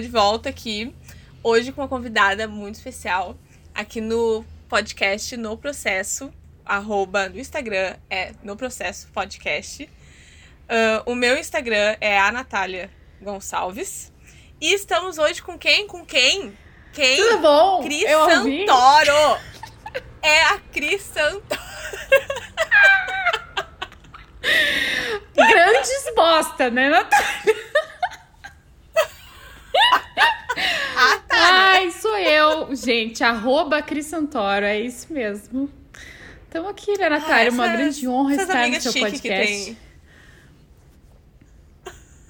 de volta aqui hoje com uma convidada muito especial aqui no podcast No Processo, arroba no Instagram é No Processo Podcast. Uh, o meu Instagram é a Natália Gonçalves. E estamos hoje com quem? Com quem? Quem? Tudo bom? Cris Eu ouvi. Santoro! É a Cris Santoro. Grandes bosta, né, Natália? Ah, tá. Ai, eu, gente. Arroba Cris Santoro, é isso mesmo. Estamos aqui, né, Natália? Ah, Uma essas- grande honra estar no seu podcast.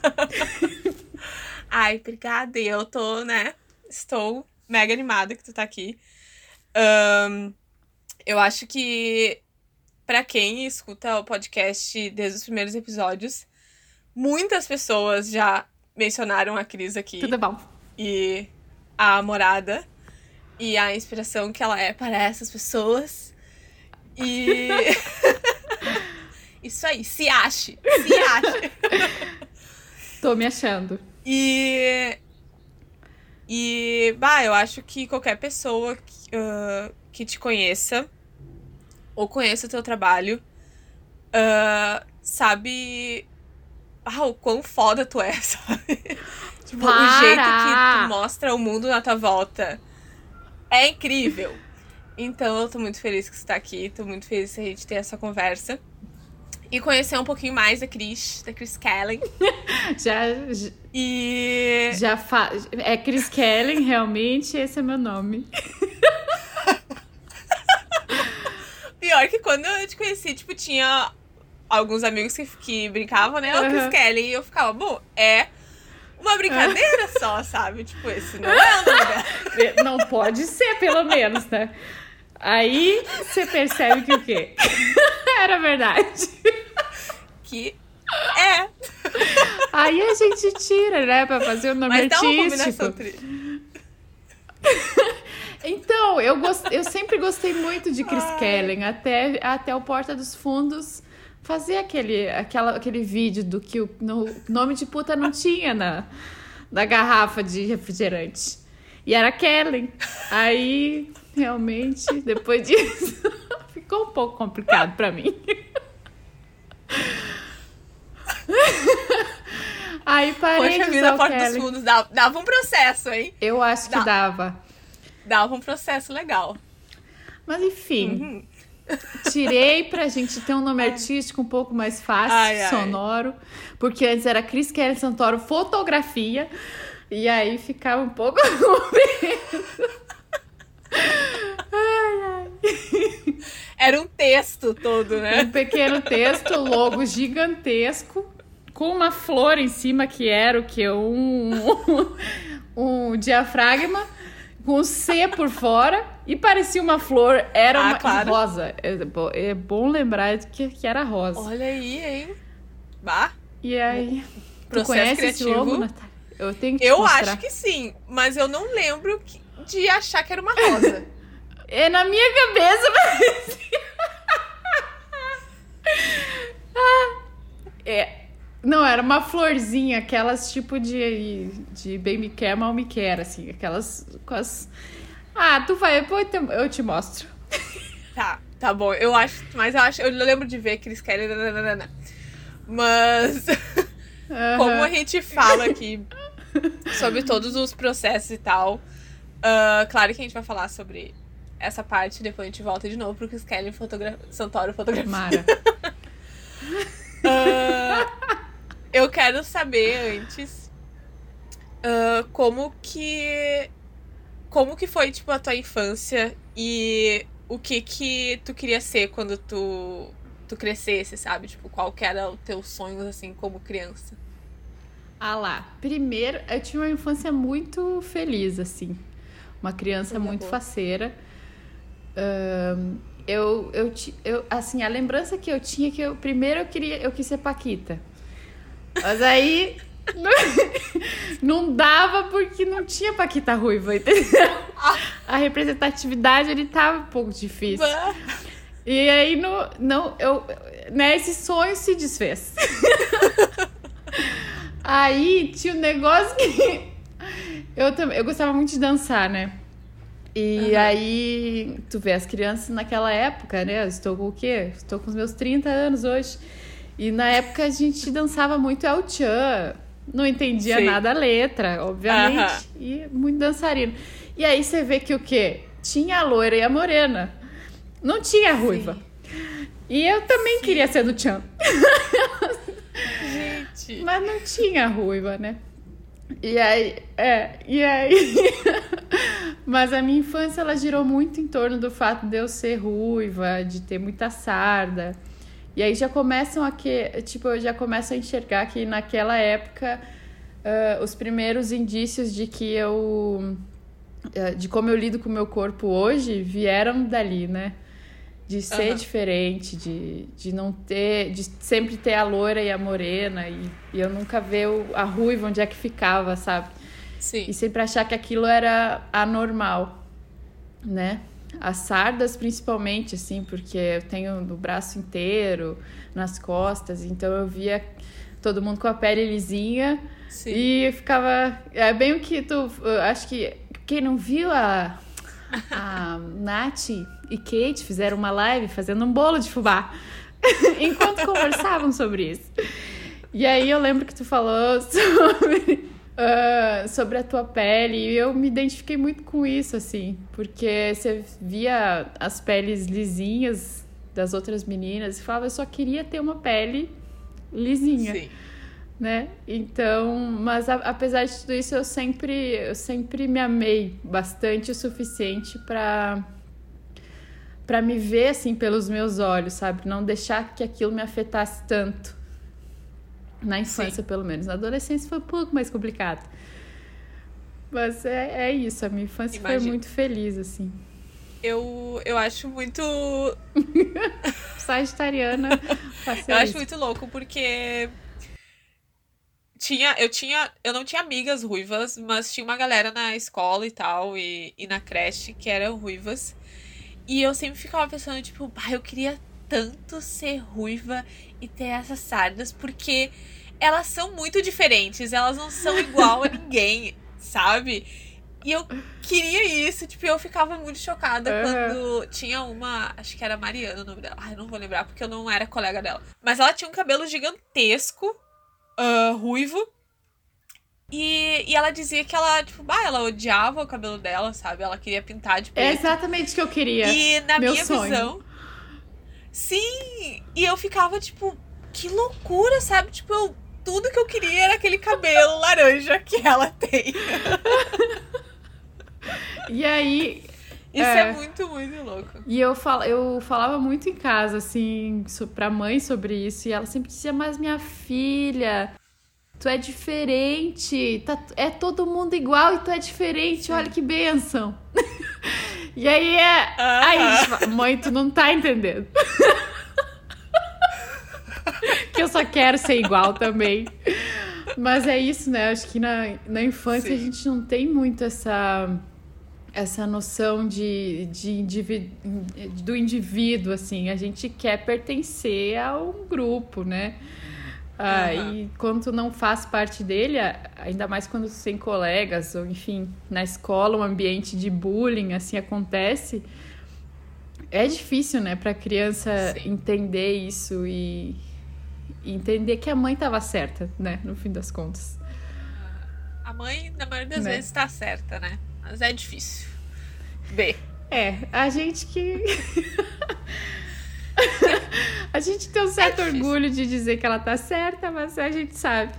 Ai, obrigada. E eu tô, né? Estou mega animada que tu tá aqui. Ahn, eu acho que pra quem escuta o podcast desde os primeiros episódios, muitas pessoas já mencionaram a Cris aqui. Tudo bom? e a morada e a inspiração que ela é para essas pessoas. E. Isso aí, se ache, se ache. Tô me achando. E. E, bah, eu acho que qualquer pessoa que, ah, que te conheça ou conheça o teu trabalho ah, sabe ah, o quão foda tu é, sabe? tipo, o jeito que tu mostra o mundo na tua volta é incrível. Então eu tô muito feliz que você tá aqui, tô muito feliz que a gente ter essa conversa. E conhecer um pouquinho mais da Cris, da Chris Kellen. Já, E. já fa... É Chris Kellen, realmente, esse é meu nome. Pior que quando eu te conheci, tipo, tinha alguns amigos que, que brincavam, né? Ô, Chris Uhum. Kelly. E eu ficava, bom, é uma brincadeira só, sabe? Tipo, esse não é o nome dela. Não pode ser, pelo menos, né? Aí você percebe que o quê? Era verdade. Que é. Aí a gente tira, né, pra fazer o nome Mas dá uma artístico. combinação tri. Então, eu, gost... eu sempre gostei muito de Chris Ai. Kellen, até, até o Porta dos Fundos fazer aquele, aquela, aquele vídeo do que o no, nome de puta não tinha na, na garrafa de refrigerante. E era Kellen. Aí, realmente, depois disso, ficou um pouco complicado pra mim. Aí parei Poxa de vida, usar a o porta dos Kellen. fundos dava, dava um processo, hein? Eu acho que Dá. dava. Dava um processo legal. Mas enfim, Uhum. Tirei pra gente ter um nome artístico um pouco mais fácil, Ai, ai. sonoro. Porque antes era Cris Kelly Santoro Fotografia. E aí ficava um pouco. Era um texto todo, né? um pequeno texto, logo gigantesco, com uma flor em cima que era o que? Um, um, diafragma, com C por fora, e parecia uma flor, era Ah, uma claro. rosa. É, bo- é bom lembrar que, que era rosa. Olha aí, hein? Bah, E aí, tu processo conhece esse criativo. logo, Natália? Eu tenho que eu acho que sim, mas eu não lembro que- de achar que era uma rosa. É na minha cabeça, parecia. Ah, é. Não, era uma florzinha, aquelas tipo de, de bem me quer, mal me quer, assim, aquelas com as... Ah, tu vai, depois eu te- eu te mostro. Tá, tá bom. Eu acho, mas eu acho, eu lembro de ver Chris Kelly, nananana. mas como a gente fala aqui sobre todos os processos e tal, ah, claro que a gente vai falar sobre essa parte, depois a gente volta de novo pro Chris Kelly fotogra Santoro fotografia. Mara. Ah, eu quero saber antes ah, como que como que foi tipo a tua infância e o que que tu queria ser quando tu tu crescesse, sabe? Tipo, qual que era o teu sonho assim como criança? Ah lá. Primeiro, eu tinha uma infância muito feliz, assim. Uma criança Coisa muito boa. faceira. Ahn, eu, eu, eu, assim, a lembrança que eu tinha é que eu, primeiro eu queria, eu quis ser Paquita. Mas aí não, dava porque não tinha Paquita ruiva, entendeu? A representatividade ele tava um pouco difícil. E aí no, não, eu, né, esse sonho se desfez. aí tinha um negócio que Eu, também, eu gostava muito de dançar, né? E uhum. aí, tu vê as crianças naquela época, né? Eu estou com o quê? Estou com os meus 30 anos hoje. E na época a gente dançava muito El Chan. Não entendia Sim. nada a letra, obviamente. Uhum. E muito dançarino. E aí você vê que o quê? Tinha a loira e a morena. Não tinha a ruiva. Sim. E eu também Sim. queria ser do Chan. Gente. Mas não tinha a ruiva, né? E aí, é, e aí. Mas a minha infância ela girou muito em torno do fato de eu ser ruiva, de ter muita sarda. E aí já começam a que, tipo, eu já começo a enxergar que naquela época uh, os primeiros indícios de que eu uh, de como eu lido com o meu corpo hoje vieram dali, né? De ser uhum. diferente, de, de não ter, de sempre ter a loira e a morena, e, e eu nunca ver o, a ruiva onde é que ficava, sabe? Sim. E sempre achar que aquilo era anormal, né? As sardas, principalmente, assim, porque eu tenho no braço inteiro, nas costas, então eu via todo mundo com a pele lisinha Sim. e ficava. É bem o que tu. Acho que quem não viu a, a Nath e Kate fizeram uma live fazendo um bolo de fubá enquanto conversavam sobre isso. E aí eu lembro que tu falou sobre uh, sobre a tua pele. E eu me identifiquei muito com isso, assim, porque você via as peles lisinhas das outras meninas e falava, eu só queria ter uma pele lisinha. Sim. Né? Então, mas a, apesar de tudo isso, eu sempre, eu sempre me amei bastante o suficiente para para me ver assim pelos meus olhos, sabe? Não deixar que aquilo me afetasse tanto. Na infância, Sim. pelo menos. Na adolescência foi um pouco mais complicado. Mas é, é isso, a minha infância Imagina. foi muito feliz, assim. Eu, eu acho muito. Sagitariana. eu acho muito louco, porque. Tinha, eu tinha, eu não tinha amigas ruivas, mas tinha uma galera na escola e tal, e, e na creche que eram ruivas. E eu sempre ficava pensando, tipo, ah, eu queria tanto ser ruiva e ter essas sardas, porque elas são muito diferentes, elas não são igual a ninguém, sabe? E eu queria isso, tipo, eu ficava muito chocada uhum. quando tinha uma, acho que era Mariana o nome dela. Ai, não vou lembrar porque eu não era colega dela. Mas ela tinha um cabelo gigantesco, uh, ruivo. E, e ela dizia que ela, tipo, bah, ela odiava o cabelo dela, sabe? Ela queria pintar de preto. É exatamente o que eu queria. E na Meu minha sonho. visão, Sim! E eu ficava, tipo, que loucura, sabe? Tipo, eu, tudo que eu queria era aquele cabelo laranja que ela tem. e aí. Isso é, é, muito, muito louco. E eu, fal, eu falava muito em casa, assim, pra mãe sobre isso. E ela sempre dizia, mas minha filha, tu é diferente. Tá, é todo mundo igual e tu é diferente. Sim. Olha que benção. E aí é. Uh -huh. Aí, mãe, tu não tá entendendo. que eu só quero ser igual também. Mas é isso, né? Acho que na, na infância Sim. a gente não tem muito essa essa noção de, de indivíduo, do indivíduo, assim. A gente quer pertencer a um grupo, né? Ah, uhum. E quando tu não faz parte dele, ainda mais quando tu tem colegas, ou enfim, na escola, um ambiente de bullying assim acontece, é difícil, né, pra criança Sim. entender isso e, entender que a mãe estava certa, né, no fim das contas. A mãe, na maioria das né? vezes, está certa, né? Mas é difícil. Ver. É, a gente que. a gente tem um certo é orgulho de dizer que ela tá certa, mas a gente sabe.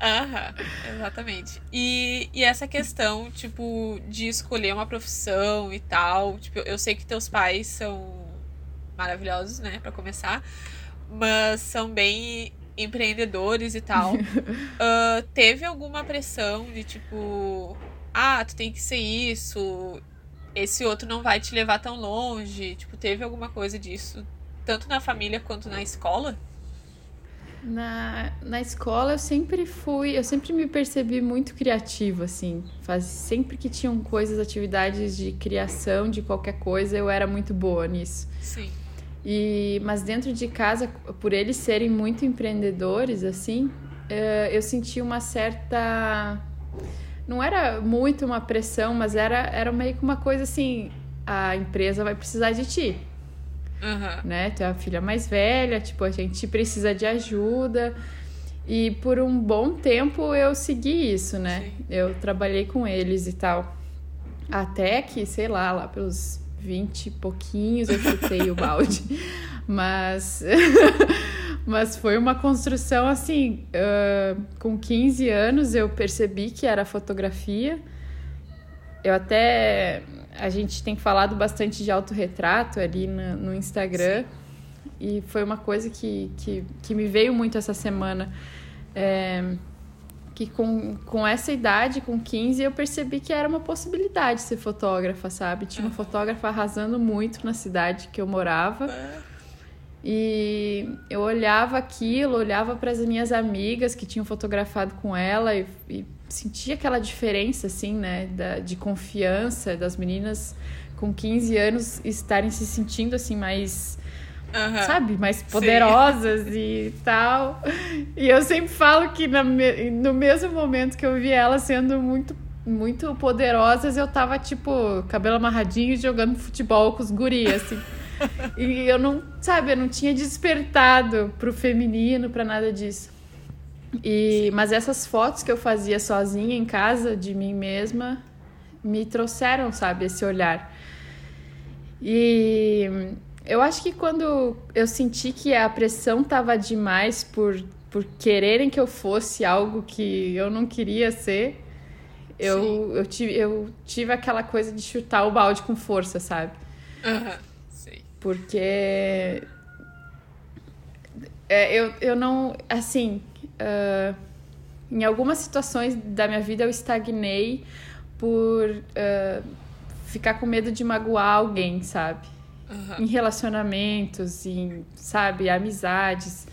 Aham, exatamente. E, e essa questão, tipo, de escolher uma profissão e tal. Tipo, eu sei que teus pais são maravilhosos, né, para começar. Mas são bem empreendedores e tal. uh, teve alguma pressão de tipo, ah, tu tem que ser isso, esse outro não vai te levar tão longe? Tipo, teve alguma coisa disso, tanto na família quanto na escola? Na, na escola eu sempre fui, eu sempre me percebi muito criativa, assim. Faz, sempre que tinham coisas, atividades de criação de qualquer coisa, eu era muito boa nisso. Sim. E, mas dentro de casa, por eles serem muito empreendedores, assim, eh, eu senti uma certa não era muito uma pressão, mas era, era meio que uma coisa assim: a empresa vai precisar de ti. Uhum. Né? Tu é a filha mais velha, tipo, a gente precisa de ajuda. E por um bom tempo eu segui isso, né? Sim. Eu trabalhei com eles e tal. Até que, sei lá, lá pelos 20 e pouquinhos eu chutei o balde. Mas, mas foi uma construção assim. Uh, com 15 anos eu percebi que era fotografia. Eu até. A gente tem falado bastante de autorretrato ali no, no Instagram. Sim. E foi uma coisa que, que, que me veio muito essa semana. É, que com, com essa idade, com 15, eu percebi que era uma possibilidade ser fotógrafa, sabe? Tinha uma fotógrafa arrasando muito na cidade que eu morava. E eu olhava aquilo, olhava para as minhas amigas que tinham fotografado com ela e, e sentia aquela diferença, assim, né, da, de confiança das meninas com 15 anos estarem se sentindo, assim, mais Uhum. sabe, mais poderosas Sim. e tal. E eu sempre falo que na, no mesmo momento que eu vi elas sendo muito muito poderosas, eu tava tipo cabelo amarradinho jogando futebol com os gurias assim. e eu não, sabe, eu não tinha despertado pro feminino, para nada disso. E mas essas fotos que eu fazia sozinha em casa de mim mesma me trouxeram, sabe, esse olhar. E eu acho que quando eu senti que a pressão tava demais por, por quererem que eu fosse algo que eu não queria ser, eu, eu, tive, eu tive aquela coisa de chutar o balde com força, sabe? Uhum. Sim. Porque é, eu, eu não. Assim. Uh, em algumas situações da minha vida eu estagnei por uh, ficar com medo de magoar alguém, sabe? Uhum. em relacionamentos, em, sabe, amizades.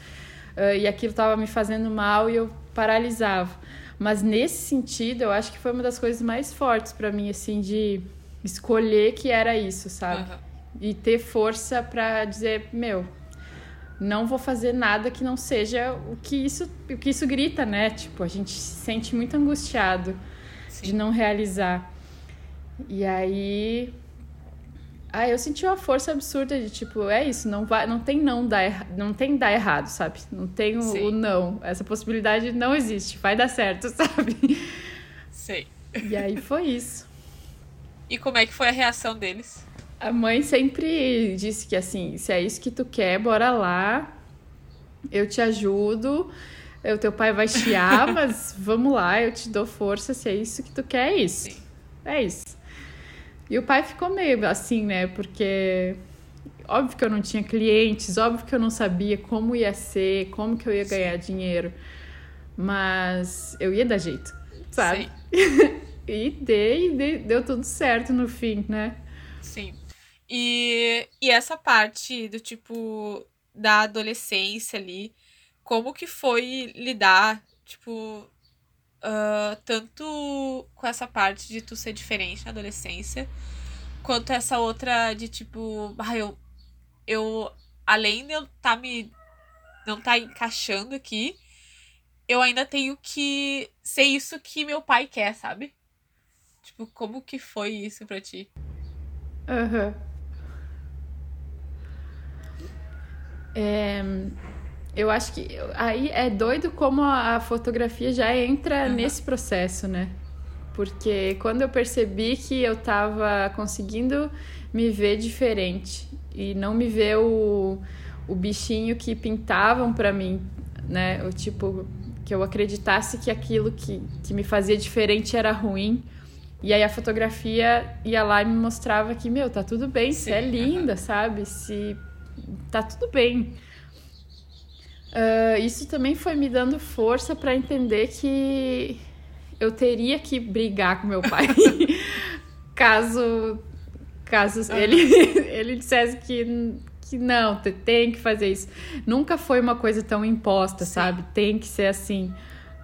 Uh, e aquilo estava me fazendo mal e eu paralisava. Mas nesse sentido, eu acho que foi uma das coisas mais fortes para mim, assim, de escolher que era isso, sabe? Uhum. E ter força para dizer, meu, não vou fazer nada que não seja o que isso, o que isso grita, né? Tipo, a gente se sente muito angustiado Sim. de não realizar. E aí ah, eu senti uma força absurda de tipo, é isso, não vai, não tem não dar, não tem dar errado, sabe? Não tem o, o, não. Essa possibilidade não existe, vai dar certo, sabe? Sei. E aí foi isso. E como é que foi a reação deles? A mãe sempre disse que assim, se é isso que tu quer, bora lá. Eu te ajudo. O teu pai vai chiar, mas vamos lá, eu te dou força, se é isso que tu quer, é isso. Sim. É isso. E o pai ficou meio assim, né? Porque óbvio que eu não tinha clientes, óbvio que eu não sabia como ia ser, como que eu ia ganhar dinheiro. Mas eu ia dar jeito, sabe? e dei, dei, deu tudo certo no fim, né? Sim. E, e essa parte do tipo da adolescência ali, como que foi lidar, tipo, Uh, tanto com essa parte de tu ser diferente na adolescência, quanto essa outra de tipo, ah, eu, eu além de eu tá me não tá encaixando aqui, eu ainda tenho que ser isso que meu pai quer, sabe? Tipo, como que foi isso pra ti? Aham. Uhum. É, eu acho que aí é doido como a fotografia já entra uhum. nesse processo, né? Porque quando eu percebi que eu tava conseguindo me ver diferente e não me ver o, o bichinho que pintavam para mim, né? O tipo que eu acreditasse que aquilo que, que me fazia diferente era ruim. E aí a fotografia ia lá e me mostrava que, meu, tá tudo bem, você é linda, sabe? Se tá tudo bem. Uh, isso também foi me dando força para entender que eu teria que brigar com meu pai. Caso caso ele ele dissesse que que não tem que fazer isso. Nunca foi uma coisa tão imposta Sim. sabe? Tem que ser assim.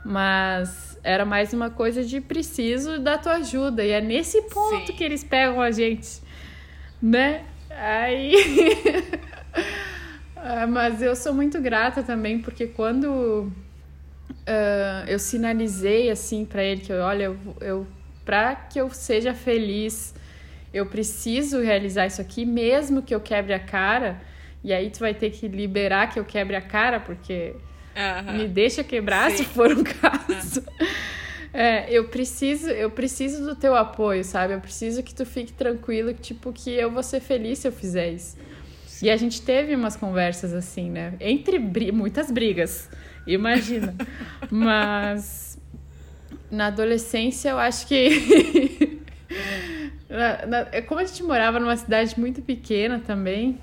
Mas era mais uma coisa de preciso da tua ajuda. E é nesse ponto Sim. que eles pegam a gente né? Aí Ah, mas eu sou muito grata também, porque quando uh, eu sinalizei assim para ele que olha, eu, eu para que eu seja feliz, eu preciso realizar isso aqui, mesmo que eu quebre a cara. E aí tu vai ter que liberar que eu quebre a cara, porque me deixa quebrar Sim. se for um caso. É, eu preciso, eu preciso do teu apoio, sabe? Eu preciso que tu fique tranquilo, tipo, que eu vou ser feliz se eu fizer isso. E a gente teve umas conversas assim, né? Entre muitas brigas, imagina. Mas na adolescência eu acho que. na, na, é como a gente morava numa cidade muito pequena também,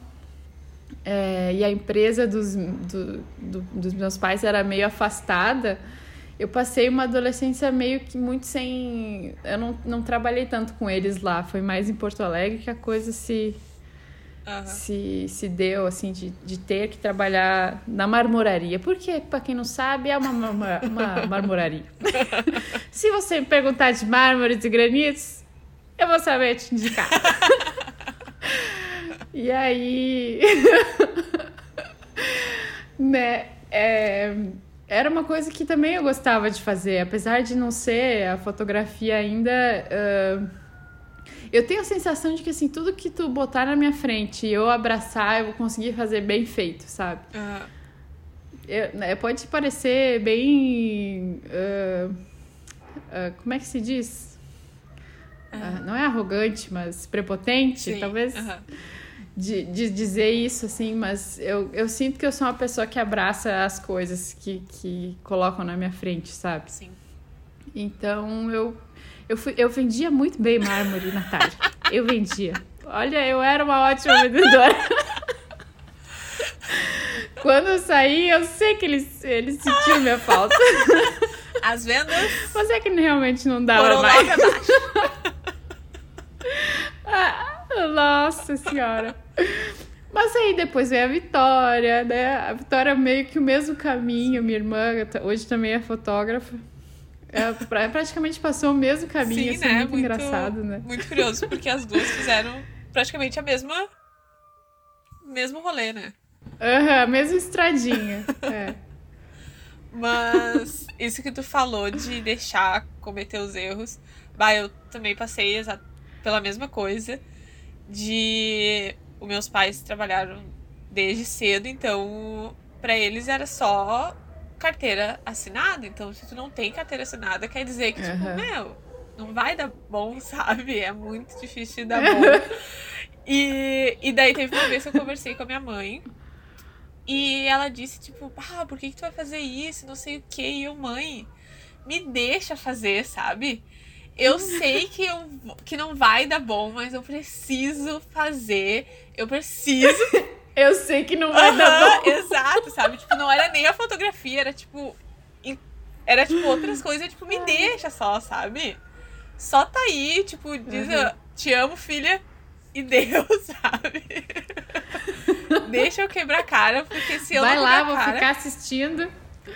é, e a empresa dos, do, do, dos meus pais era meio afastada eu passei uma adolescência meio que muito sem. Eu não, não trabalhei tanto com eles lá. Foi mais em Porto Alegre que a coisa se. Uhum. Se, se deu, assim, de, de ter que trabalhar na marmoraria. Porque, para quem não sabe, é uma, uma, uma marmoraria. se você me perguntar de mármores e granitos, eu vou saber te indicar. e aí. né? É era uma coisa que também eu gostava de fazer, apesar de não ser a fotografia ainda. Uh, eu tenho a sensação de que assim, tudo que tu botar na minha frente e eu abraçar, eu vou conseguir fazer bem feito, sabe? Uhum. Eu, né, pode parecer bem. Uh, uh, como é que se diz? Uhum. não é arrogante, mas prepotente, Sim. talvez. De, de dizer isso, assim, mas eu, eu sinto que eu sou uma pessoa que abraça as coisas que, que colocam na minha frente, sabe? Sim. Então eu, eu, fui, eu vendia muito bem mármore na tarde. Eu vendia. Olha, eu era uma ótima vendedora. Quando eu saí, eu sei que eles, sentiam minha falta. As vendas. Mas é que realmente não dava mais. ah, nossa senhora. Mas aí depois veio a Vitória, né? A Vitória meio que o mesmo caminho, minha irmã hoje também é fotógrafa. É, praticamente passou o mesmo caminho, Sim, assim, né? muito, muito engraçado, né? Muito curioso, porque as duas fizeram praticamente a mesma mesmo rolê, né? Aham, uhum, a mesma estradinha. é. Mas isso que tu falou de deixar cometer os erros, bah, eu também passei pela mesma coisa de os meus pais trabalharam desde cedo, então para eles era só carteira assinada. Então, se tu não tem carteira assinada, quer dizer que, tipo, uhum. meu, não vai dar bom, sabe? É muito difícil de dar bom. e, e daí teve uma vez que eu conversei com a minha mãe. E ela disse, tipo, ah, por que, que tu vai fazer isso? Não sei o que. E eu, mãe, me deixa fazer, sabe? Eu sei que, eu, que não vai dar bom, mas eu preciso fazer. Eu preciso. eu sei que não vai dar bom. Exato, sabe? Tipo, não era nem a fotografia, era tipo. Era tipo outras coisas, tipo, me deixa só, sabe? Só tá aí, tipo, diz, uhum. te amo, filha, e Deus, sabe? Deixa eu quebrar a cara, porque se eu Vai não lá, vou cara... ficar assistindo.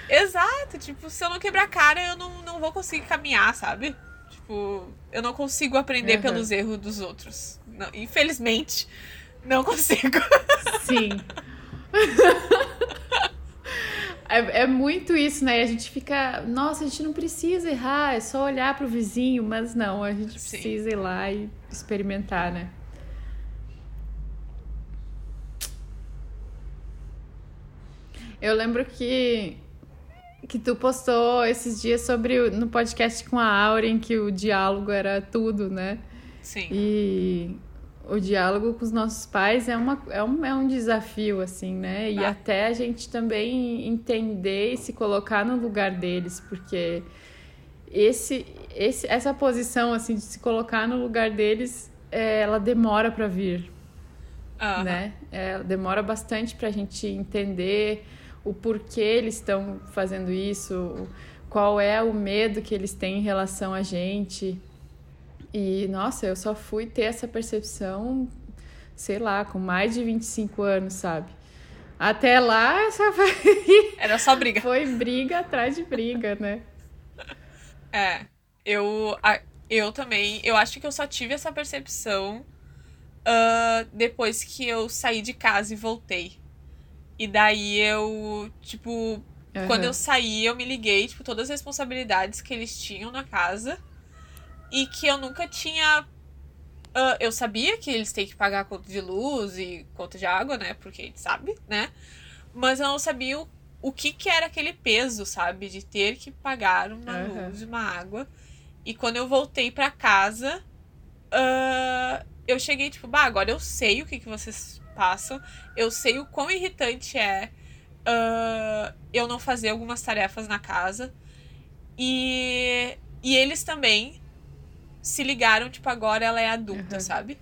Exato, tipo, se eu não quebrar a cara, eu não, não vou conseguir caminhar, sabe? Tipo, eu não consigo aprender uhum. pelos erros dos outros. Não, infelizmente, não consigo. Sim. É, é, muito isso, né? A gente fica, nossa, a gente não precisa errar, é só olhar pro vizinho, mas não, a gente Sim. precisa ir lá e experimentar, né? Eu lembro que que tu postou esses dias sobre no podcast com a Auren que o diálogo era tudo, né? Sim. E o diálogo com os nossos pais é, uma, é, um, é um desafio, assim, né? E ah. até a gente também entender e se colocar no lugar deles, porque esse, esse, essa posição, assim, de se colocar no lugar deles, é, ela demora para vir, né? É, demora bastante para a gente entender o porquê eles estão fazendo isso, qual é o medo que eles têm em relação a gente. E, nossa, eu só fui ter essa percepção, sei lá, com mais de 25 anos, sabe? Até lá, só foi... Era só briga. Foi briga atrás de briga, né? É, eu, eu também, eu acho que eu só tive essa percepção uh, depois que eu saí de casa e voltei. E daí eu, tipo, Uhum. Quando eu saí, eu me liguei, tipo, todas as responsabilidades que eles tinham na casa. E que eu nunca tinha. Uh, eu sabia que eles têm que pagar conta de luz e conta de água, né? Porque a gente sabe, né? Mas eu não sabia o, o que, que era aquele peso, sabe? De ter que pagar uma uhum. luz e uma água. E quando eu voltei para casa, uh, eu cheguei, tipo, bah, agora eu sei o que, que vocês passam. Eu sei o quão irritante é uh, eu não fazer algumas tarefas na casa. E, e eles também se ligaram, tipo, agora ela é adulta, uhum. sabe?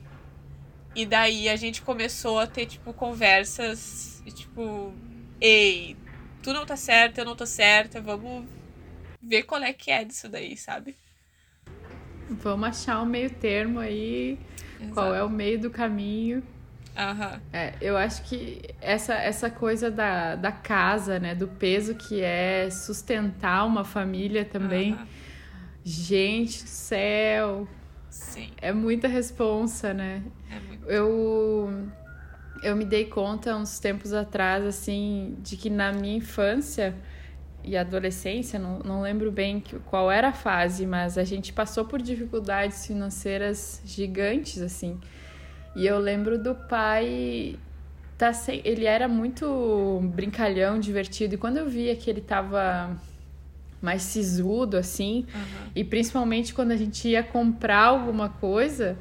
E daí a gente começou a ter, tipo, conversas, e, tipo, ei, tu não tá certa, eu não tô certa, vamos ver qual é que é disso daí, sabe? Vamos achar um meio termo aí, Exato. qual é o meio do caminho. Uhum. É, eu acho que essa, essa coisa da, da casa, né? Do peso que é sustentar uma família também. Uhum. Gente do céu! Sim. É muita responsa, né? É muito. Eu, eu me dei conta uns tempos atrás, assim, de que na minha infância e adolescência, não, não lembro bem qual era a fase, mas a gente passou por dificuldades financeiras gigantes, assim. E eu lembro do pai tá sem, ele era muito brincalhão, divertido. E quando eu via que ele tava mais sisudo assim, uhum. e principalmente quando a gente ia comprar alguma coisa,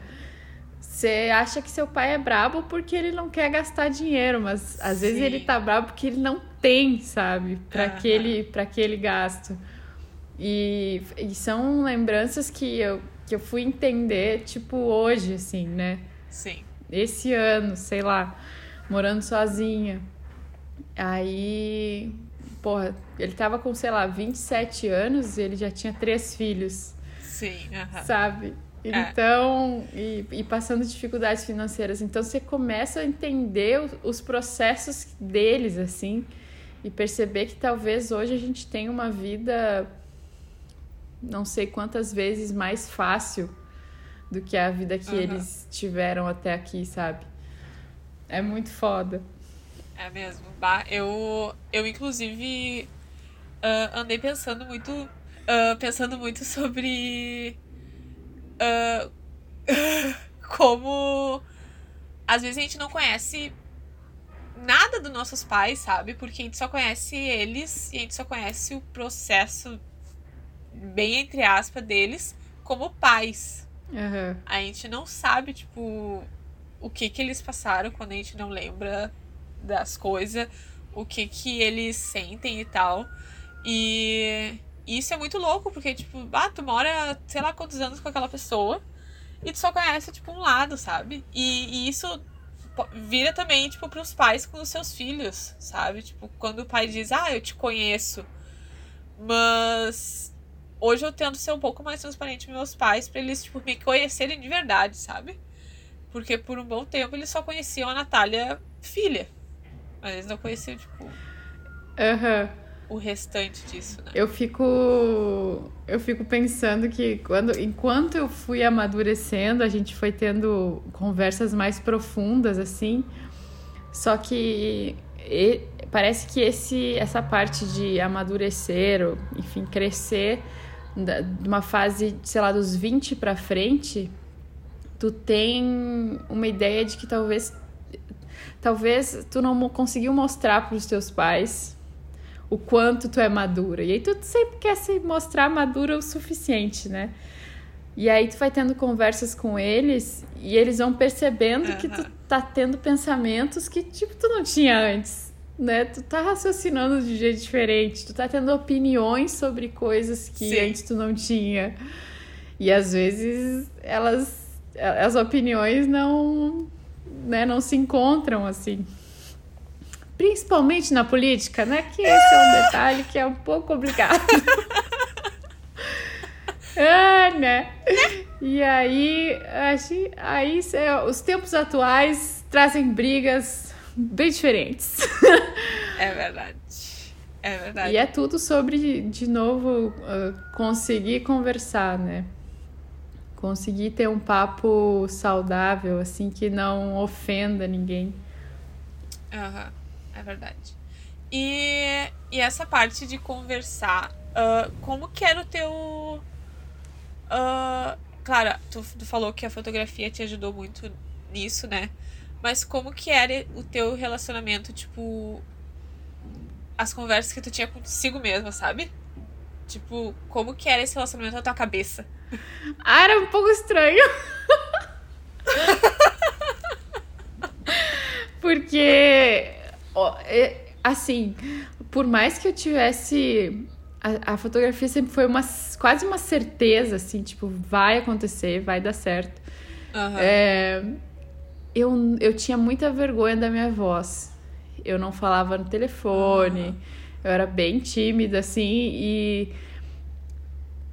você acha que seu pai é brabo porque ele não quer gastar dinheiro, mas às Sim. vezes ele tá brabo porque ele não tem, sabe, para uhum. aquele para aquele gasto. E, e são lembranças que eu que eu fui entender tipo hoje assim, né? Sim. Esse ano, sei lá, morando sozinha. Aí, porra, ele tava com, sei lá, 27 anos e ele já tinha três filhos. Sim, uh -huh. sabe? É. Então, é. e, e, passando dificuldades financeiras. Então, você começa a entender os, os processos deles, assim, e perceber que talvez hoje a gente tenha uma vida não sei quantas vezes mais fácil do que a vida que uhum. eles tiveram até aqui, sabe? É muito foda. É mesmo. Bah, eu, eu inclusive, uh, andei pensando muito. Uh, pensando muito sobre. Uh, como. Às vezes a gente não conhece nada dos nossos pais, sabe? Porque a gente só conhece eles e a gente só conhece o processo, bem entre aspas, deles como pais. Uhum. A gente não sabe, tipo, o que que eles passaram quando a gente não lembra das coisas, o que que eles sentem e tal. E isso é muito louco, porque, tipo, ah, tu mora, sei lá quantos anos com aquela pessoa e tu só conhece, tipo, um lado, sabe? E, e isso vira também, tipo, pros pais com os seus filhos, sabe? Tipo, quando o pai diz, ah, eu te conheço, mas hoje eu tento ser um pouco mais transparente com meus pais para eles, tipo, me conhecerem de verdade, sabe? Porque por um bom tempo eles só conheciam a Natália filha. Mas eles não conheciam, tipo. Uhum. O restante disso, né? Eu fico. Eu fico pensando que quando, enquanto eu fui amadurecendo, a gente foi tendo conversas mais profundas, assim. Só que e, parece que esse, essa parte de amadurecer, ou, enfim, crescer, de uma fase, sei lá, dos 20 para frente, tu tem uma ideia de que talvez talvez tu não conseguiu mostrar para os teus pais o quanto tu é madura. E aí tu sempre quer se mostrar madura o suficiente, né? E aí tu vai tendo conversas com eles e eles vão percebendo uhum. que tu tá tendo pensamentos que tipo tu não tinha antes né? Tu tá raciocinando de jeito diferente, tu tá tendo opiniões sobre coisas que Sim. antes tu não tinha. E às vezes elas as opiniões não, né, não se encontram assim. Principalmente na política, né? Que esse é um detalhe que é um pouco complicado. ah, né? E aí, acho, aí os tempos atuais trazem brigas bem diferentes. É verdade. É verdade. E é tudo sobre, de novo, uh, conseguir conversar, né? Conseguir ter um papo saudável, assim, que não ofenda ninguém. Aham, uhum. é verdade. E, e essa parte de conversar, uh, como que era o teu. Uh, claro, tu, tu falou que a fotografia te ajudou muito nisso, né? Mas como que era o teu relacionamento, tipo. As conversas que tu tinha consigo mesma, sabe? Tipo, como que era esse relacionamento na tua cabeça? Ah, era um pouco estranho. Porque, é, assim, por mais que eu tivesse. A, a, fotografia sempre foi uma, quase uma certeza, assim, tipo, vai acontecer, vai dar certo. Uhum. É, eu, eu tinha muita vergonha da minha voz. Eu não falava no telefone, uhum. Eu era bem tímida, assim, e.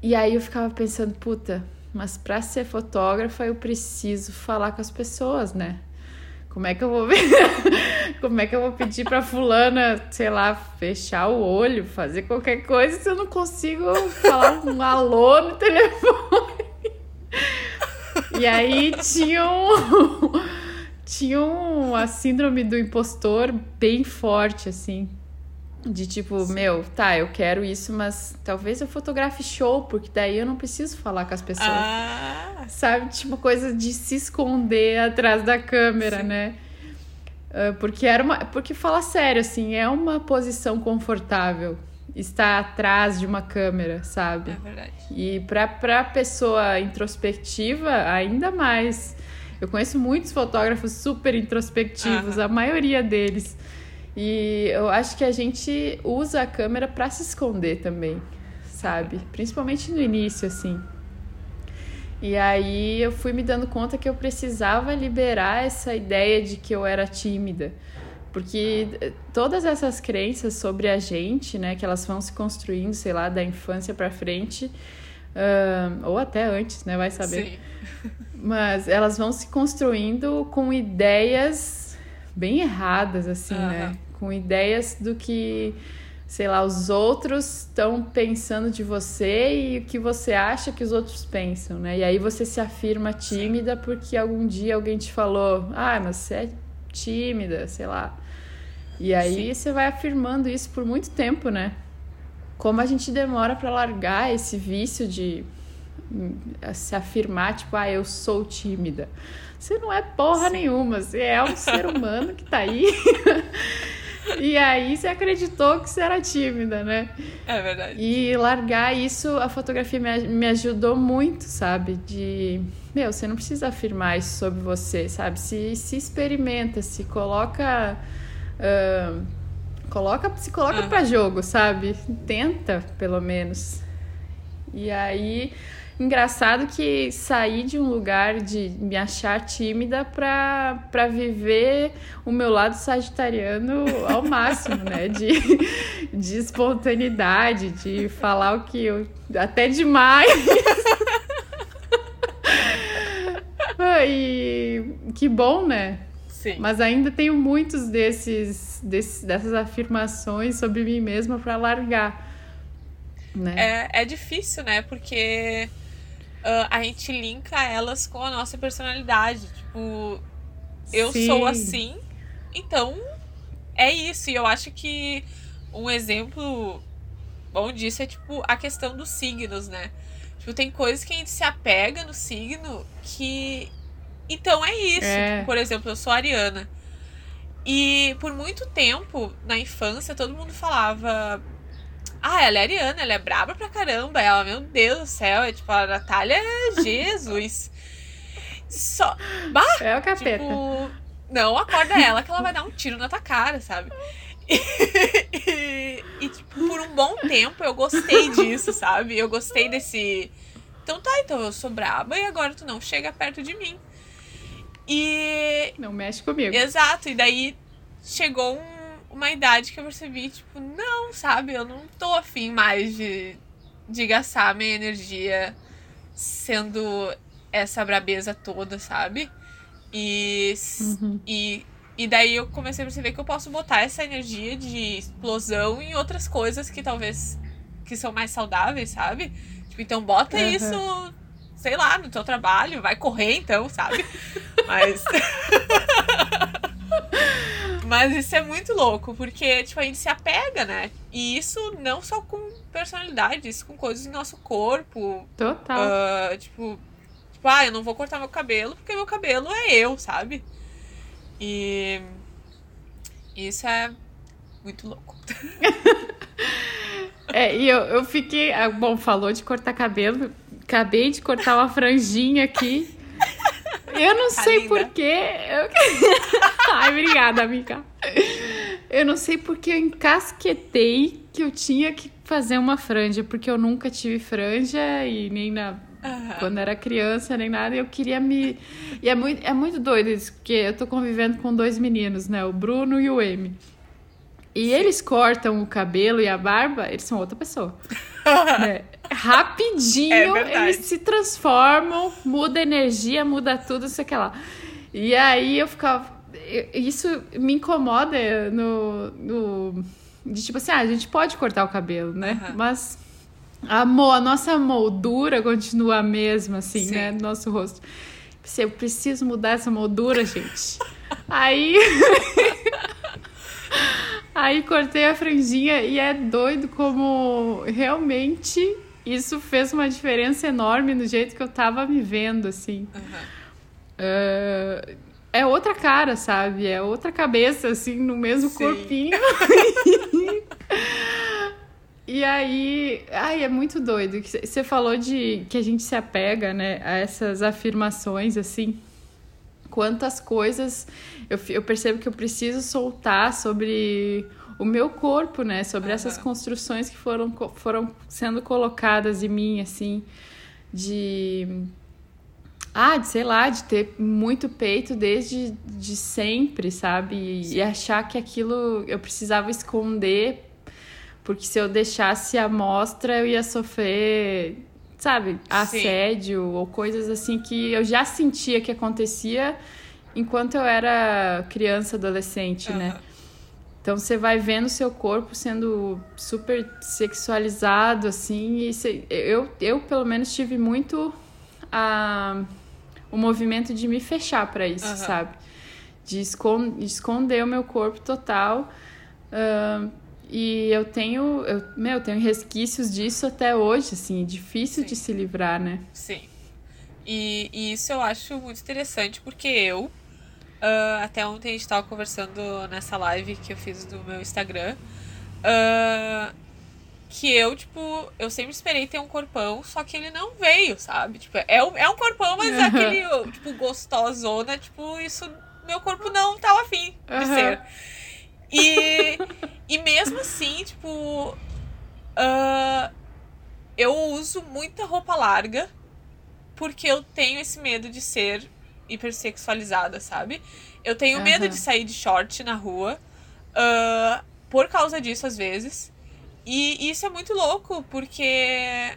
E aí eu ficava pensando, puta, mas para ser fotógrafa eu preciso falar com as pessoas, né? Como é que eu vou? Como é que eu vou pedir para fulana, sei lá, fechar o olho, fazer qualquer coisa se eu não consigo falar um alô no telefone? E aí tinha um, tinha um, a síndrome do impostor bem forte assim. De tipo, Sim. meu, tá, eu quero isso, mas talvez eu fotografe show, porque daí eu não preciso falar com as pessoas. Ah. Sabe? Tipo, coisa de se esconder atrás da câmera, Sim. né? Uh, porque era uma. Porque fala sério, assim, é uma posição confortável estar atrás de uma câmera, sabe? É verdade. E pra, pra pessoa introspectiva, ainda mais. Eu conheço muitos fotógrafos super introspectivos, a maioria deles. E eu acho que a gente usa a câmera para se esconder também, sabe? Principalmente no início, assim. E aí eu fui me dando conta que eu precisava liberar essa ideia de que eu era tímida. Porque eh, todas essas crenças sobre a gente, né, que elas vão se construindo, sei lá, da infância para frente, uh, ou até antes, né, vai saber. Sim. Mas elas vão se construindo com ideias bem erradas, assim, uhum. né? Com ideias do que, sei lá, os outros estão pensando de você e o que você acha que os outros pensam, né? E aí você se afirma tímida Sim. porque algum dia alguém te falou, ah, mas você é tímida, sei lá. E aí Sim. você vai afirmando isso por muito tempo, né? Como a gente demora para largar esse vício de hum, se afirmar, tipo, ah, eu sou tímida. Você não é porra Sim. nenhuma, você é um ser humano que tá aí. e aí você acreditou que você era tímida, né? É verdade. E largar isso, a fotografia me, ajudou muito, sabe? De. Meu, você não precisa afirmar isso sobre você, sabe? Se, se experimenta, se coloca. Uh, coloca se coloca uhum. para jogo, sabe? Tenta, pelo menos. E aí Engraçado que saí de um lugar de me achar tímida para pra viver o meu lado sagitariano ao máximo, né? De, de espontaneidade, de falar o que eu. até demais. e que bom, né? Sim. Mas ainda tenho muitos desses, desses dessas afirmações sobre mim mesma para largar. Né? É, é difícil, né? Porque uh, a gente linka elas com a nossa personalidade. Tipo, eu Sim. sou assim, então é isso. E eu acho que um exemplo bom disso é, tipo, a questão dos signos, né? Tipo, tem coisas que a gente se apega no signo que. Então é isso. É. Tipo, por exemplo, eu sou ariana. E por muito tempo, na infância, todo mundo falava ah, ela é ariana, ela é braba pra caramba. Ela, meu Deus do céu, é tipo, a Natália Jesus. Só. Bah, é o capeta. Tipo, não acorda ela que ela vai dar um tiro na tua cara, sabe? E, e, e, tipo, por um bom tempo eu gostei disso, sabe? Eu gostei desse. Então tá, então eu sou braba e agora tu não chega perto de mim. E. Não mexe comigo. Exato, e daí chegou um uma idade que eu percebi, tipo, não, sabe? Eu não tô afim mais de, de gastar minha energia sendo essa brabeza toda, sabe? E, uhum. e, e daí eu comecei a perceber que eu posso botar essa energia de explosão em outras coisas que talvez que são mais saudáveis, sabe? Tipo, então bota uhum. isso, sei lá, no teu trabalho, vai correr então, sabe? Mas Mas isso é muito louco, porque, tipo, a gente se apega, né? E isso não só com personalidade, isso com coisas do nosso corpo. Total. Uh, tipo, tipo, ah, eu não vou cortar meu cabelo porque meu cabelo é eu, sabe? E isso é muito louco. é, e eu, eu fiquei. Ah, bom, falou de cortar cabelo. Acabei de cortar uma franjinha aqui. Eu não tá sei porquê. Eu... Ai, obrigada, amiga. Eu não sei porque eu encasquetei que eu tinha que fazer uma franja, porque eu nunca tive franja e nem na. Uhum. Quando era criança, nem nada, eu queria me. E é muito, é muito doido isso, porque eu tô convivendo com dois meninos, né? O Bruno e o M. E Sim. eles cortam o cabelo e a barba, eles são outra pessoa. né? Rapidinho é eles se transformam, muda a energia, muda tudo, sei que lá. E aí eu ficava. Isso me incomoda no, no. De tipo assim, ah, a gente pode cortar o cabelo, né? Uhum. Mas a, a nossa moldura continua a mesma, assim, Sim. né? No nosso rosto. Eu preciso mudar essa moldura, gente. aí. Aí cortei a franjinha e é doido como realmente isso fez uma diferença enorme no jeito que eu tava me vendo, assim. Uhum. Uh, é outra cara, sabe? É outra cabeça, assim, no mesmo Sim. corpinho. e aí, ai, é muito doido. Você falou de que a gente se apega, né, a essas afirmações, assim quantas coisas eu, eu percebo que eu preciso soltar sobre o meu corpo, né? Sobre uhum. essas construções que foram, foram sendo colocadas em mim, assim, de. Ah, de, sei lá, de ter muito peito desde de sempre, sabe? E, e achar que aquilo eu precisava esconder, porque se eu deixasse a mostra eu ia sofrer sabe, assédio Sim. ou coisas assim que eu já sentia que acontecia enquanto eu era criança, adolescente, uhum. né? Então você vai vendo seu corpo sendo super sexualizado, assim, e cê, eu, eu pelo menos tive muito a, o movimento de me fechar para isso, uhum. sabe? De, esconder, de esconder o meu corpo total. Uh, e eu tenho, eu, meu, tenho resquícios disso até hoje, assim, difícil Sim. de se livrar, né? Sim. E, e, isso eu acho muito interessante, porque eu, uh, até ontem a gente tava conversando nessa live que eu fiz do meu Instagram, uh, que eu, tipo, eu sempre esperei ter um corpão, só que ele não veio, sabe? Tipo, é um, é um corpão, mas uhum. aquele, tipo, gostosona, tipo, isso, meu corpo não tava afim de uhum. ser. E, e mesmo assim, tipo. Uh, eu uso muita roupa larga porque eu tenho esse medo de ser hipersexualizada, sabe? Eu tenho uhum. medo de sair de short na rua uh, por causa disso, às vezes. E isso é muito louco, porque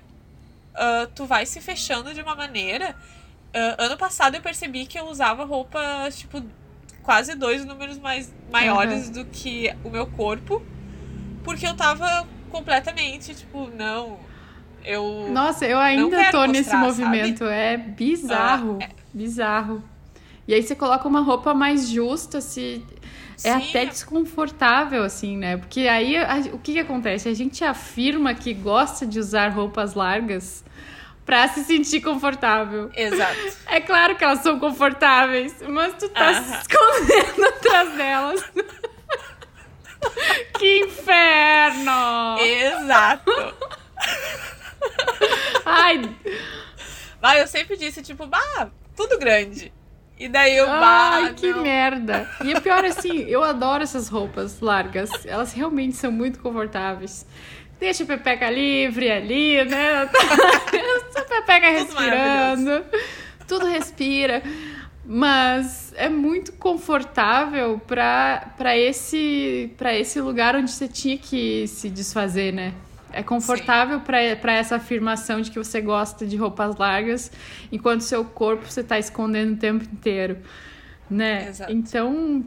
uh, tu vai se fechando de uma maneira. Uh, ano passado eu percebi que eu usava roupas, tipo, quase dois números mais maiores uhum. do que o meu corpo, porque eu tava completamente, tipo, não, eu Nossa, eu ainda tô mostrar, nesse movimento, sabe? é bizarro, ah, é. Bizarro. E aí você coloca uma roupa mais justa, se é Sim. até desconfortável, assim, né? Porque aí a, o que, que acontece? A gente afirma que gosta de usar roupas largas pra se sentir confortável. Exato. É claro que elas são confortáveis, mas tu tá se escondendo atrás delas. que inferno! Exato. Ai. Mas eu sempre disse, tipo, bah, tudo grande. E daí eu, Ai, que não. merda. E o pior, assim, eu adoro essas roupas largas. Elas realmente são muito confortáveis. Deixa a Pepeca livre ali, né? a Pepeca respirando. Tudo respira. Mas é muito confortável para esse, esse lugar onde você tinha que se desfazer, né? É confortável para essa afirmação de que você gosta de roupas largas, enquanto seu corpo você está escondendo o tempo inteiro, né? Exato. Então,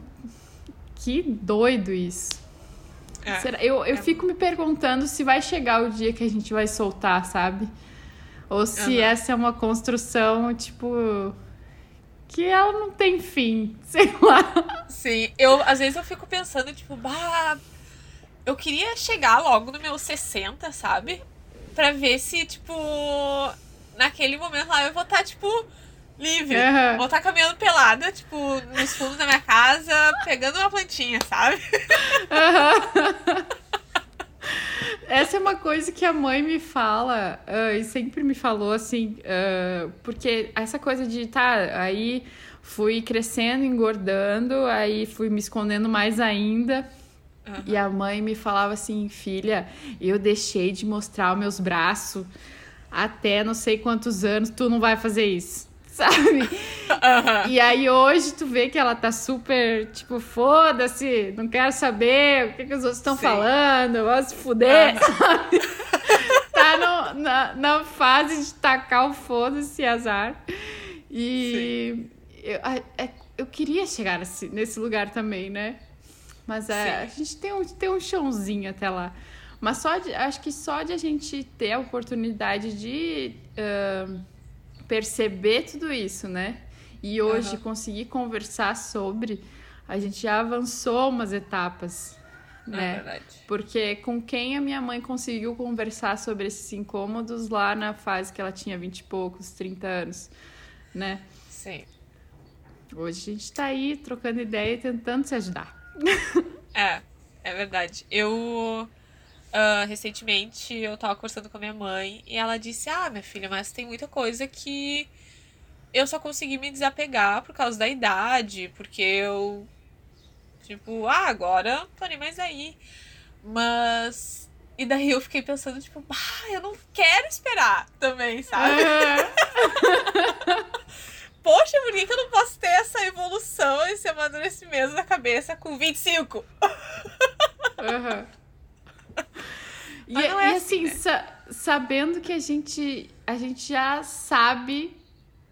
que doido isso. É, Será? Eu, eu é. fico me perguntando se vai chegar o dia que a gente vai soltar, sabe? Ou se uhum. essa é uma construção, tipo, que ela não tem fim, sei lá. Sim, eu às vezes eu fico pensando, tipo, bah, eu queria chegar logo no meu 60, sabe? Pra ver se, tipo, naquele momento lá eu vou estar, tá, tipo, livre. Uhum. Vou estar tá caminhando pelada, tipo, nos fundos da minha casa, pegando uma plantinha, sabe? Uhum. Essa é uma coisa que a mãe me fala uh, e sempre me falou assim, uh, porque essa coisa de tá, aí fui crescendo, engordando, aí fui me escondendo mais ainda. Uhum. E a mãe me falava assim, filha, eu deixei de mostrar os meus braços até não sei quantos anos, tu não vai fazer isso sabe? Uhum. E aí hoje tu vê que ela tá super, tipo, foda-se, não quero saber o que, que os outros estão falando, vou se fuder, uhum. sabe? tá no, na, na fase de tacar o foda-se azar. E eu, é, eu queria chegar nesse, nesse lugar também, né? Mas é, a gente tem um, tem um chãozinho até lá. Mas só de, acho que só de a gente ter a oportunidade de. Uh, perceber tudo isso, né? E hoje uhum. conseguir conversar sobre, a gente já avançou umas etapas, é né? É verdade. Porque com quem a minha mãe conseguiu conversar sobre esses incômodos lá na fase que ela tinha 20 e poucos, 30 anos, né? Sim. Hoje a gente tá aí trocando ideia e tentando se ajudar. É, é verdade. Eu Uh, recentemente eu tava conversando com a minha mãe e ela disse: Ah, minha filha, mas tem muita coisa que eu só consegui me desapegar por causa da idade, porque eu. Tipo, ah, agora tô nem mais aí. Mas. E daí eu fiquei pensando, tipo, ah, eu não quero esperar também, sabe? Uhum. Poxa, por que, que eu não posso ter essa evolução, esse amadurecimento na cabeça com 25? Aham. Uhum. E, é, é assim, assim né? sa sabendo que a gente, a gente já sabe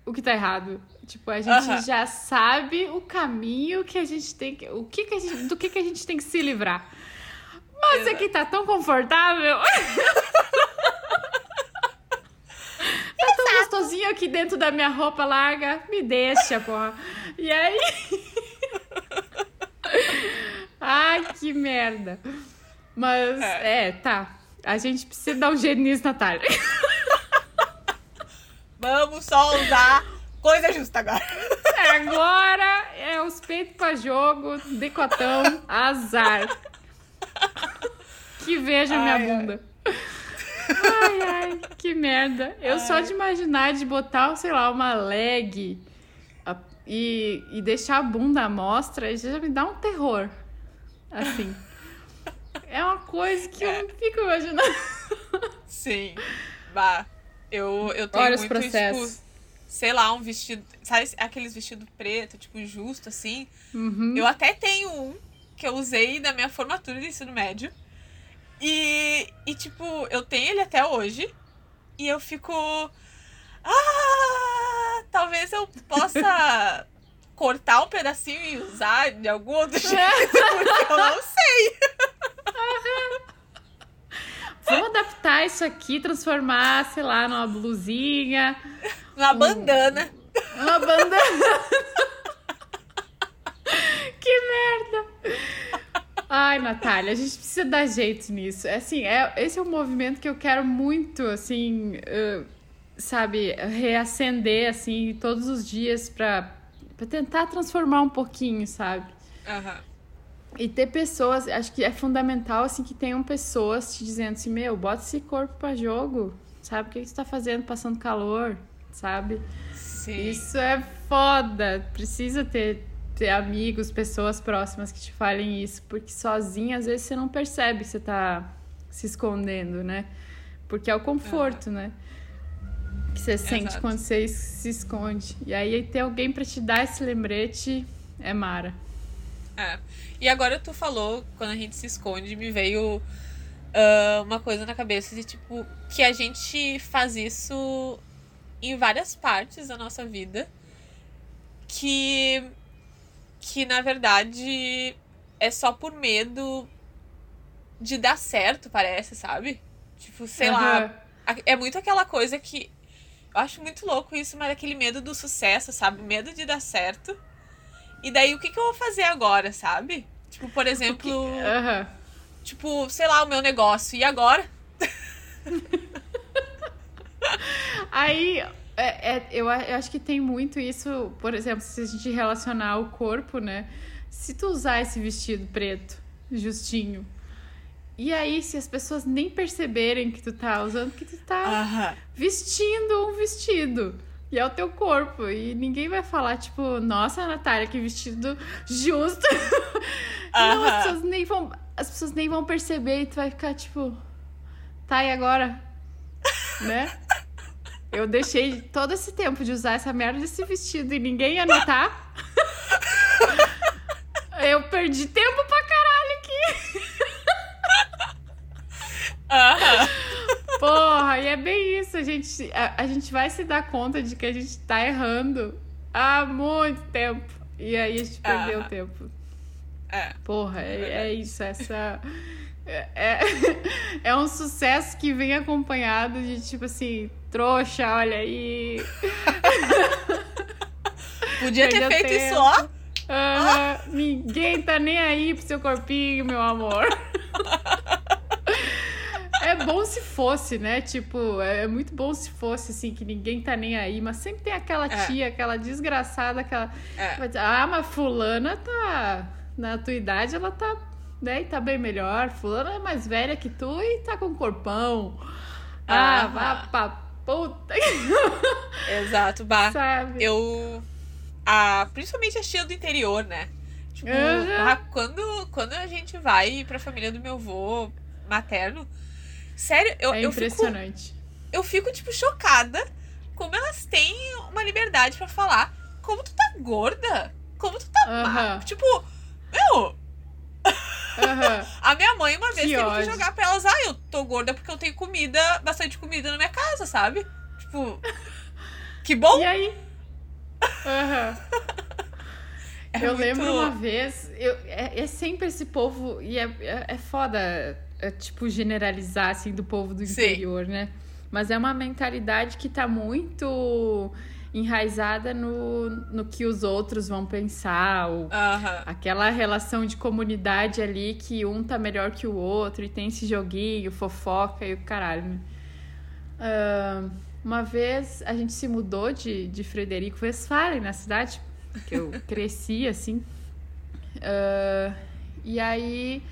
o que tá errado. Tipo, a gente uh -huh. já sabe o caminho que a gente tem que. O que que a gente, do que, que a gente tem que se livrar. Mas Exato. aqui tá tão confortável. tá tão gostosinho aqui dentro da minha roupa larga. Me deixa, porra. E aí. Ai, que merda. Mas, é. é, tá. A gente precisa dar um jeito nisso, Natália. Vamos só usar coisa justa agora. É, agora é os peitos pra jogo, decotão, azar. Que veja minha bunda. Ai, ai, que merda. Eu ai. só de imaginar de botar, sei lá, uma leg e, e deixar a bunda à mostra já me dá um terror. Assim. É uma coisa que é. eu não fico imaginando. Sim. Bah. Eu, eu tenho Olha muito, tipo, sei lá, um vestido. Sabe aqueles vestidos preto, tipo, justo, assim? Uhum. Eu até tenho um que eu usei na minha formatura de ensino médio. E, e, tipo, eu tenho ele até hoje. E eu fico. Ah! Talvez eu possa cortar um pedacinho e usar de algum outro jeito, porque eu não sei. Vamos adaptar isso aqui, transformar, sei lá, numa blusinha. Uma um... bandana. Uma bandana. que merda. Ai, Natália, a gente precisa dar jeito nisso. É assim, é, esse é um movimento que eu quero muito, assim, uh, sabe, reacender, assim, todos os dias pra, pra tentar transformar um pouquinho, sabe? Aham. Uhum. E ter pessoas, acho que é fundamental, assim, que tenham pessoas te dizendo assim, meu, bota esse corpo para jogo, sabe? O que, que você tá fazendo passando calor, sabe? Sim. Isso é foda. Precisa ter, ter amigos, pessoas próximas que te falem isso, porque sozinha, às vezes, você não percebe que você tá se escondendo, né? Porque é o conforto, uhum. né? Que você Exato. sente quando você se esconde. E aí ter alguém para te dar esse lembrete é mara. É. E agora tu falou, quando a gente se esconde, me veio uh, uma coisa na cabeça de tipo, que a gente faz isso em várias partes da nossa vida. Que. Que na verdade é só por medo de dar certo, parece, sabe? Tipo, sei uhum. lá. É muito aquela coisa que. Eu acho muito louco isso, mas aquele medo do sucesso, sabe? Medo de dar certo. E daí, o que, que eu vou fazer agora, sabe? Tipo, por exemplo. Uhum. Tipo, sei lá, o meu negócio. E agora? Aí, é, é, eu, eu acho que tem muito isso, por exemplo, se a gente relacionar o corpo, né? Se tu usar esse vestido preto, justinho, e aí, se as pessoas nem perceberem que tu tá usando, que tu tá vestindo um vestido. E é o teu corpo. E ninguém vai falar, tipo, nossa, Natália, que vestido justo. Não, as pessoas, nem vão, as pessoas nem vão perceber e tu vai ficar, tipo, tá, e agora? né? Eu deixei todo esse tempo de usar essa merda desse vestido e ninguém ia notar. Eu perdi tempo pra caralho aqui. Porra, e é bem isso. A gente, a, a, gente vai se dar conta de que a gente tá errando há muito tempo. E aí a gente perdeu tempo. É. Porra, é, é isso. Essa. É, é, é um sucesso que vem acompanhado de tipo assim, trouxa, olha aí. Podia ter feito tempo. isso, ó. Ah. Ninguém tá nem aí pro seu corpinho, meu amor. É bom se fosse, né? Tipo, é muito bom se fosse, assim, que ninguém tá nem aí. Mas sempre tem aquela é. tia, aquela desgraçada, aquela. É. Ah, mas fulana tá. Na tua idade, ela tá. Né, e tá bem melhor. Fulana é mais velha que tu e tá com corpão. Ah, ah vá puta. Exato, bah. Sabe? Eu. Ah, principalmente a tia do interior, né? Tipo, uhum. ah, quando, quando a gente vai pra família do meu avô materno, Sério, eu, é eu impressionante. Fico, eu fico, tipo, chocada como elas têm uma liberdade para falar. Como tu tá gorda? Como tu tá uh -huh. má? Tipo, meu. Uh -huh. a minha mãe uma vez que teve ódio. que jogar pra elas, ah, eu tô gorda porque eu tenho comida, bastante comida na minha casa, sabe? Tipo. Que bom! E aí? Aham. É eu muito... lembro uma vez, eu, é, é, sempre esse povo, e é, é, é foda é, tipo, generalizar, assim, do povo do interior, Sim. né? Mas é uma mentalidade que tá muito enraizada no, no que os outros vão pensar, ou aquela relação de comunidade ali que um tá melhor que o outro e tem esse joguinho, fofoca e o caralho. Né? Uh, uma vez a gente se mudou de, de Frederico Westphalen, na cidade que eu cresci assim. Uh, e aí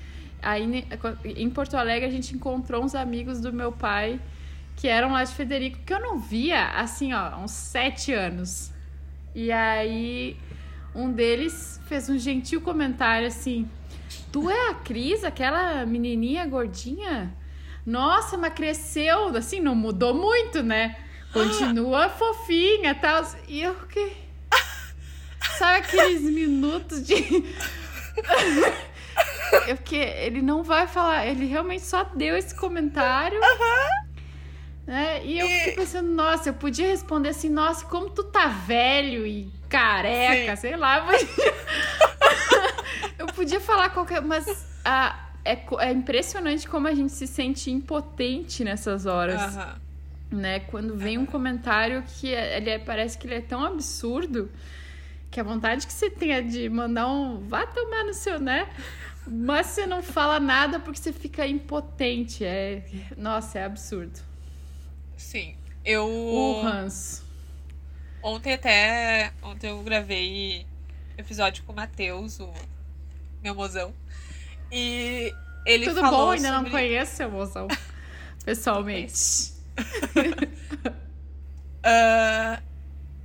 Aí em Porto Alegre a gente encontrou uns amigos do meu pai que eram lá de Federico, que eu não via assim, ó, uns sete anos. E aí um deles fez um gentil comentário assim: Tu é a Cris, aquela menininha gordinha? Nossa, mas cresceu, assim, não mudou muito, né? Continua fofinha e tal. E eu que. Sabe aqueles minutos de. Porque ele não vai falar, ele realmente só deu esse comentário. Né? E eu fiquei pensando, nossa, eu podia responder assim, nossa, como tu tá velho e careca, Sim. sei lá, mas. eu podia falar qualquer. Mas ah, é, é impressionante como a gente se sente impotente nessas horas. Né? Quando vem um comentário que é, ele é, parece que ele é tão absurdo que a vontade que você tenha de mandar um vá tomar no seu, né? Mas você não fala nada porque você fica impotente. É... Nossa, é absurdo. Sim. Eu. O Hans. Ontem até. Ontem eu gravei episódio com o Matheus, o meu mozão. E ele Tudo falou. bom, ainda sobre... não conheço seu mozão. Pessoalmente. uh,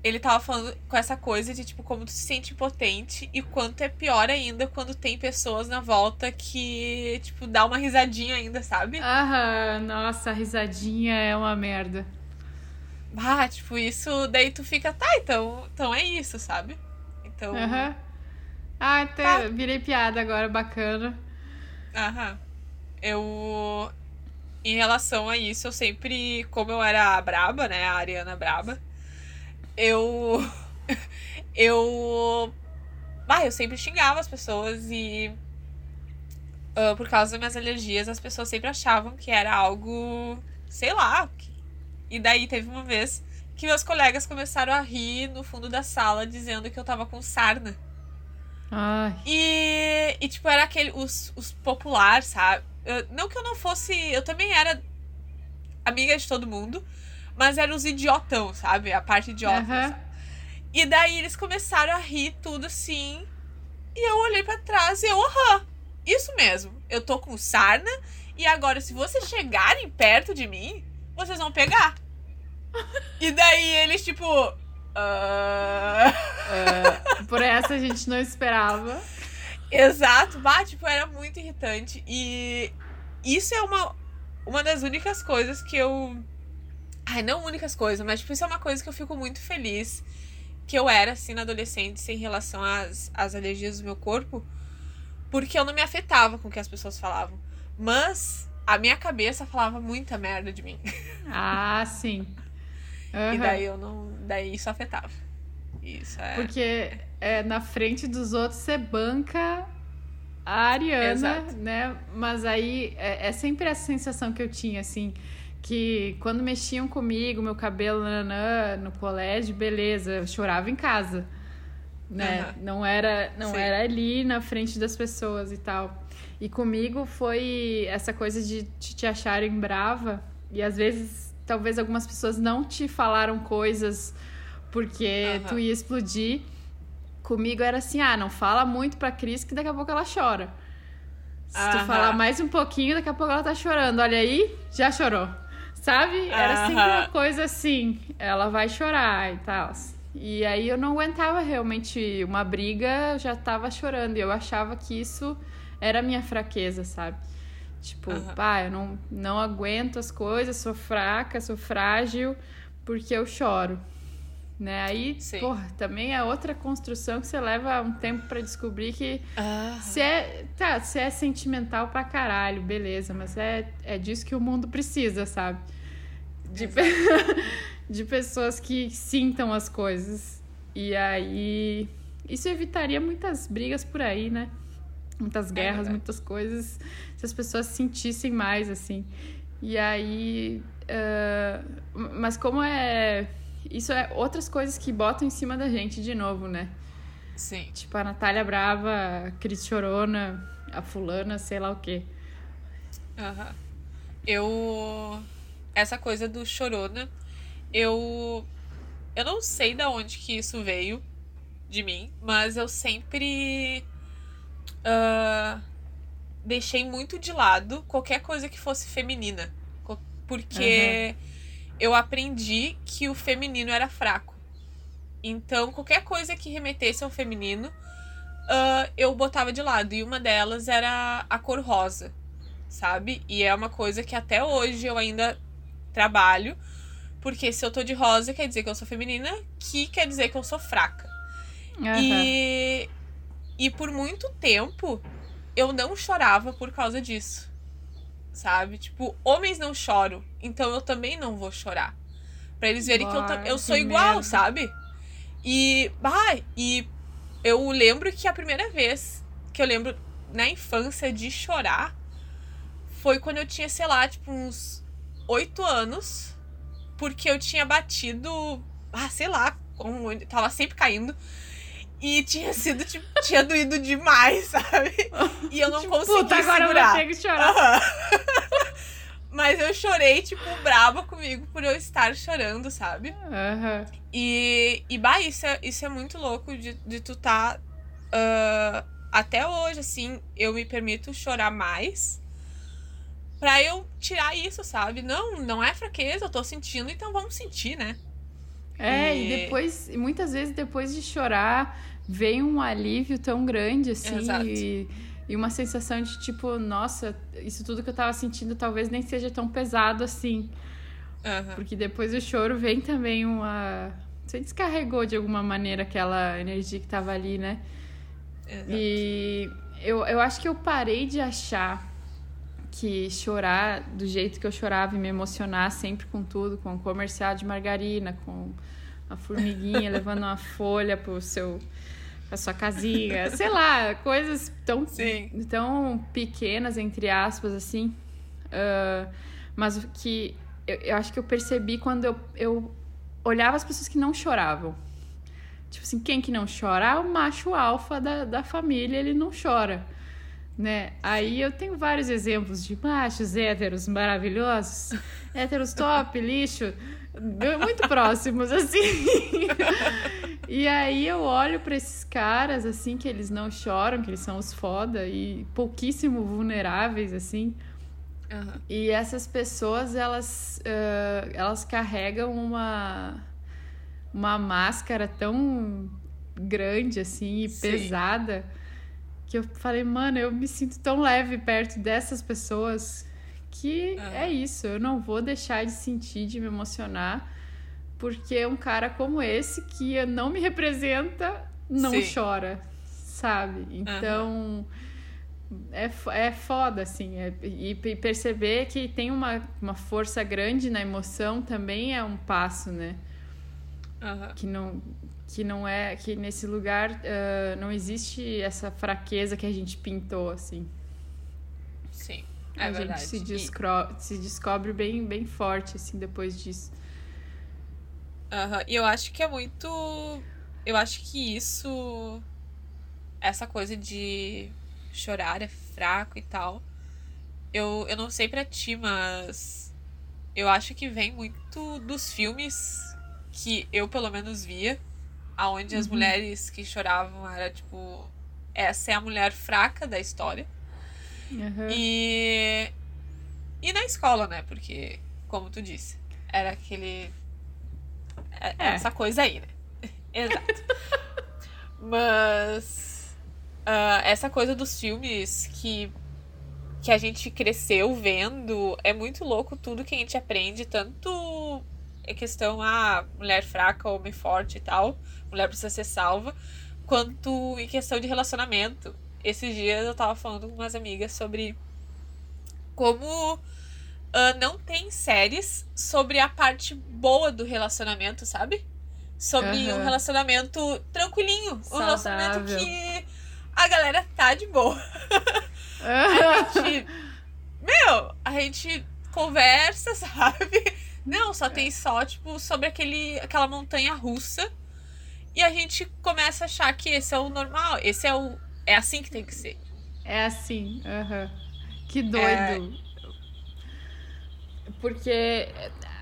ele tava falando com essa coisa de, tipo, como tu se sente impotente e quanto é pior ainda quando tem pessoas na volta que, tipo, dá uma risadinha ainda, sabe? Aham, nossa, a risadinha é uma merda. Ah, tipo, isso, daí tu fica, tá, então, então é isso, sabe? Então. Aham. Ah, até tá. virei piada agora, bacana. Aham. Eu. Em relação a isso, eu sempre, como eu era a braba, né, a Ariana braba, eu. eu. Ah, eu sempre xingava as pessoas e. Uh, por causa das minhas alergias, as pessoas sempre achavam que era algo. sei lá. E daí teve uma vez que meus colegas começaram a rir no fundo da sala, dizendo que eu tava com sarna. Ai. E, e tipo, era aquele, os, os populares, sabe? Eu, não que eu não fosse. Eu também era amiga de todo mundo, mas eram os idiotão, sabe? A parte idiota. Aham. E daí eles começaram a rir tudo assim. E eu olhei pra trás e eu, aham, isso mesmo. Eu tô com sarna e agora se vocês chegarem perto de mim, vocês vão pegar. e daí eles tipo. É, por essa a gente não esperava. Exato, bah, tipo, era muito irritante. E isso é uma, uma das únicas coisas que eu. Ai, não únicas coisas, mas tipo, isso é uma coisa que eu fico muito feliz que eu era, assim, na adolescência em relação às, às alergias do meu corpo, porque eu não me afetava com o que as pessoas falavam. Mas a minha cabeça falava muita merda de mim. Ah, sim. E Aham. daí eu não. Daí isso afetava. Isso é. Porque é, na frente dos outros você banca a Ariana, Exato. né? Mas aí é, é sempre essa sensação que eu tinha, assim, que quando mexiam comigo, meu cabelo nananã, no colégio, beleza, eu chorava em casa. Né? Aham. Não era não Sim. era ali na frente das pessoas e tal. E comigo foi essa coisa de, te acharem brava e às vezes talvez algumas pessoas não te falaram coisas porque Aham. tu ia explodir. Comigo era assim, ah, não fala muito pra Cris que daqui a pouco ela chora. Se tu Aham. falar mais um pouquinho, daqui a pouco ela tá chorando. Olha aí, já chorou. Sabe? Era sempre Aham. uma coisa assim, ela vai chorar e tal. E aí eu não aguentava realmente uma briga, eu já tava chorando. E eu achava que isso era a minha fraqueza, sabe? Tipo, Aham. pá, eu não, não aguento as coisas, sou fraca, sou frágil, porque eu choro. Né? Aí, Sim. porra, também é outra construção que você leva um tempo pra descobrir que Ah, se é, tá, se é sentimental pra caralho, beleza, mas é, é disso que o mundo precisa, sabe? De, de pessoas que sintam as coisas. E aí. Isso evitaria muitas brigas por aí, né? Muitas guerras, verdade. muitas coisas, se as pessoas sentissem mais, assim. E aí. ah, mas como é. Isso é outras coisas que botam em cima da gente de novo, né? sim. Tipo, a Natália Brava, a Cris Chorona, a fulana, sei lá o quê. Aham. Eu. Essa coisa do chorona, eu. Eu não sei da onde que isso veio de mim, mas eu sempre. ah, deixei muito de lado qualquer coisa que fosse feminina. Porque eu aprendi que o feminino era fraco. Então, qualquer coisa que remetesse ao feminino, ah, eu botava de lado. E uma delas era a cor rosa sabe? E é uma coisa que até hoje eu ainda trabalho, porque se eu tô de rosa quer dizer que eu sou feminina, que quer dizer que eu sou fraca. Aham. E e por muito tempo eu não chorava por causa disso. Sabe? Tipo, homens não choram, então eu também não vou chorar. Pra eles verem que eu, eu sou igual, merda. sabe? E, bah, e eu lembro que a primeira vez que eu lembro na infância de chorar foi quando eu tinha, sei lá, tipo, uns oito anos, porque eu tinha batido, ah, sei lá, como tava sempre caindo. E tinha sido, tipo, tinha doído demais, sabe? E eu não consegui Puta, agora eu segurar. vou ter que chorar. Aham. Mas eu chorei, tipo, braba comigo por eu estar chorando, sabe? Aham. E, e bah, isso é, isso é muito louco de, de tu tá. ah, até hoje, assim, eu me permito chorar mais pra eu tirar isso, sabe? Não, não é fraqueza, eu tô sentindo, então vamos sentir, né? É, e E- depois, muitas vezes depois de chorar, vem um alívio tão grande, assim, Exato. e, e uma sensação de tipo, nossa, isso tudo que eu tava sentindo talvez nem seja tão pesado assim. Aham. Porque depois do choro vem também uma. Você descarregou de alguma maneira aquela energia que tava ali, né? Exato. E eu, eu acho que eu parei de achar que chorar do jeito que eu chorava e me emocionar sempre com tudo, com o comercial de margarina, com a formiguinha levando uma folha pro seu pra sua casinha, sei lá, coisas tão Sim. tão pequenas entre aspas assim. Ah, mas o que eu, eu acho que eu percebi quando eu, eu olhava as pessoas que não choravam. Tipo assim, quem que não chora? Ah, o macho alfa da, da família, ele não chora. Né? Aí eu tenho vários exemplos de machos héteros maravilhosos, héteros top, lixo, muito próximos, assim. e aí eu olho para esses caras, assim, que eles não choram, que eles são os foda e pouquíssimo vulneráveis, assim. Uhum. E essas pessoas, elas, uh, elas carregam uma, uma máscara tão grande, assim, e Sim. pesada, que eu falei, mano, eu me sinto tão leve perto dessas pessoas que uhum. é isso, eu não vou deixar de sentir, de me emocionar, porque um cara como esse, que não me representa, não Sim. chora, sabe? Então. Uhum é, é foda, assim. É, e, e, perceber que tem uma, uma força grande na emoção também é um passo, né? Uhum. Que, não, que não é. Que nesse lugar uh, não existe essa fraqueza que a gente pintou, assim. É a verdade. gente se, descro- e... se descobre bem, bem forte, assim, depois disso. Uhum. E eu acho que é muito. Eu acho que isso. Essa coisa de chorar é fraco e tal. Eu, eu não sei pra ti, mas eu acho que vem muito dos filmes que eu pelo menos via, aonde uhum. as mulheres que choravam era tipo essa é a mulher fraca da história. Uhum. E e na escola, né? Porque como tu disse, era aquele é, é. essa coisa aí, né? Exato. mas uh, essa coisa dos filmes que que a gente cresceu vendo é muito louco tudo que a gente aprende tanto é questão a ah, mulher fraca homem forte e tal mulher precisa ser salva quanto em questão de relacionamento esses dias eu tava falando com umas amigas sobre como uh, não tem séries sobre a parte boa do relacionamento sabe sobre uhum. um relacionamento tranquilinho Saudável. um relacionamento que a galera tá de boa. a gente. Meu, a gente conversa, sabe? Não, só tem só, tipo, sobre aquele, aquela montanha russa. E a gente começa a achar que esse é o normal. Esse é o. É assim que tem que ser. É assim. Uhum. Que doido. É... Porque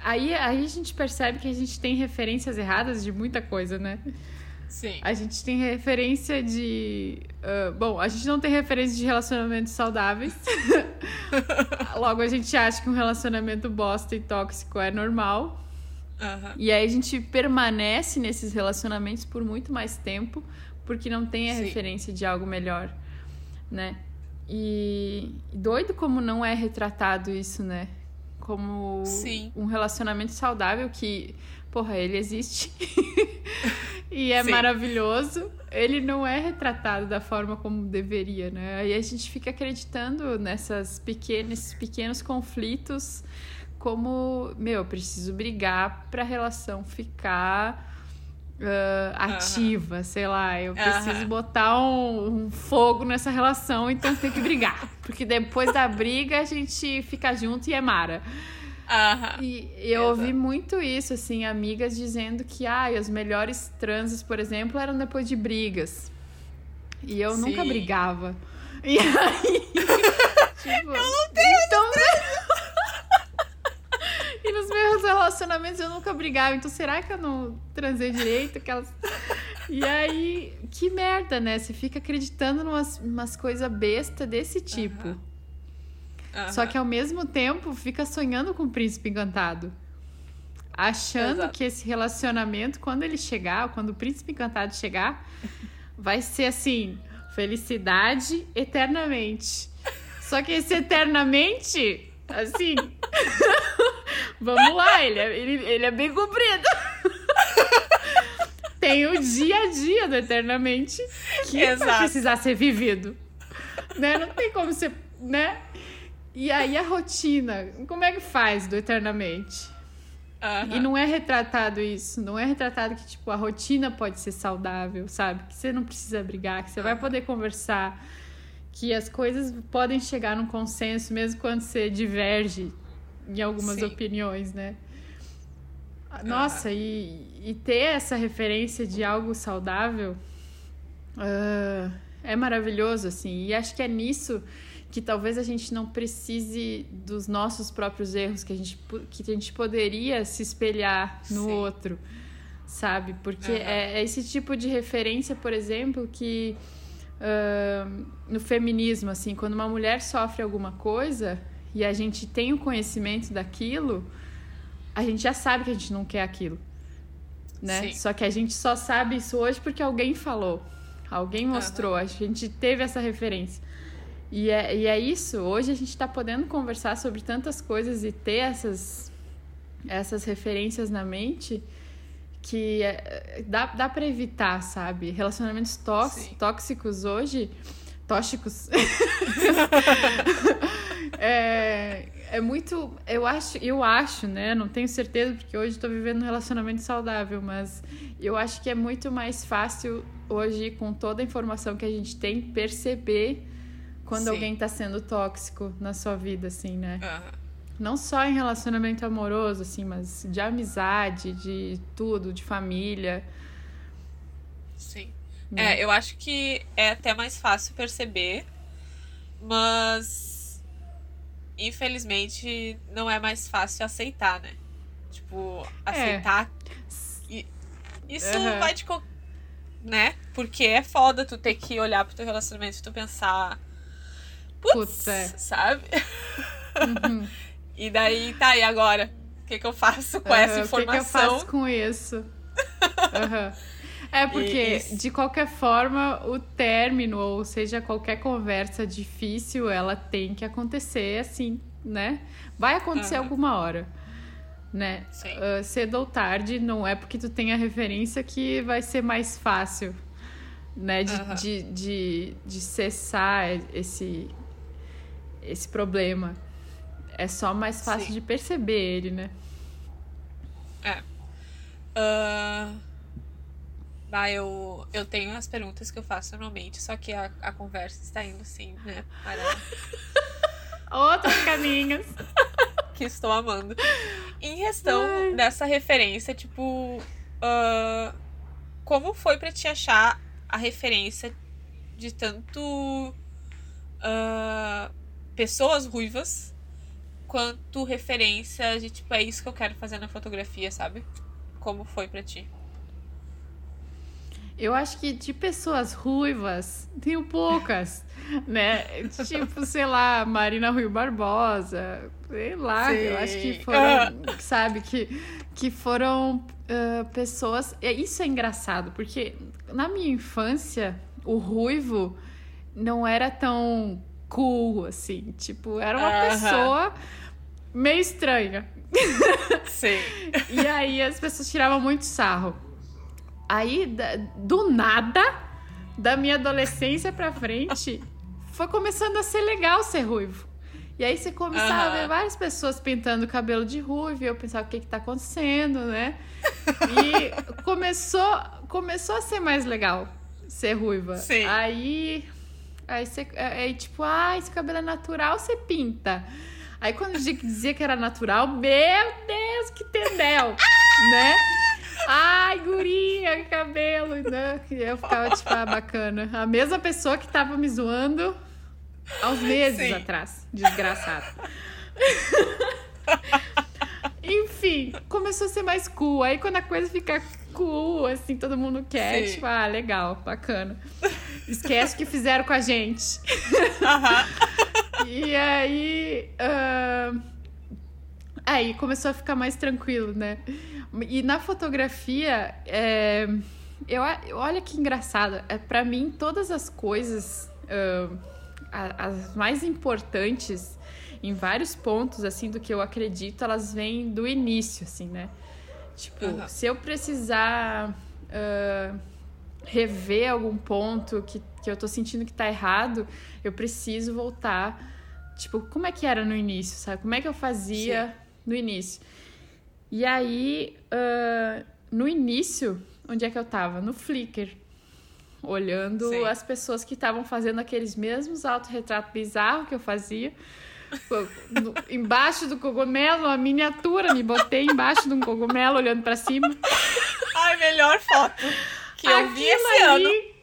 aí, aí a gente percebe que a gente tem referências erradas de muita coisa, né? Sim. A gente tem referência de. Uh, bom, a gente não tem referência de relacionamentos saudáveis. Logo, a gente acha que um relacionamento bosta e tóxico é normal. Uhum. E aí a gente permanece nesses relacionamentos por muito mais tempo, porque não tem a Sim. referência de algo melhor, né? E doido como não é retratado isso, né? Como Sim. um relacionamento saudável que, porra, ele existe. e é Sim. maravilhoso, ele não é retratado da forma como deveria, né? Aí a gente fica acreditando nessas pequenos, pequenos conflitos como, meu, eu preciso brigar para a relação ficar uh, ativa, uhum. sei lá, eu preciso uhum. botar um, um, fogo nessa relação, então tem que brigar, porque depois da briga a gente fica junto e é mara. Uhum. E eu Exato. ouvi muito isso, assim, amigas dizendo que ah, os melhores transes, por exemplo, eram depois de brigas. E eu Sim. nunca brigava. E aí. tipo, eu não tenho então, E nos meus relacionamentos eu nunca brigava. Então será que eu não transei direito? Aquelas... E aí, que merda, né? Você fica acreditando em umas coisas besta desse tipo. Uhum. Uhum. Só que ao mesmo tempo fica sonhando com o príncipe encantado. Achando Exato. que esse relacionamento, quando ele chegar, quando o príncipe encantado chegar, vai ser assim: felicidade eternamente. Só que esse eternamente, assim. vamos lá, ele é, ele, ele é bem comprido. Tem o dia a dia do eternamente que Exato. vai precisar ser vivido. Né? Não tem como ser. Né? E aí a rotina, como é que faz do eternamente? Uhum. E não é retratado isso, não é retratado que tipo a rotina pode ser saudável, sabe? Que você não precisa brigar, que você vai poder conversar, que as coisas podem chegar num consenso mesmo quando você diverge em algumas Sim. opiniões, né? Nossa, e, e ter essa referência de algo saudável uh, é maravilhoso, assim. E acho que é nisso que talvez a gente não precise dos nossos próprios erros, que a gente, que a gente poderia se espelhar no Sim. outro, sabe? Porque uhum. é, é, esse tipo de referência, por exemplo, que uh, no feminismo, assim, quando uma mulher sofre alguma coisa e a gente tem o conhecimento daquilo, a gente já sabe que a gente não quer aquilo. Né? Sim. Só que a gente só sabe isso hoje porque alguém falou, alguém mostrou, uhum. a gente teve essa referência. E é, e é isso, hoje a gente está podendo conversar sobre tantas coisas e ter essas, essas referências na mente que é, dá, dá para evitar, sabe? Relacionamentos tóxicos, tóxicos hoje, tóxicos. é, é muito. Eu acho, eu acho, né? Não tenho certeza, porque hoje estou vivendo um relacionamento saudável, mas eu acho que é muito mais fácil hoje, com toda a informação que a gente tem, perceber quando Sim. alguém tá sendo tóxico na sua vida, assim, né? Uhum. Não só em relacionamento amoroso, assim, mas de amizade, de tudo, de família. Sim. Né? É, eu acho que é até mais fácil perceber, mas infelizmente não é mais fácil aceitar, né? Tipo, é. aceitar. É. Isso uhum. vai te. Né? Porque é foda tu ter que olhar pro teu relacionamento e tu pensar putz, é. sabe? Uhum. e daí, tá, e agora? O que, que eu faço com uhum, essa informação? O que, que eu faço com isso? Uhum. É porque, e, de qualquer forma, o término, ou seja, qualquer conversa difícil, ela tem que acontecer assim, né? Vai acontecer alguma hora. Né? Uh, cedo ou tarde, não é porque tu tem a referência que vai ser mais fácil, né? De, de, de, de cessar esse, esse problema. É só mais fácil Sim. de perceber ele, né? É. Uh... Ah, eu, eu tenho as perguntas que eu faço normalmente, só que a, a conversa está indo sim, né? Para... Outros caminhos. que estou amando. Em questão Ai. dessa referência, tipo. Uh, como foi para te achar a referência de tanto. Uh, pessoas ruivas quanto referência de tipo, é isso que eu quero fazer na fotografia, sabe? Como foi para ti? Eu acho que de pessoas ruivas, tenho poucas, né? Tipo, sei lá, Marina Rui Barbosa, sei lá, Sim. eu acho que foram, sabe, que, que foram uh, pessoas. Isso é engraçado, porque na minha infância, o ruivo não era tão cool, assim. Tipo, era uma uh -huh. pessoa meio estranha. Sim. e aí as pessoas tiravam muito sarro. Aí, do nada, da minha adolescência pra frente, foi começando a ser legal ser ruivo. E aí você começava a ver várias pessoas pintando o cabelo de ruivo, e eu pensava, o que que tá acontecendo, né? E começou, começou a ser mais legal ser ruiva. Sim. Aí Aí, você, é, aí tipo, ah, esse cabelo é natural, você pinta. Aí quando dizia que era natural, meu Deus, que tendel, né? Ai, guria, cabelo, né? E eu ficava, tipo, ah, bacana. A mesma pessoa que tava me zoando há uns meses Sim. atrás. Desgraçado. Enfim, começou a ser mais cool. Aí quando a coisa fica cool, assim, todo mundo quer, Sim. tipo, ah, legal, bacana. Esquece o que fizeram com a gente. e aí. Uh, aí começou a ficar mais tranquilo, né? E na fotografia, é, eu, olha que engraçado. É, para mim, todas as coisas, uh, as mais importantes em vários pontos, assim, do que eu acredito, elas vêm do início, assim, né? Tipo, uhum. se eu precisar uh, rever algum ponto que, que eu tô sentindo que tá errado, eu preciso voltar. Tipo, como é que era no início, sabe? Como é que eu fazia. No início? E aí, uh, no início, onde é que eu tava? No Flickr. Olhando Sim. as pessoas que estavam fazendo aqueles mesmos autorretratos bizarros que eu fazia no- embaixo do cogumelo, uma miniatura, me botei embaixo de um cogumelo olhando pra cima. Ai, melhor foto que eu vi Aquilo esse ali- ano.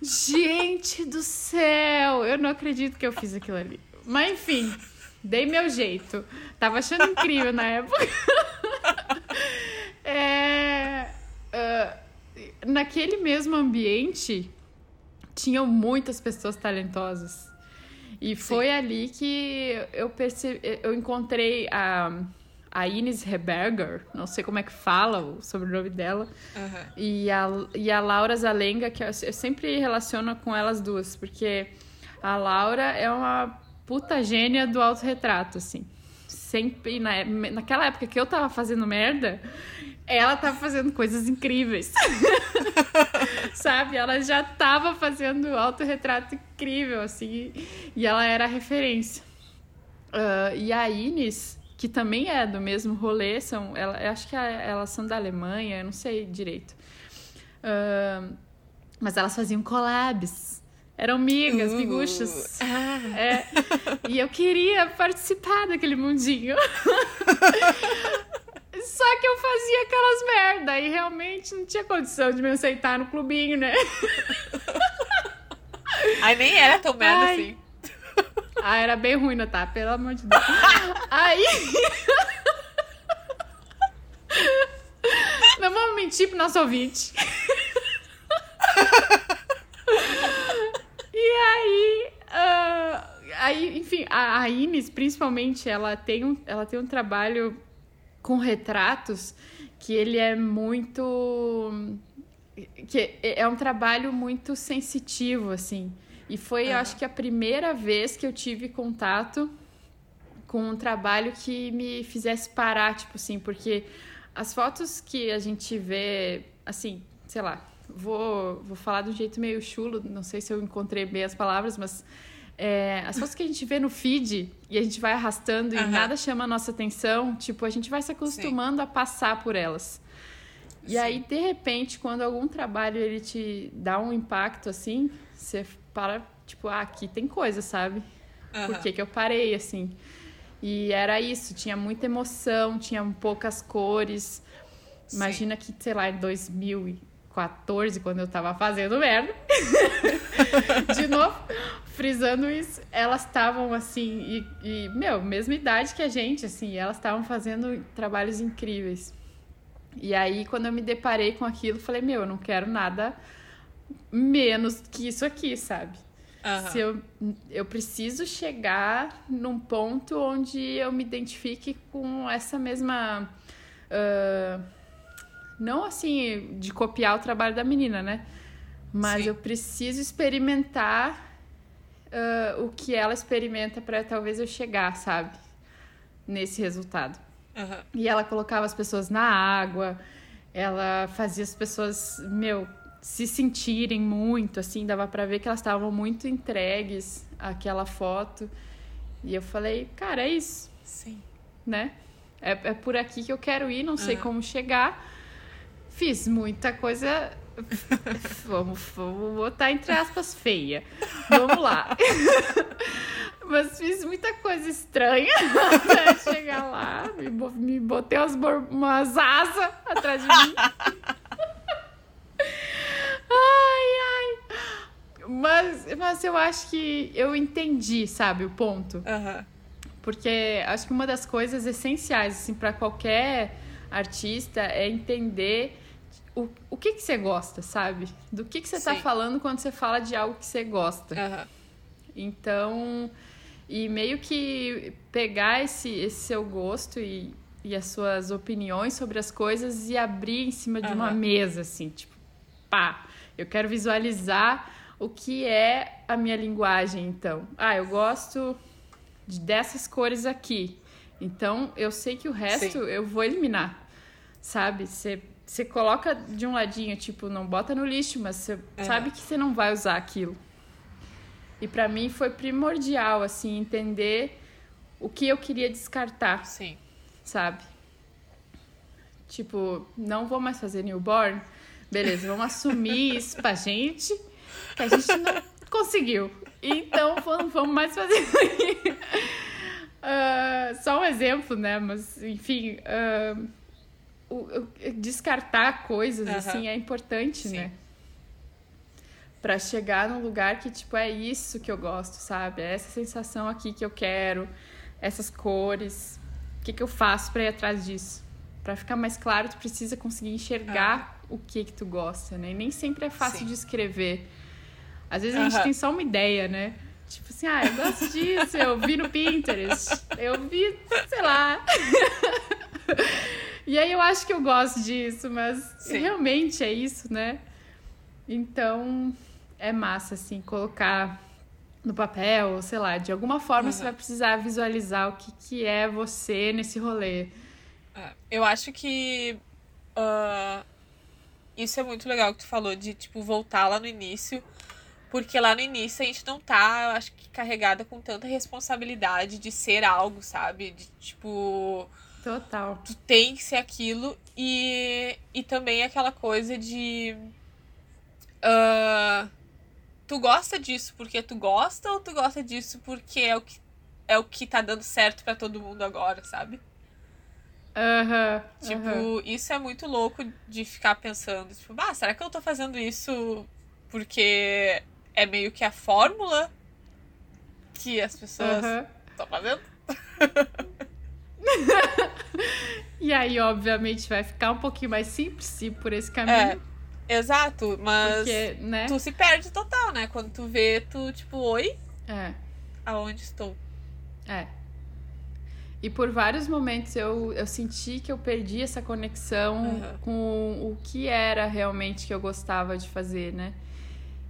Gente do céu, eu não acredito que eu fiz aquilo ali. Mas enfim, dei meu jeito. Tava achando incrível na época. É, ah, naquele mesmo ambiente, tinham muitas pessoas talentosas. E foi ali que eu percebi, eu encontrei a, a Ines Heberger, não sei como é que fala o sobrenome dela, Aham. e a, e a Laura Zalenga, que eu, eu sempre relaciono com elas duas, porque a Laura é uma puta gênia do autorretrato, assim. Sempre, na, naquela época que eu tava fazendo merda, ela tava fazendo coisas incríveis. Sabe? Ela já tava fazendo autorretrato incrível, assim, e ela era a referência. Ah, e a Ines, que também é do mesmo rolê, são, ela, acho que elas são da Alemanha, eu não sei direito. Ah, mas elas faziam collabs. Eram migas, Uh. miguxas. Ah, É, e eu queria participar daquele mundinho. Só que eu fazia aquelas merda e realmente não tinha condição de me aceitar no clubinho, né? Ai, nem era tão merda Ai. assim. Ah, era bem ruim, tá? Pelo amor de Deus. Aí. Não vamos mentir pro nosso ouvinte. E aí. ah, aí, enfim, a, a Ines, principalmente, ela tem, um, ela tem um trabalho com retratos que ele é muito. que é um trabalho muito sensitivo, assim. E foi, eu Aham. acho que a primeira vez que eu tive contato com um trabalho que me fizesse parar, tipo assim, porque as fotos que a gente vê, assim, sei lá, vou, vou falar de um jeito meio chulo, não sei se eu encontrei bem as palavras, mas é, as fotos que a gente vê no feed e a gente vai arrastando e Aham. nada chama a nossa atenção, tipo, a gente vai se acostumando a passar por elas. E Sim. aí, de repente, quando algum trabalho ele te dá um impacto assim, você para, tipo, ah, aqui tem coisa, sabe? Por Aham. que, que eu parei, assim? E era isso, tinha muita emoção, tinha poucas cores. Sim. Imagina que, sei lá, em 2014, quando eu tava fazendo merda, de novo, frisando isso, elas estavam assim, e, e, meu, mesma idade que a gente, assim, elas estavam fazendo trabalhos incríveis. E aí, quando eu me deparei com aquilo, falei, meu, eu não quero nada menos que isso aqui, sabe? Aham. Se eu, eu preciso chegar num ponto onde eu me identifique com essa mesma. ah, não assim de copiar o trabalho da menina, né? Mas Sim. eu preciso experimentar ah, o que ela experimenta para talvez eu chegar, sabe? Nesse resultado. Aham. E ela colocava as pessoas na água, ela fazia as pessoas, meu, se sentirem muito, assim, dava pra ver que elas estavam muito entregues àquela foto. E eu falei, cara, é isso, Sim. né? É, é por aqui que eu quero ir, não sei Ah. como chegar. Fiz muita coisa. vamos, vamos botar entre aspas feia. Vamos lá. Mas fiz muita coisa estranha até chegar lá. Me, me botei umas, umas asas atrás de mim. Ai, ai. Mas, mas eu acho que eu entendi, sabe, o ponto. Porque acho que uma das coisas essenciais, assim, para qualquer artista é entender o, o que, que você gosta, sabe? Do que, que você tá Sim. falando quando você fala de algo que você gosta. Aham. Então, e meio que pegar esse, esse seu gosto e, e as suas opiniões sobre as coisas e abrir em cima de uma Aham. mesa, assim, tipo, pá, eu quero visualizar o que é a minha linguagem, então. Ah, eu gosto de- dessas cores aqui. Então, eu sei que o resto Sim. eu vou eliminar, sabe? Você você coloca de um ladinho, tipo, não bota no lixo, mas você sabe que você não vai usar aquilo. E pra mim foi primordial, assim, entender o que eu queria descartar, Sim. sabe? Tipo, não vou mais fazer newborn. Beleza, vamos assumir isso pra gente, que a gente não conseguiu. Então, vamos vamos mais fazer isso aqui. Uh, só um exemplo, né? Mas, enfim, uh, o, o, descartar coisas, uhum. assim, é importante, Sim. né? Pra chegar num lugar que, tipo, é isso que eu gosto, sabe? É essa sensação aqui que eu quero, essas cores. O que, que eu faço para ir atrás disso? Para ficar mais claro, tu precisa conseguir enxergar uhum. o que que tu gosta, né? E nem sempre é fácil Sim. de escrever. Às vezes a gente tem só uma ideia, né? Tipo assim, ah, eu gosto disso, eu vi no Pinterest, eu vi, sei lá. e aí eu acho que eu gosto disso, mas Sim. realmente é isso, né? Então é massa, assim, colocar no papel, sei lá, de alguma forma uhum. você vai precisar visualizar o que, que é você nesse rolê. É, eu acho que uh, isso é muito legal que tu falou, de, tipo, voltar lá no início porque lá no início a gente não tá, eu acho que, carregada com tanta responsabilidade de ser algo, sabe? De tipo. Total. Tu tem que ser aquilo. E, e também aquela coisa de. Uh, tu gosta disso porque tu gosta ou tu gosta disso porque é o que, é o que tá dando certo para todo mundo agora, sabe? Aham. Uhum, tipo, uhum. isso é muito louco de ficar pensando. Tipo, ah, será que eu tô fazendo isso porque é meio que a fórmula que as pessoas estão fazendo. e aí, obviamente, vai ficar um pouquinho mais simples se por esse caminho. É, exato, mas Porque, né? tu se perde total, né? Quando tu vê, tu, tipo, oi? É. Aonde estou? É. E por vários momentos eu, eu senti que eu perdi essa conexão uhum. com o que era realmente que eu gostava de fazer, né?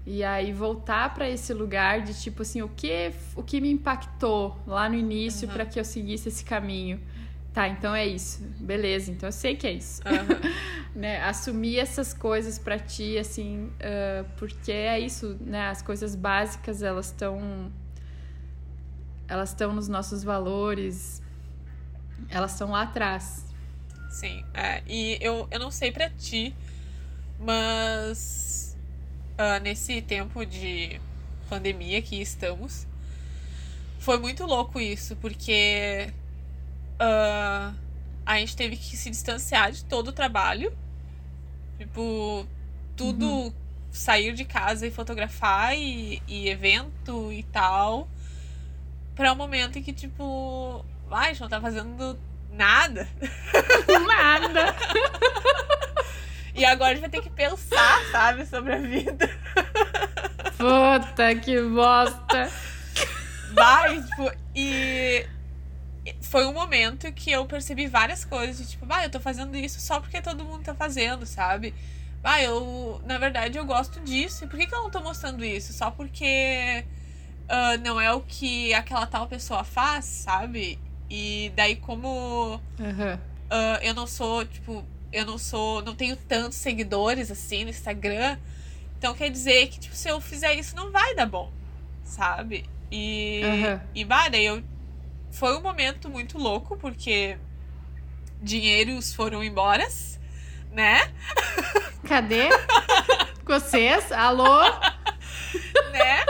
E aí voltar para esse lugar de tipo assim, o que o que me impactou lá no início uhum. para que eu seguisse esse caminho. Tá, então é isso. Beleza, então eu sei que é isso. Uhum. né? Assumir essas coisas para ti, assim, uh, porque é isso, né? As coisas básicas, elas estão. Elas estão nos nossos valores, elas estão lá atrás. Sim, é, e eu, eu não sei para ti, mas uh, nesse tempo de pandemia que estamos. Foi muito louco isso, porque uh, a gente teve que se distanciar de todo o trabalho. Tipo, tudo uhum. sair de casa e fotografar e, e evento e tal. Pra um momento em que, tipo, ai, a gente não tá fazendo nada. Nada. E agora a gente vai ter que pensar, sabe, sobre a vida. Puta que bosta. Vai, tipo, e foi um momento que eu percebi várias coisas, de, tipo, ah, eu tô fazendo isso só porque todo mundo tá fazendo, sabe? Ah, eu, na verdade, eu gosto disso. E por que, que eu não tô mostrando isso? Só porque uh, não é o que aquela tal pessoa faz, sabe? E daí, como uhum. uh, eu não sou, tipo, eu não sou, não tenho tantos seguidores assim no Instagram. Então quer dizer que, tipo, se eu fizer isso, não vai dar bom, sabe? E, uhum. e daí eu. Foi um momento muito louco, porque dinheiros foram embora, né? Cadê? Vocês? Alô? né?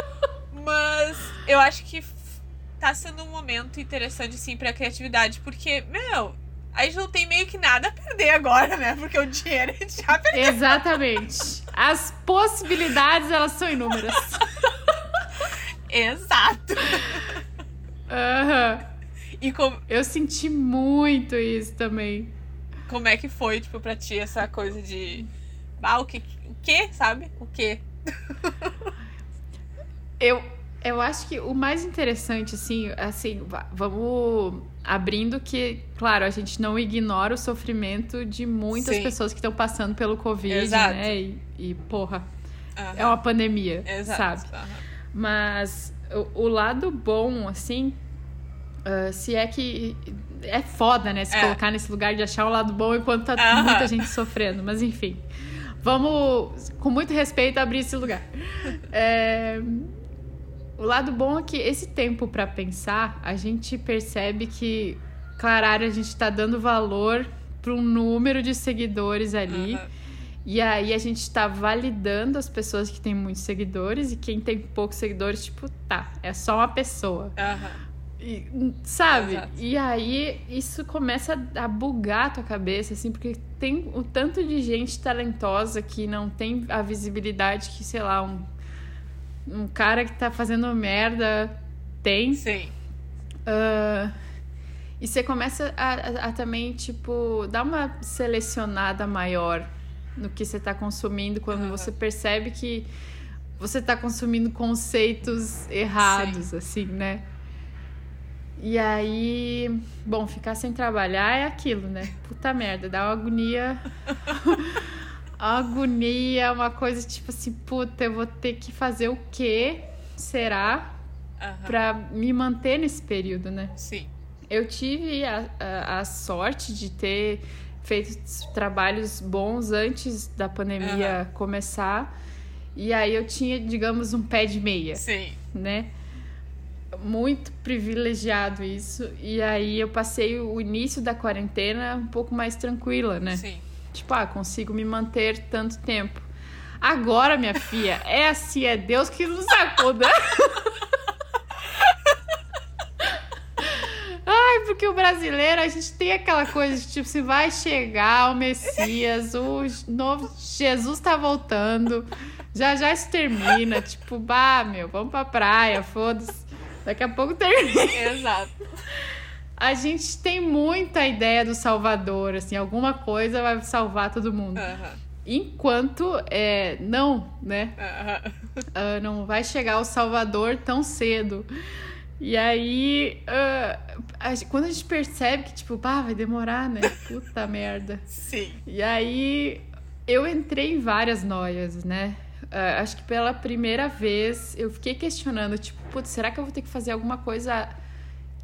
Mas eu acho que tá sendo um momento interessante, assim, pra criatividade, porque, meu, a gente não tem meio que nada a perder agora, né? Porque o dinheiro a gente já perdeu. Exatamente. As possibilidades, elas são inúmeras. Exato. Aham. Uhum. E como... Eu senti muito isso também. Como é que foi, tipo, pra ti essa coisa de... Ah, o que, o que sabe? O que? eu, eu acho que o mais interessante, assim, assim, vamos abrindo que, claro, a gente não ignora o sofrimento de muitas Sim. pessoas que estão passando pelo Covid, Exato. né? E, e porra, uhum. é uma pandemia, Exato. sabe? Uhum. Mas o, o, lado bom, assim, uh, se é que. É foda, né? Se é. colocar nesse lugar de achar o lado bom enquanto tá uhum. muita gente sofrendo, mas enfim. Vamos, com muito respeito, abrir esse lugar. É, o lado bom é que esse tempo para pensar, a gente percebe que, claro, a gente está dando valor para um número de seguidores ali. Uhum. E aí a gente está validando as pessoas que têm muitos seguidores e quem tem poucos seguidores, tipo, tá, é só uma pessoa. Uhum. E, sabe? Exato. E aí isso começa a bugar a tua cabeça, assim, porque tem o tanto de gente talentosa que não tem a visibilidade que, sei lá, um, um cara que tá fazendo merda tem. Sim. Ah, e você começa a, a- a também, tipo, dar uma selecionada maior no que você tá consumindo quando Aham. você percebe que você tá consumindo conceitos errados, assim, né? E aí, bom, ficar sem trabalhar é aquilo, né? Puta merda, dá uma agonia. Agonia, uma coisa tipo assim, puta, eu vou ter que fazer o quê? Será? Aham. Pra me manter nesse período, né? Sim. Eu tive a, a, a sorte de ter feito trabalhos bons antes da pandemia começar. E aí eu tinha, digamos, um pé de meia, Sim. né? Muito privilegiado isso. E aí eu passei o início da quarentena um pouco mais tranquila, né? Sim. Tipo, ah, consigo me manter tanto tempo. Agora, minha filha, é assim, é Deus que nos acuda. Ai, porque o brasileiro, a gente tem aquela coisa de tipo, se vai chegar o Messias, o novo Jesus tá voltando, já já isso termina. Tipo, bah, meu, vamos pra praia, foda-se. Daqui a pouco termina. Exato. A gente tem muita ideia do Salvador, assim, alguma coisa vai salvar todo mundo. Enquanto é, não, né? Ah, não vai chegar o Salvador tão cedo. E aí, ah, a quando a gente percebe que, tipo, pá, vai demorar, né? Puta merda. Sim. E aí, eu entrei em várias noias, né? Ah, acho que pela primeira vez eu fiquei questionando, tipo, putz, será que eu vou ter que fazer alguma coisa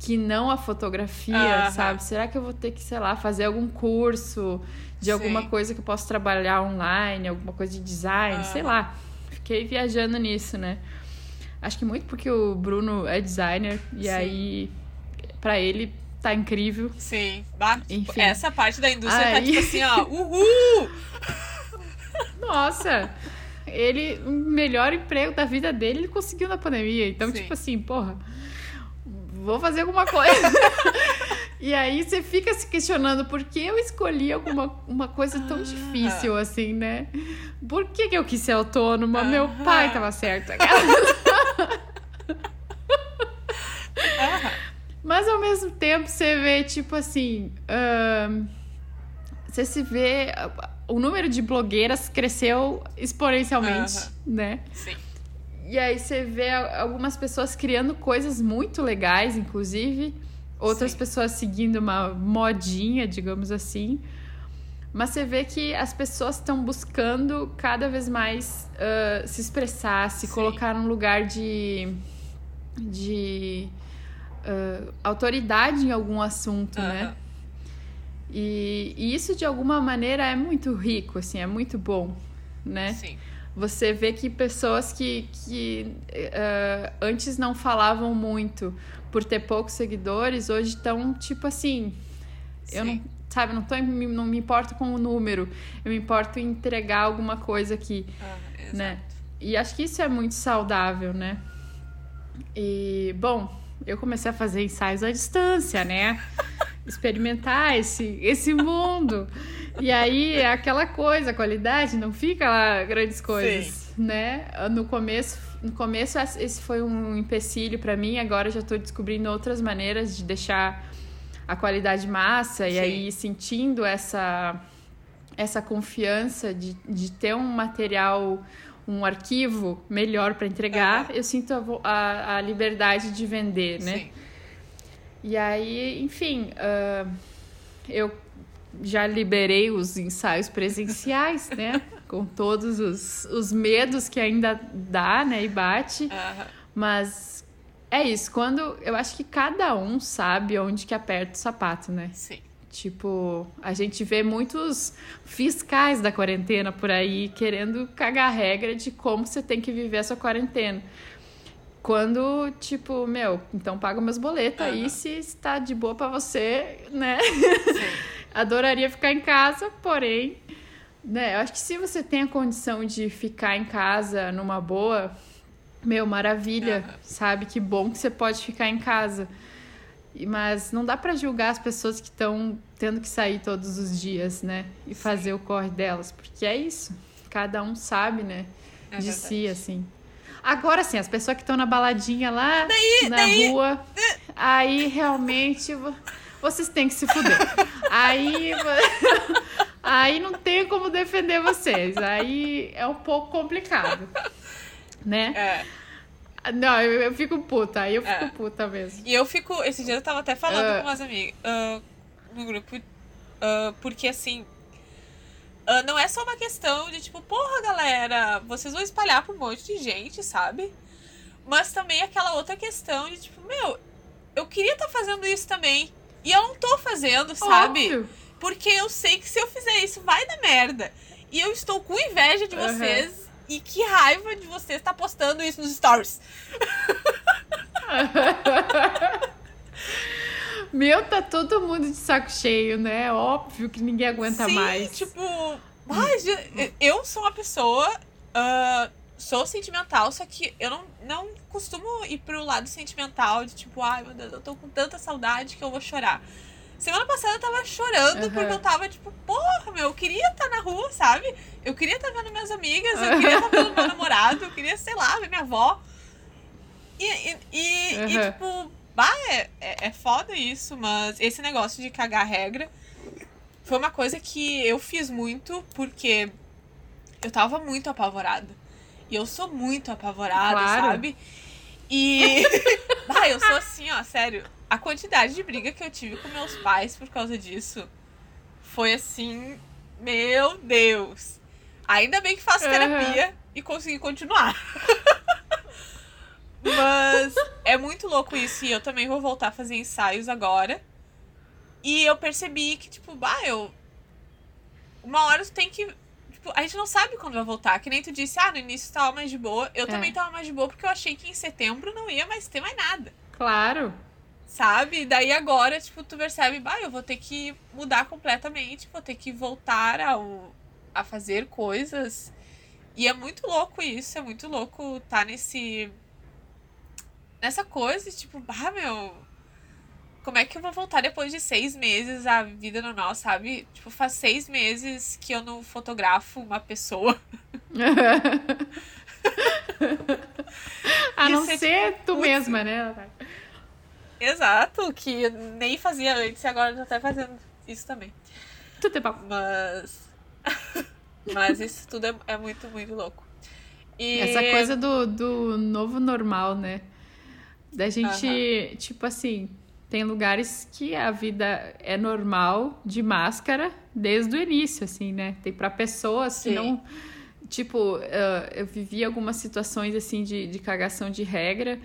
que não a fotografia, sabe? Será que eu vou ter que, sei lá, fazer algum curso de alguma Sim. coisa que eu posso trabalhar online, alguma coisa de design, sei lá. Fiquei viajando nisso, né? Acho que muito porque o Bruno é designer e Sim. aí pra ele tá incrível. Sim. Enfim. Essa parte da indústria tá Aí- tipo assim, ó. Uhul! Nossa, ele, o melhor emprego da vida dele, ele conseguiu na pandemia. Então, Sim. tipo assim, porra, vou fazer alguma coisa. e aí você fica se questionando por que eu escolhi alguma uma coisa tão Ah. difícil assim, né? Por que, que eu quis ser autônoma? Meu pai tava certo. Mas ao mesmo tempo você vê, tipo assim. ahn, você se vê. O número de blogueiras cresceu exponencialmente, né? Sim. E aí você vê algumas pessoas criando coisas muito legais, inclusive. Outras Sim. pessoas seguindo uma modinha, digamos assim. Mas você vê que as pessoas estão buscando cada vez mais ah, se expressar, se Sim. colocar num lugar de, de ah, autoridade em algum assunto, né? Aham. E, e isso de alguma maneira é muito rico, assim, é muito bom, né? Sim. Você vê que pessoas que, que eh, antes não falavam muito por ter poucos seguidores, hoje estão tipo assim. Eu não, Sim. sabe, não, tô, não me importo com o número, eu me importo em entregar alguma coisa aqui, exato. né? E acho que isso é muito saudável, né? E, bom, eu comecei a fazer ensaios à distância, né? Experimentar esse, esse mundo. E aí é aquela coisa, a qualidade não fica lá grandes coisas, né? No começo, no começo esse foi um empecilho para mim, agora já tô descobrindo outras maneiras de deixar a qualidade massa e Sim. aí sentindo essa essa confiança de, de ter um material, um arquivo melhor para entregar, eu sinto a, a, a liberdade de vender, né? Sim. E aí, enfim, ah, eu já liberei os ensaios presenciais, né? Com todos os, os medos que ainda dá, né? E bate. Aham. Mas é isso. Quando eu acho que cada um sabe onde que aperta o sapato, né? Sim. Tipo, a gente vê muitos fiscais da quarentena por aí querendo cagar a regra de como você tem que viver a sua quarentena. Quando, tipo, meu, então paga meus boletos aí Aham. se está de boa pra você, né? Sim. Adoraria ficar em casa, porém, né? Eu acho que se você tem a condição de ficar em casa numa boa, meu, maravilha, Aham. sabe? Que bom que você pode ficar em casa. Mas não dá para julgar as pessoas que estão tendo que sair todos os dias, né? E fazer o corre delas, porque é isso. Cada um sabe, né? É de verdade. si, assim. Agora sim, as pessoas que estão na baladinha lá Daí- na daí- rua, aí realmente vocês têm que se fuder. Aí, aí não tem como defender vocês. Aí é um pouco complicado, né? É. Não, eu, eu fico puta, aí eu fico É. puta mesmo. E eu fico. Esse dia eu tava até falando Ah. com umas amigas ah, no grupo. ah, porque assim. não é só uma questão de tipo, porra, galera, vocês vão espalhar pra um monte de gente, sabe? Mas também aquela outra questão de tipo, meu, eu queria estar fazendo isso também. E eu não tô fazendo, sabe? Óbvio. Porque eu sei que se eu fizer isso vai dar merda. E eu estou com inveja de vocês. E que raiva de vocês estar postando isso nos stories. Meu, tá todo mundo de saco cheio, né? Óbvio que ninguém aguenta Sim, mais. tipo. ge- eu sou uma pessoa. ah, sou sentimental, só que eu não, não costumo ir pro lado sentimental de tipo, ai meu Deus, eu tô com tanta saudade que eu vou chorar. Semana passada eu tava chorando Aham. porque eu tava tipo, porra, meu, eu queria estar na rua, sabe? Eu queria estar vendo minhas amigas, eu queria estar vendo meu namorado, eu queria, sei lá, ver minha avó. E, e, e, e, Aham. tipo, bah, é, é, é foda isso, mas esse negócio de cagar regra foi uma coisa que eu fiz muito porque eu tava muito apavorada. E eu sou muito apavorada, Claro. sabe? E. bah, eu sou assim, ó, sério. A quantidade de briga que eu tive com meus pais por causa disso foi assim. Meu Deus! Ainda bem que faço terapia e consegui continuar. Mas é muito louco isso. E eu também vou voltar a fazer ensaios agora. E eu percebi que, tipo, bah, eu. Uma hora tu tem que. Tipo, a gente não sabe quando vai voltar. Que nem tu disse, ah, no início tava mais de boa. Eu É. também tava mais de boa porque eu achei que em setembro não ia mais ter mais nada. Claro. Sabe? Daí agora, tipo, tu percebe, bah, eu vou ter que mudar completamente, vou ter que voltar ao, a fazer coisas. E é muito louco isso, é muito louco tá nesse. Nessa coisa, tipo, bah, meu. Como é que eu vou voltar depois de seis meses à vida normal, sabe? Tipo, faz seis meses que eu não fotografo uma pessoa. A não é, ser tu putz. mesma, né? Exato, que nem fazia antes e agora eu tô até fazendo isso também. Tudo é bom. Mas. Mas isso tudo é, é muito, muito louco. E... Essa coisa do, do novo normal, né? Da gente, tipo assim, tem lugares que a vida é normal de máscara desde o início, assim, né? Tem pra pessoas que não. Tipo, ah, eu vivi algumas situações assim de, de cagação de regra.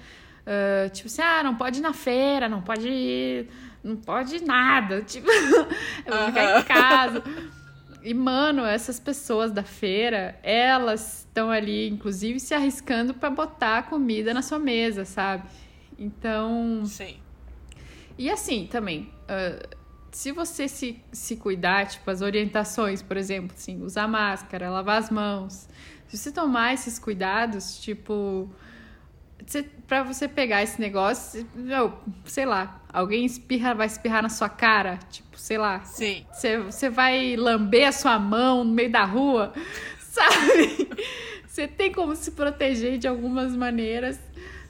ah, tipo assim, ah, não pode ir na feira, não pode ir, não pode ir nada. Tipo, eu vou ficar em casa. E, mano, essas pessoas da feira, elas estão ali, inclusive, se arriscando pra botar comida na sua mesa, sabe? Então. Sim. E assim também, ah, se você se, se cuidar, tipo, as orientações, por exemplo, assim, usar máscara, lavar as mãos, se você tomar esses cuidados, tipo. Você, pra você pegar esse negócio, meu, sei lá, alguém espirra, vai espirrar na sua cara, tipo, sei lá, Sim. você, você vai lamber a sua mão no meio da rua, sabe? Você tem como se proteger de algumas maneiras,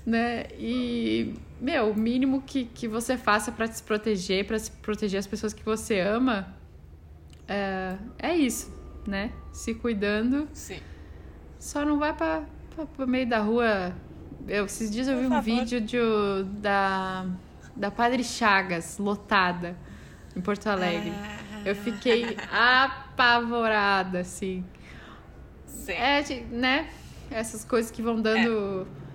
né? E, meu, o mínimo que, que você faça pra se proteger, pra se proteger as pessoas que você ama, é, é isso, né? Se cuidando, Sim. só não vai pra, pro meio da rua. Eu, esses dias eu vi um vídeo de, da, da Padre Chagas, lotada, em Porto Alegre. Eu fiquei apavorada, assim. Sim. É, né? Essas coisas que vão dando. É.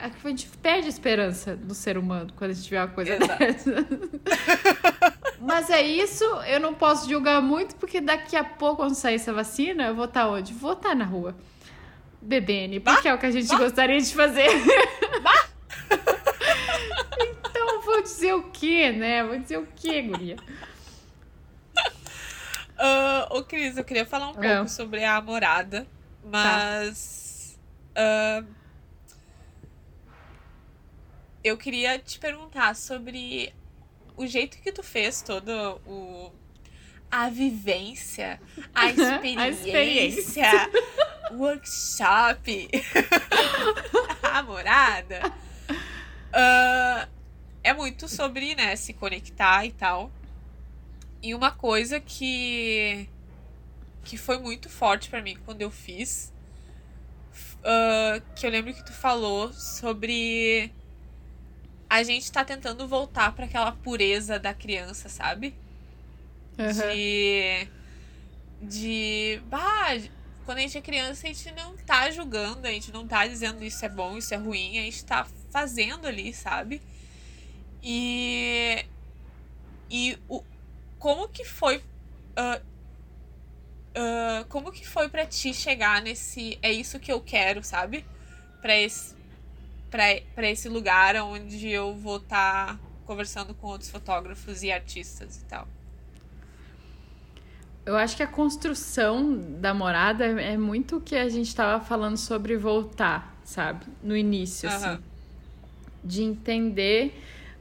A gente perde a esperança do ser humano quando a gente vê uma coisa Exato. dessa. Mas é isso, eu não posso julgar muito, porque daqui a pouco, quando sair essa vacina, eu vou estar onde? Vou estar na rua. Bebendo, porque é o que a gente gostaria de fazer. então, vou dizer o quê, né? Vou dizer o quê, guria? Ah, ô, Cris, eu queria falar um pouco É. sobre a morada, mas. ah, eu queria te perguntar sobre o jeito que tu fez todo o a vivência, a experiência, a experiência. workshop, a morada. Uh, é muito sobre, né, se conectar e tal. E uma coisa que que foi muito forte para mim quando eu fiz, uh, que eu lembro que tu falou sobre a gente tá tentando voltar para aquela pureza da criança, sabe? Uhum. De. De. Bah, quando a gente é criança, a gente não tá julgando, a gente não tá dizendo isso é bom, isso é ruim, a gente tá fazendo ali, sabe? E. E o, como que foi. Uh, uh, como que foi para ti chegar nesse. É isso que eu quero, sabe? Pra esse, pra esse lugar onde eu vou estar tá conversando com outros fotógrafos e artistas e tal. Eu acho que a construção da morada é muito o que a gente estava falando sobre voltar, sabe? No início, uhum. assim. De entender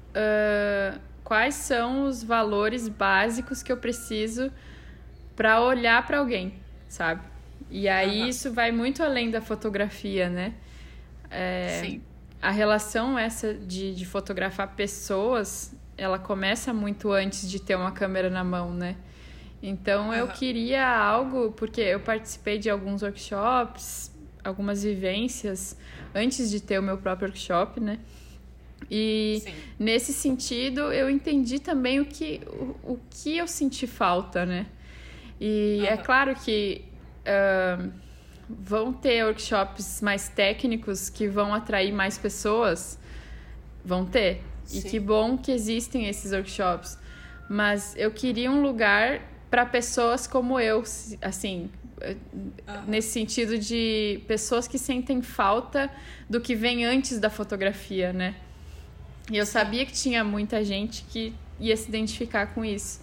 uh, quais são os valores básicos que eu preciso para olhar para alguém, sabe? E aí uhum. isso vai muito além da fotografia, né? É, Sim. A relação essa de, de fotografar pessoas, ela começa muito antes de ter uma câmera na mão, né? Então eu queria algo, porque eu participei de alguns workshops, algumas vivências antes de ter o meu próprio workshop, né? E Sim. nesse sentido eu entendi também o que, o, o que eu senti falta, né? E é claro que uh, vão ter workshops mais técnicos que vão atrair mais pessoas, vão ter. Sim. E que bom que existem esses workshops. Mas eu queria um lugar para pessoas como eu, assim, uhum. nesse sentido de pessoas que sentem falta do que vem antes da fotografia, né? E eu sabia que tinha muita gente que ia se identificar com isso.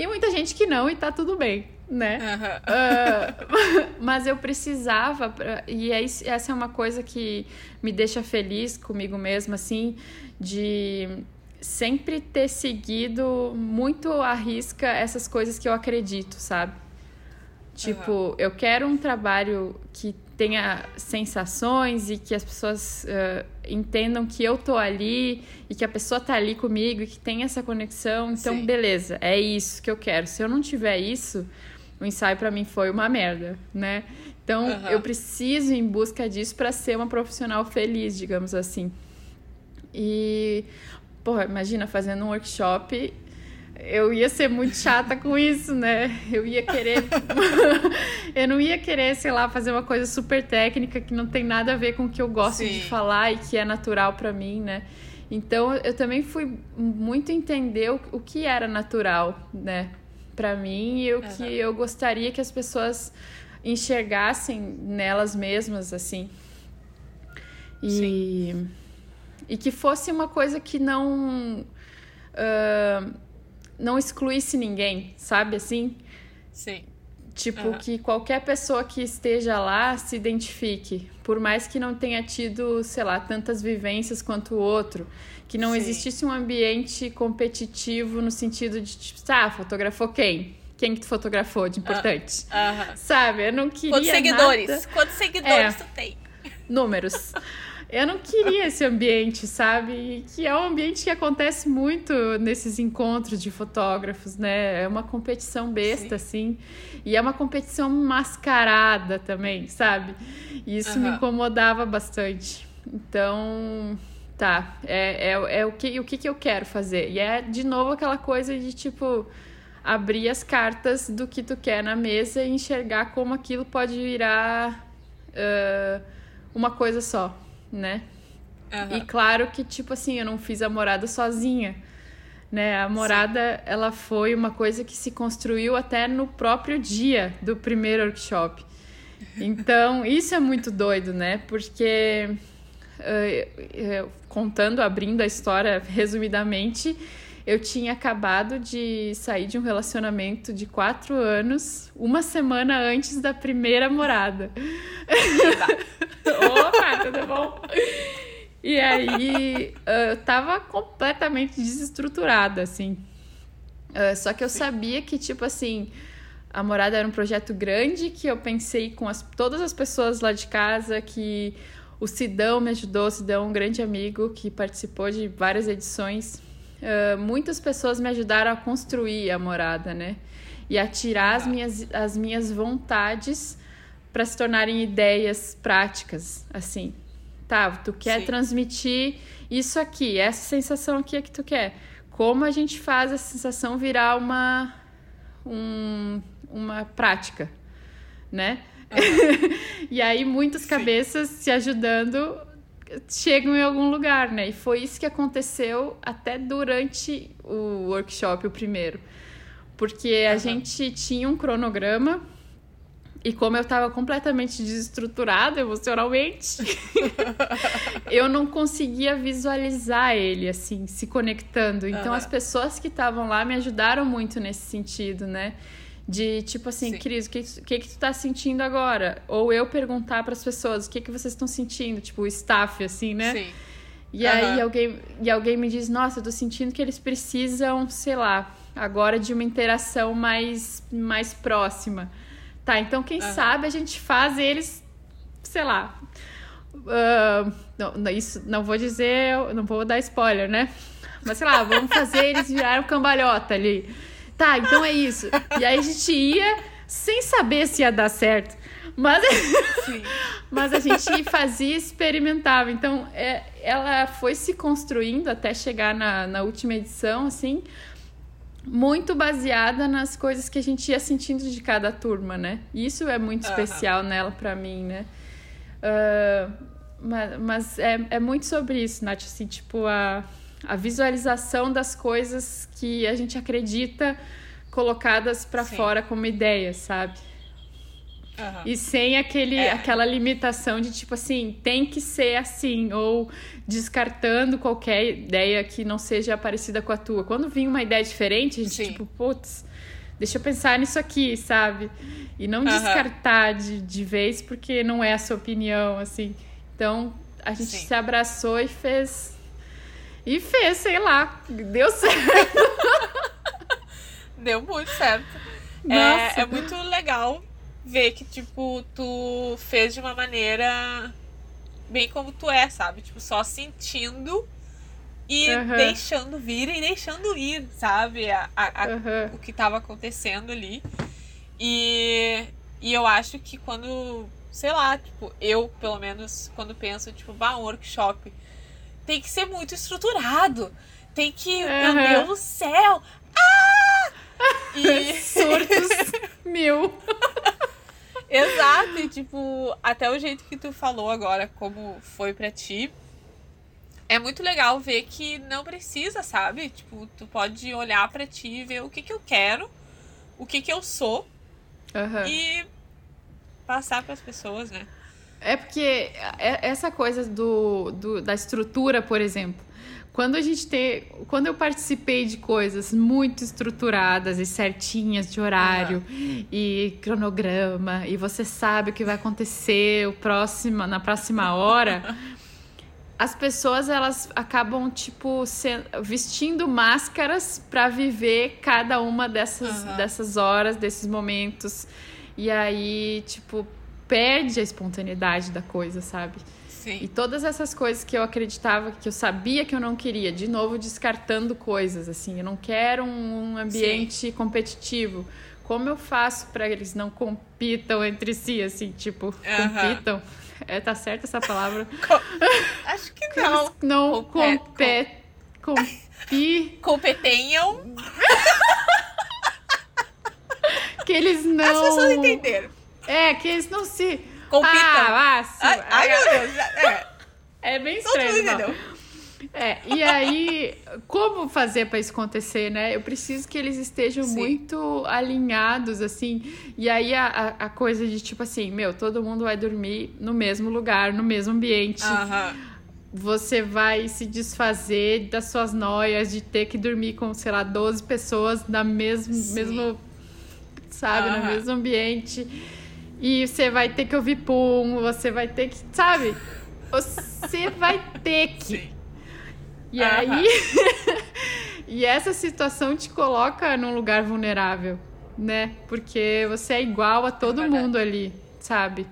E muita gente que não, e tá tudo bem, né? Uhum. Uh, mas eu precisava, e é, essa é uma coisa que me deixa feliz comigo mesma, assim, de sempre ter seguido muito à risca essas coisas que eu acredito, sabe? Tipo, uhum. eu quero um trabalho que tenha sensações e que as pessoas uh, entendam que eu tô ali e que a pessoa tá ali comigo e que tem essa conexão. Então, Sim. beleza, é isso que eu quero. Se eu não tiver isso, o ensaio para mim foi uma merda, né? Então, uhum. eu preciso ir em busca disso para ser uma profissional feliz, digamos assim. E porra, imagina fazendo um workshop eu ia ser muito chata com isso, né? Eu ia querer. eu não ia querer, sei lá, fazer uma coisa super técnica que não tem nada a ver com o que eu gosto Sim. de falar e que é natural para mim, né? Então eu também fui muito entender o, o que era natural, né? Para mim e o uhum. que eu gostaria que as pessoas enxergassem nelas mesmas, assim. E. Sim e que fosse uma coisa que não uh, não excluísse ninguém, sabe assim? Sim. Tipo, uhum. que qualquer pessoa que esteja lá se identifique, por mais que não tenha tido, sei lá, tantas vivências quanto o outro, que não Sim. existisse um ambiente competitivo no sentido de, tipo, tá, fotografou quem? Quem que tu fotografou de importante? Uh, Sabe? Eu não queria Quantos seguidores? Nada... Quantos seguidores é, tu tem? Números. Eu não queria esse ambiente, sabe? Que é um ambiente que acontece muito nesses encontros de fotógrafos, né? É uma competição besta, Sim. assim. E é uma competição mascarada também, sabe? E isso uhum. me incomodava bastante. Então, tá. É, é, é o, que, o que, que eu quero fazer. E é, de novo, aquela coisa de, tipo abrir as cartas do que tu quer na mesa e enxergar como aquilo pode virar uh, uma coisa só né? Uhum. E claro que, tipo assim, eu não fiz a morada sozinha. Né? A morada, Sim. ela foi uma coisa que se construiu até no próprio dia do primeiro workshop. Então, isso é muito doido, né? Porque, uh, contando, abrindo a história resumidamente, eu tinha acabado de sair de um relacionamento de quatro anos, uma semana antes da primeira morada. Opa, tudo bom? E aí eu tava completamente desestruturada, assim. Uh, só que eu sabia que, tipo assim, a morada era um projeto grande que eu pensei com as, todas as pessoas lá de casa, que o Sidão me ajudou, o Sidão é um grande amigo que participou de várias edições. Uh, muitas pessoas me ajudaram a construir a morada, né? E a tirar as minhas, as minhas vontades para se tornarem ideias práticas, assim. Tá, tu quer Sim. transmitir isso aqui, essa sensação aqui é que tu quer. Como a gente faz essa sensação virar uma, um, uma prática, né? Uhum. e aí muitas Sim. cabeças se ajudando chegam em algum lugar, né? E foi isso que aconteceu até durante o workshop, o primeiro. Porque a uhum. gente tinha um cronograma e como eu estava completamente desestruturada emocionalmente, eu não conseguia visualizar ele assim, se conectando. Então uhum. as pessoas que estavam lá me ajudaram muito nesse sentido, né? De tipo assim, Sim. Cris, o que, que, que tu tá sentindo agora? Ou eu perguntar para as pessoas o que, que vocês estão sentindo, tipo, o staff, assim, né? Sim. E uhum. aí alguém, e alguém me diz, nossa, eu tô sentindo que eles precisam, sei lá, agora de uma interação mais, mais próxima. Tá, então quem uhum. sabe a gente faz eles, sei lá. Uh, não, isso não vou dizer, não vou dar spoiler, né? Mas sei lá, vamos fazer eles virarem cambalhota ali. Tá, então é isso. E aí a gente ia sem saber se ia dar certo. Mas, mas a gente fazia e experimentava. Então, é, ela foi se construindo até chegar na, na última edição, assim, muito baseada nas coisas que a gente ia sentindo de cada turma, né? Isso é muito uhum. especial nela para mim, né? Uh, mas mas é, é muito sobre isso, Nath, assim, tipo, a a visualização das coisas que a gente acredita colocadas para fora como ideia, sabe? Uhum. E sem aquele, é. aquela limitação de tipo assim, tem que ser assim, ou descartando qualquer ideia que não seja parecida com a tua. Quando vinha uma ideia diferente, a gente, Sim. tipo, putz, deixa eu pensar nisso aqui, sabe? E não uhum. descartar de, de vez porque não é a sua opinião, assim. Então, a gente Sim. se abraçou e fez e fez, sei lá, deu certo. deu muito certo. É, é, muito legal ver que, tipo, tu fez de uma maneira bem como tu é, sabe? Tipo, só sentindo e uhum. deixando vir e deixando ir, sabe? A, a, a uhum. O que estava acontecendo ali. E, e eu acho que quando, sei lá, tipo, eu, pelo menos, quando penso, tipo, bah, um workshop tem que ser muito estruturado. Tem que. Uhum. Meu Deus do céu! Ah! E... Surtos mil. Exato, e tipo, até o jeito que tu falou agora, como foi para ti, é muito legal ver que não precisa, sabe? Tipo, tu pode olhar para ti e ver o que que eu quero, o que que eu sou uhum. e passar para as pessoas, né? É porque é, essa coisa do, do, da estrutura, por exemplo, quando a gente tem. Quando eu participei de coisas muito estruturadas e certinhas de horário uhum. e cronograma, e você sabe o que vai acontecer o próximo, na próxima hora. as pessoas elas acabam tipo se, vestindo máscaras para viver cada uma dessas, uhum. dessas horas, desses momentos. E aí, tipo, perde a espontaneidade da coisa, sabe? Sim. E todas essas coisas que eu acreditava, que eu sabia que eu não queria, de novo descartando coisas, assim, eu não quero um ambiente Sim. competitivo. Como eu faço para eles não compitam entre si, assim, tipo, uh -huh. compitam? É, tá certa essa palavra? Co Acho que não. não compet... Compi... Competenham. que eles não... As pessoas entenderam. É, que eles não se. Compitam. Ah, ai, ai, meu Deus. É, é bem estranho. Não. É, e aí, como fazer para isso acontecer, né? Eu preciso que eles estejam Sim. muito alinhados, assim. E aí, a, a coisa de tipo assim, meu, todo mundo vai dormir no mesmo lugar, no mesmo ambiente. Você vai se desfazer das suas noias de ter que dormir com, sei lá, 12 pessoas na mesmo, mesmo sabe, no mesmo ambiente. E você vai ter que ouvir pum, você vai ter que, sabe? Você vai ter que. Sim. E aí. e essa situação te coloca num lugar vulnerável, né? Porque você é igual a todo verdade. mundo ali, sabe?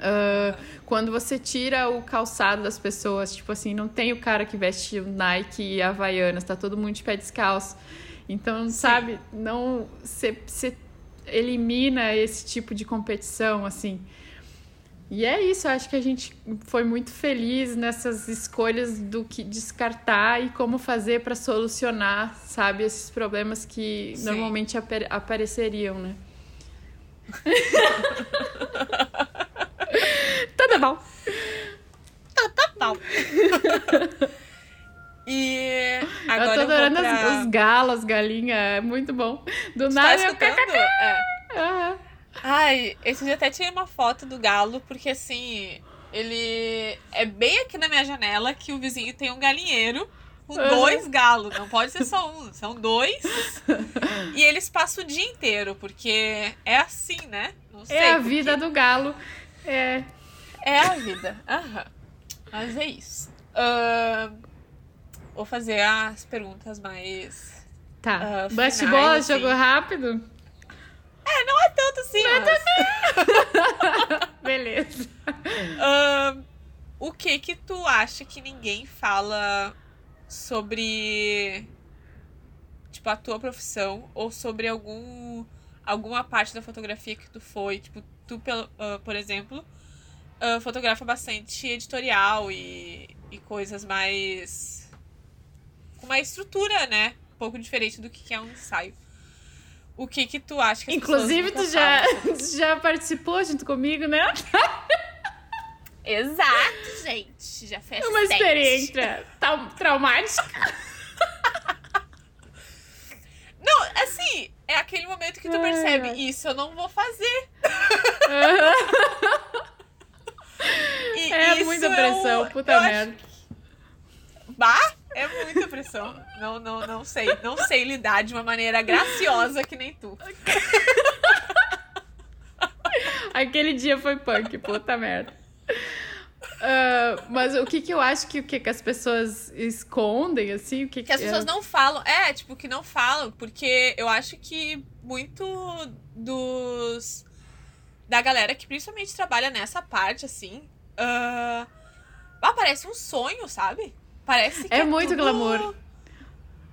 Ah, quando você tira o calçado das pessoas, tipo assim, não tem o cara que veste o Nike e Havaianas, tá todo mundo de pé descalço. Então, sabe, não. Você elimina esse tipo de competição, assim. E é isso, acho que a gente foi muito feliz nessas escolhas do que descartar e como fazer para solucionar, sabe, esses problemas que Sim. normalmente apare- apareceriam, né? Tudo bom. Total. E agora eu tô eu adorando pra... as- os galos, as galinhas, é muito bom. Do Tu tá nada eu... escutando? É. Aham. Ai, esse dia até tirei uma foto do galo, porque assim, ele é bem aqui na minha janela que o vizinho tem um galinheiro com Aham. dois galos. Não pode ser só um, são dois. e eles passam o dia inteiro, porque é assim, né? É a por vida do galo. É. É a vida. Aham. Mas é isso. Ahn, vou fazer as perguntas mais. Tá. Ah, Bate finais, bola, assim. jogo rápido? É, não é tanto assim, mas... Beleza. Ahn, o que que tu acha que ninguém fala sobre tipo a tua profissão ou sobre algum alguma parte da fotografia que tu foi, tipo, tu pelo- ah, por exemplo, ah, fotografa bastante editorial e, e coisas mais com uma estrutura, né? Um pouco diferente do que é um ensaio. O que que tu acha que as Inclusive, tu já, tu já participou junto comigo, né? Exato, gente. Já fez É uma experiência trau- traumática. Não, assim, é aquele momento que tu Ai, percebe, isso eu não vou fazer. E É isso muita eu- pressão, puta eu acho- merda. Bah, é muita pressão. Não, não, não sei. Não sei lidar de uma maneira graciosa que nem tu. Aquele dia foi punk, puta merda. Ah, mas o que que eu acho que o que, que as pessoas escondem, assim, o que Que as pessoas não falam. É, tipo, que não falam, porque eu acho que muito dos. Da galera que principalmente trabalha nessa parte, assim. ah, ah, parece um sonho, sabe? Parece que É é, muito tudo- glamour.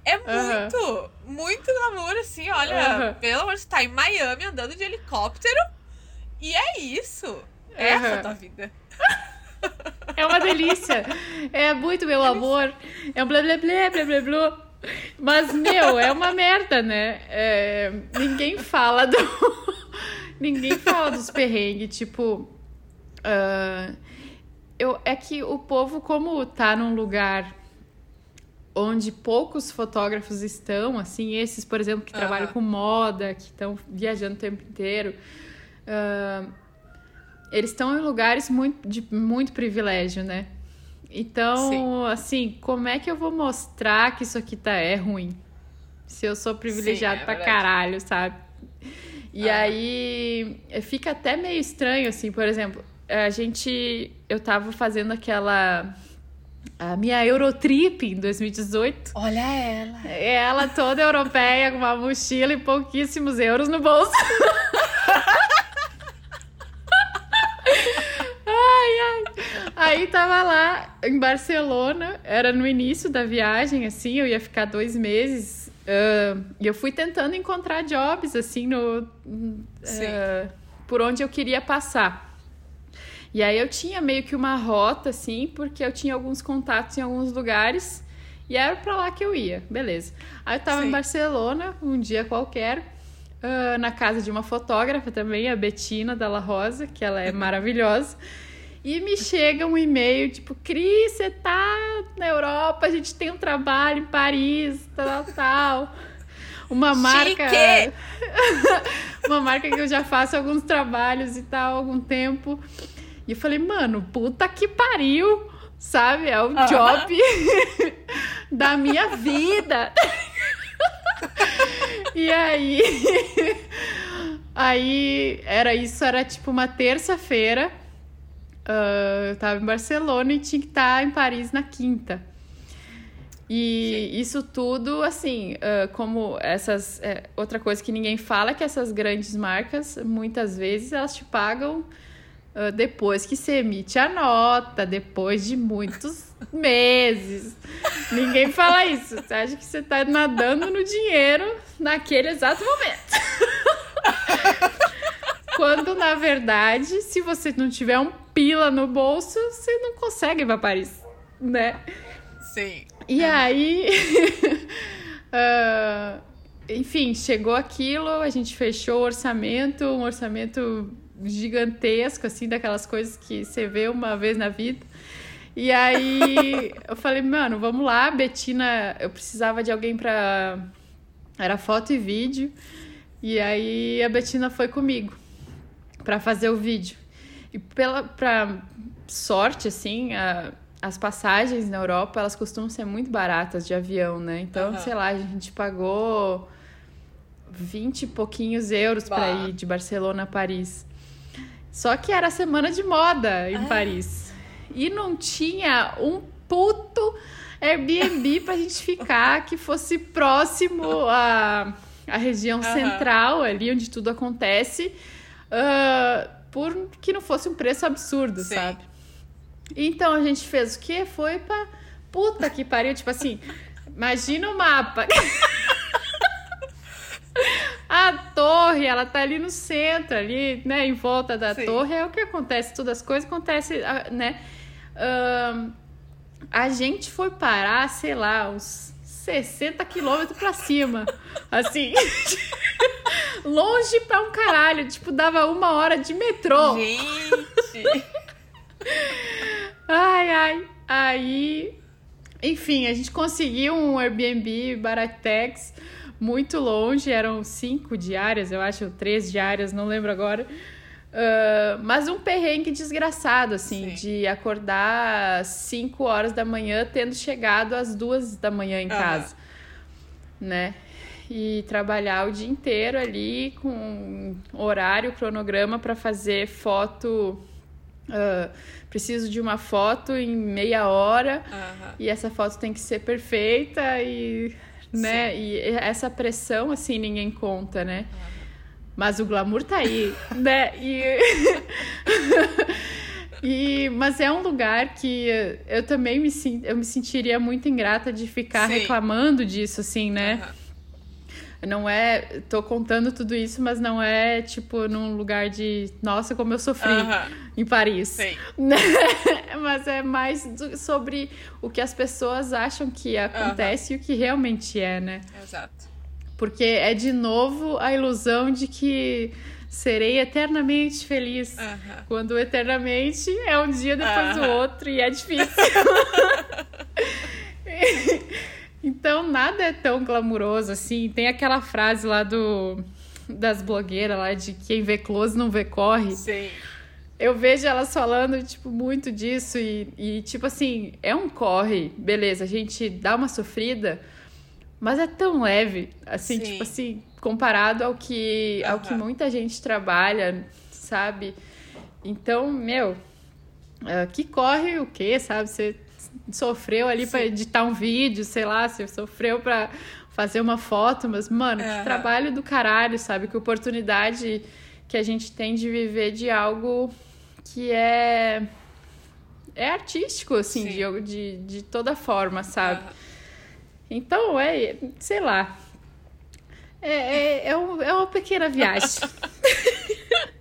É muito, muito glamour, assim, olha. Pelo amor de Deus, tá em Miami andando de helicóptero. E é isso. Essa é a Aham. tua vida. É uma delícia. É muito meu amor. É um blá blá blá blá blá blá. Mas, meu, é uma merda, né? É, ninguém fala do. ninguém fala dos perrengues, tipo. ah, eu, é que o povo, como tá num lugar onde poucos fotógrafos estão, assim, esses, por exemplo, que trabalham com moda, que estão viajando o tempo inteiro. ah, eles estão em lugares muito, de muito privilégio, né? Então, Sim. assim, como é que eu vou mostrar que isso aqui tá, é ruim? Se eu sou privilegiado Sim, é pra verdade. caralho, sabe? E Aham. aí fica até meio estranho, assim, por exemplo, a gente. Eu tava fazendo aquela. A minha Eurotrip em 2018. Olha ela. Ela toda europeia, com uma mochila e pouquíssimos euros no bolso. ai, ai. Aí tava lá em Barcelona, era no início da viagem, assim, eu ia ficar dois meses. ah, e eu fui tentando encontrar jobs, assim, no. Ah, por onde eu queria passar. E aí eu tinha meio que uma rota, assim, porque eu tinha alguns contatos em alguns lugares. E era pra lá que eu ia, beleza. Aí eu tava Sim. em Barcelona, um dia qualquer, ah, na casa de uma fotógrafa também, a Betina Dalla Rosa, que ela é maravilhosa. E me chega um e-mail, tipo, Cris, você tá na Europa, a gente tem um trabalho em Paris, tal, tal. Uma marca. Uma marca que eu já faço alguns trabalhos e tal, há algum tempo. E eu falei, mano, puta que pariu, sabe? É o job da minha vida. e aí. Aí era isso, era tipo uma terça-feira. Uh, eu tava em Barcelona e tinha que estar em Paris na quinta. E Sim. isso tudo, assim, uh, como essas. É, outra coisa que ninguém fala é que essas grandes marcas, muitas vezes, elas te pagam depois que você emite a nota, depois de muitos meses. Ninguém fala isso. Você acha que você tá nadando no dinheiro naquele exato momento. Quando, na verdade, se você não tiver um pila no bolso, você não consegue ir pra Paris, né? Sim. E é. aí. uh, enfim, chegou aquilo, a gente fechou o orçamento, um orçamento gigantesco, assim, daquelas coisas que você vê uma vez na vida. E aí eu falei, mano, vamos lá, Betina, eu precisava de alguém pra. Era foto e vídeo. E aí a Betina foi comigo para fazer o vídeo. E pela pra sorte, assim, a, as passagens na Europa, elas costumam ser muito baratas de avião, né? Então, uhum. sei lá, a gente pagou 20 e pouquinhos euros para ir de Barcelona a Paris. Só que era semana de moda em ah. Paris. E não tinha um puto Airbnb pra gente ficar que fosse próximo à, à região uhum. central, ali onde tudo acontece uh, por que não fosse um preço absurdo, Sim. sabe? Então a gente fez o quê? Foi pra puta que pariu, tipo assim, imagina o mapa. A torre, ela tá ali no centro, ali, né, em volta da Sim. torre, é o que acontece, todas as coisas acontecem, ah, né? Uh, a gente foi parar, sei lá, uns 60 quilômetros pra cima. Assim. longe pra um caralho. Tipo, dava uma hora de metrô. Gente! ai, ai. Aí. Enfim, a gente conseguiu um Airbnb Baratex muito longe. Eram cinco diárias, eu acho, três diárias, não lembro agora. Uh, mas um perrengue desgraçado, assim, Sim. de acordar às 5 horas da manhã, tendo chegado às duas da manhã em casa, né? E trabalhar o dia inteiro ali com horário, cronograma para fazer foto. Uh, preciso de uma foto em meia hora e essa foto tem que ser perfeita e, né? E essa pressão, assim, ninguém conta, né? Mas o glamour tá aí, né? E... e... Mas é um lugar que eu também me, eu me sentiria muito ingrata de ficar Sim. reclamando disso, assim, né? Uhum. Não é. Tô contando tudo isso, mas não é tipo num lugar de. Nossa, como eu sofri em Paris. Sim. mas é mais do, sobre o que as pessoas acham que acontece e o que realmente é, né? Exato. Porque é de novo a ilusão de que serei eternamente feliz. Quando eternamente é um dia depois do outro e é difícil. então nada é tão glamuroso assim. Tem aquela frase lá do das blogueiras lá de quem vê close não vê corre. Sim. Eu vejo elas falando, tipo, muito disso e, e, tipo assim, é um corre, beleza, a gente dá uma sofrida, mas é tão leve, assim, Sim. tipo assim, comparado ao que, uhum. ao que muita gente trabalha, sabe? Então, meu, uh, que corre o quê, sabe? Você sofreu ali para editar um vídeo, sei lá, você sofreu para fazer uma foto, mas, mano, uhum. que trabalho do caralho, sabe? Que oportunidade que a gente tem de viver de algo que é é artístico, assim, de, de, de toda forma, sabe? Uhum. Então, é, sei lá. É, é, é, um, é uma pequena viagem.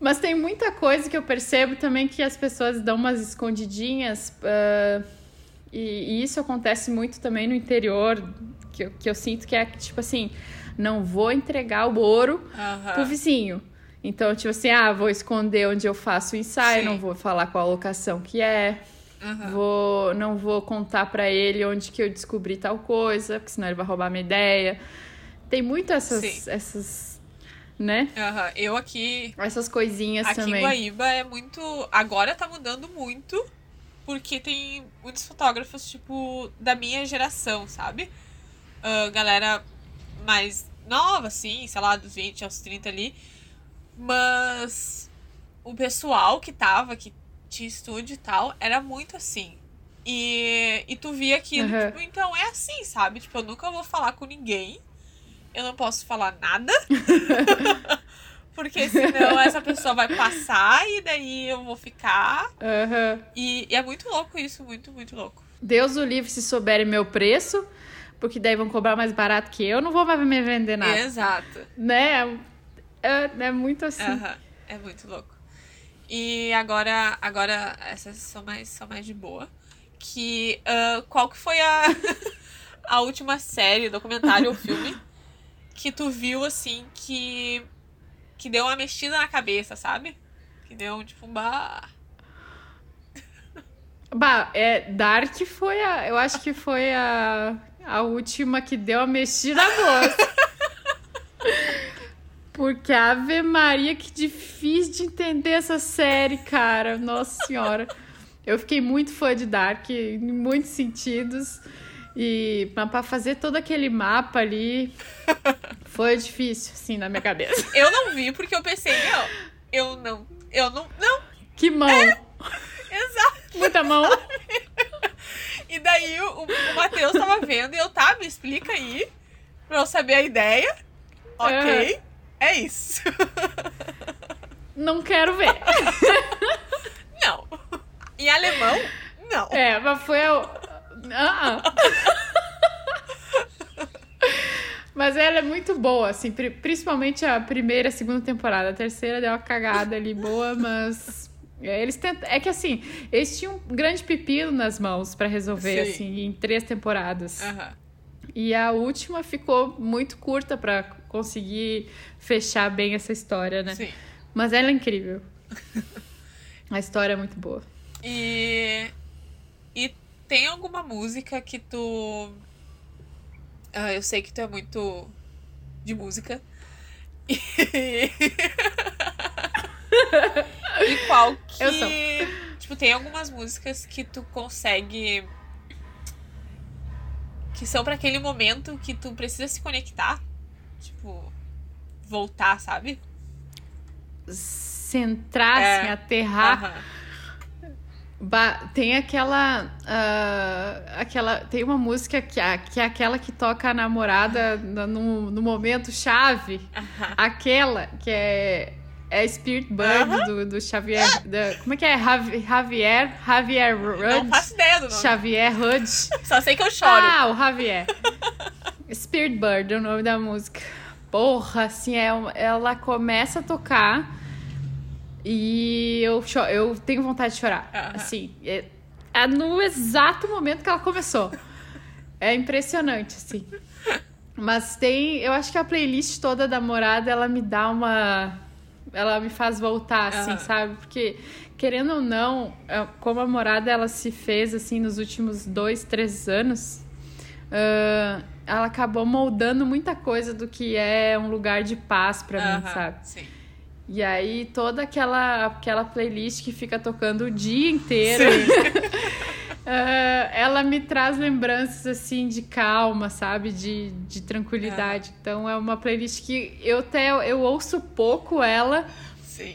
Mas tem muita coisa que eu percebo também que as pessoas dão umas escondidinhas. Uh, e, e, isso acontece muito também no interior, que eu, que eu sinto que é tipo assim: não vou entregar o ouro uhum. pro vizinho. Então, tipo assim, ah, vou esconder onde eu faço o ensaio, Sim. não vou falar qual a locação que é. Uhum. Vou, não vou contar para ele onde que eu descobri tal coisa, porque senão ele vai roubar minha ideia. Tem muito essas, essas né? Uhum. Eu aqui. Essas coisinhas aqui também. Aqui em Guaíba é muito. Agora tá mudando muito, porque tem muitos fotógrafos, tipo, da minha geração, sabe? Uh, galera mais nova, assim, sei lá, dos 20 aos 30 ali. Mas o pessoal que tava, que tinha estúdio e tal, era muito assim. E, e tu via aquilo, Uhum. tipo, então é assim, sabe? Tipo, eu nunca vou falar com ninguém. Eu não posso falar nada. Porque senão essa pessoa vai passar e daí eu vou ficar. Aham. E, e é muito louco isso, muito, muito louco. Deus o livre se souberem meu preço, porque daí vão cobrar mais barato que eu, não vou mais me vender nada. Exato. Né? É, é muito assim. Aham, É muito louco. E agora, agora essas são mais, são mais de boa. Que ah, qual que foi a, a última série, documentário ou filme que tu viu assim que que deu uma mexida na cabeça, sabe? Que deu tipo bah. Bah, é, Dark foi a. Eu acho que foi a, a última que deu a mexida boa. Porque Ave Maria, que difícil de entender essa série, cara. Nossa Senhora. Eu fiquei muito fã de Dark em muitos sentidos. E pra pra fazer todo aquele mapa ali foi difícil, assim, na minha cabeça. Eu não vi porque eu pensei, meu, eu não, eu não, não, Que mão! exato. Muita mão! E daí o, o Matheus tava vendo e eu, tá, me explica aí, pra eu saber a ideia. Ok, é isso. Não quero ver. Não. Em alemão, não. É, mas foi o. Ah. Mas ela é muito boa, assim, pri- principalmente a primeira a segunda temporada. A terceira deu uma cagada ali boa, mas. é, Eles tentam... É que assim, eles tinham um grande pepino nas mãos pra resolver, Sim. assim, em três temporadas. Aham. E a última ficou muito curta pra conseguir fechar bem essa história, né? Sim. Mas ela é incrível. A história é muito boa. E. E tem alguma música que tu. Ah, eu sei que tu é muito de música. E, e qual que. Eu sou. Tipo, tem algumas músicas que tu consegue. Que são pra aquele momento que tu precisa se conectar. Tipo, voltar, sabe? Centrar, É. assim, aterrar. Aham. Ba- tem aquela. ah, aquela. Tem uma música que, é- que é aquela que toca a namorada no, no- momento chave. Aham. Aquela que é. É Spirit Bird Aham. do, do Xavier. da- como é que é? Javi- Javier? Javier Não Rudd? faço ideia do nome. Xavier Rudd. Só sei que eu choro. Ah, o Javier. Spirit Bird é o nome da música. Porra, assim, é ela começa a tocar e eu, eu tenho vontade de chorar. Assim, é, é no exato momento que ela começou. É impressionante, assim. Mas tem, eu acho que a playlist toda da Morada, ela me dá uma. Ela me faz voltar, assim, Aham. sabe? Porque, querendo ou não, é, como a Morada ela se fez, assim, nos últimos dois, três anos, ah, ela acabou moldando muita coisa do que é um lugar de paz pra mim, Aham, sabe? Sim. E aí, toda aquela, aquela playlist que fica tocando o dia inteiro. Ah, ela me traz lembranças assim de calma, sabe? De, de tranquilidade. Então é uma playlist que eu até eu ouço pouco ela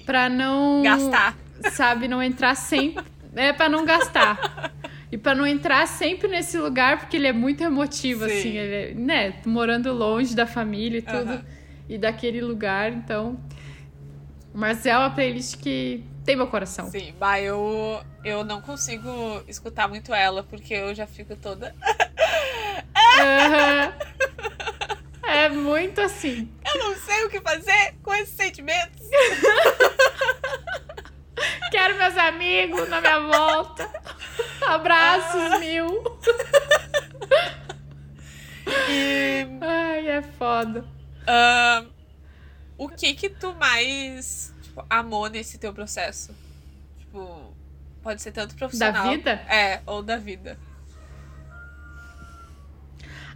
pra não Gastar. sabe, não entrar sempre, é pra não gastar. E pra não entrar sempre nesse lugar porque ele é muito emotivo Sim. assim, ele é, né, morando longe da família e tudo Aham. e daquele lugar, então mas é uma playlist que tem meu coração. Sim, bah, eu, eu não consigo escutar muito ela, porque eu já fico toda. Aham. É muito assim. Eu não sei o que fazer com esses sentimentos. Quero meus amigos na minha volta. Abraços mil. E Ai, é foda. ah, o que que tu mais tipo, amou nesse teu processo? Tipo, pode ser tanto profissional. vida? É, ou da vida.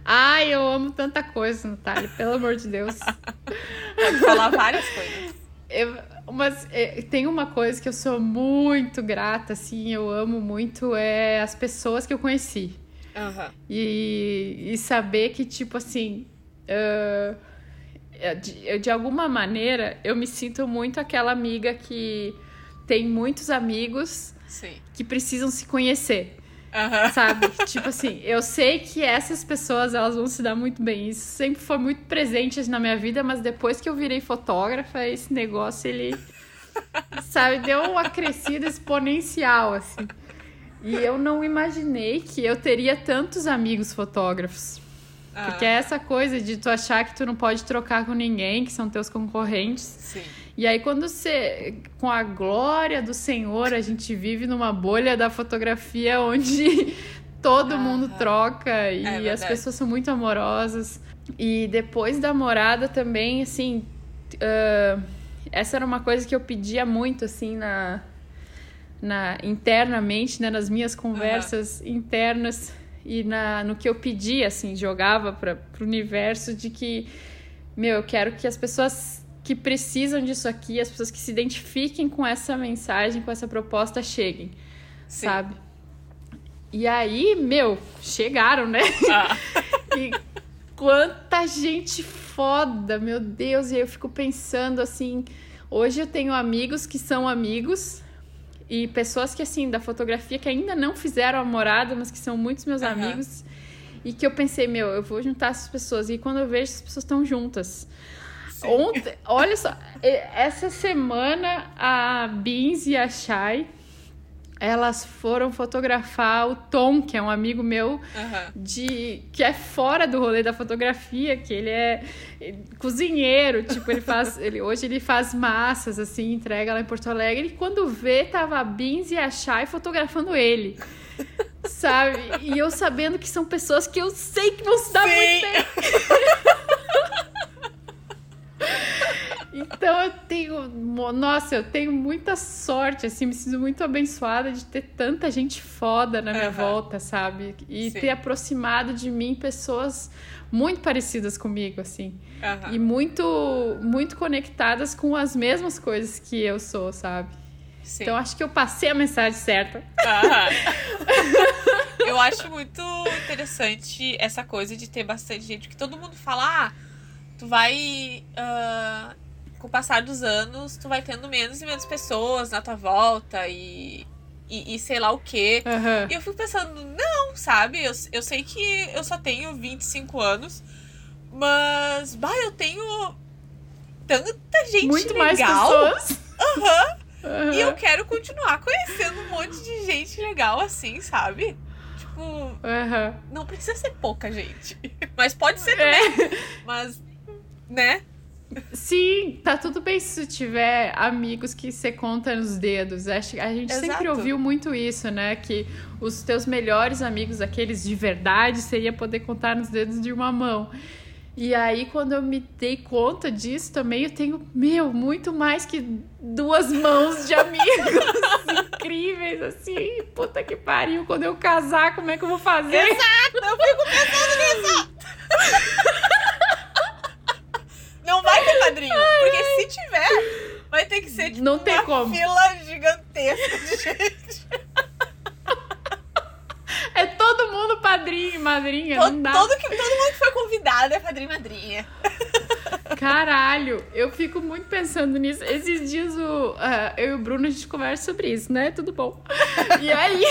Ai, eu amo tanta coisa, Natália, pelo amor de Deus. Pode falar várias coisas. Eu, mas é, tem uma coisa que eu sou muito grata, assim, eu amo muito, é as pessoas que eu conheci. Aham. E, e saber que, tipo assim, é, de, eu, de alguma maneira, eu me sinto muito aquela amiga que tem muitos amigos Sim. que precisam se conhecer. Aham. Sabe? tipo assim, eu sei que essas pessoas elas vão se dar muito bem. Isso sempre foi muito presente na minha vida, mas depois que eu virei fotógrafa, esse negócio ele sabe, deu uma crescida exponencial assim. E eu não imaginei que eu teria tantos amigos fotógrafos. Ah, Porque é essa coisa de tu achar que tu não pode trocar com ninguém, que são teus concorrentes. Sim. E aí, quando você, com a glória do Senhor, a gente vive numa bolha da fotografia onde todo mundo troca e É as pessoas são muito amorosas. E depois da morada também, assim, ah, essa era uma coisa que eu pedia muito, assim, na, na internamente, né, nas minhas conversas internas e na, no que eu pedia, assim, jogava para o universo de que, meu, eu quero que as pessoas que precisam disso aqui, as pessoas que se identifiquem com essa mensagem, com essa proposta, cheguem, Sim. sabe? E aí, meu, chegaram, né? Ah, E quanta gente foda, meu Deus. E aí eu fico pensando assim, hoje eu tenho amigos que são amigos e pessoas que assim da fotografia que ainda não fizeram a morada, mas que são muitos meus Aham. amigos. E que eu pensei, meu, eu vou juntar essas pessoas. E quando eu vejo, essas pessoas estão juntas. sim. Ontem, olha só, essa semana a Beans e a Shai, elas foram fotografar o Tom, que é um amigo meu Aham. de que é fora do rolê da fotografia, que ele é cozinheiro, tipo, ele faz, ele hoje ele faz massas assim, entrega lá em Porto Alegre, e quando vê tava a Beans e a Shai fotografando ele. Sabe? E eu sabendo que são pessoas que eu sei que vão se dar Sim. muito bem. Então eu tenho, nossa, eu tenho muita sorte, assim, me sinto muito abençoada de ter tanta gente foda na minha Aham. volta, sabe? E Sim. ter aproximado de mim pessoas muito parecidas comigo, assim, Aham. e muito, muito conectadas com as mesmas coisas que eu sou, sabe? Sim. Então acho que eu passei a mensagem certa. Aham. Eu acho muito interessante essa coisa de ter bastante gente, que todo mundo fala, ah, tu vai. ah, com o passar dos anos, tu vai tendo menos e menos pessoas na tua volta e. E, e sei lá o quê. Aham. E eu fico pensando, não, sabe? Eu, eu sei que eu só tenho 25 anos, mas, bah, eu tenho tanta gente Muito mais legal. pessoas. Aham. Aham. E eu quero continuar conhecendo um monte de gente legal assim, sabe? Tipo, Aham. não precisa ser pouca gente. Mas pode ser também. É. Mas, né? Sim, tá tudo bem se tiver amigos que você conta nos dedos. A gente sempre Exato. ouviu muito isso, né? Que os teus melhores amigos, aqueles de verdade, seria poder contar nos dedos de uma mão. E aí, quando eu me dei conta disso também, eu tenho, meu, muito mais que duas mãos de amigos incríveis, assim. Puta que pariu, quando eu casar, como é que eu vou fazer? Eu fico pensando nisso. Não vai ter padrinho. Porque se tiver, vai ter que ser tipo, Não tem uma como. fila gigantesca de gente. É todo mundo padrinho e madrinha, Todo, não dá. todo, que, todo mundo que foi convidado é padrinho e madrinha. Caralho, eu fico muito pensando nisso. Esses dias o, ah, eu e o Bruno a gente conversa sobre isso, né? Tudo bom. E aí.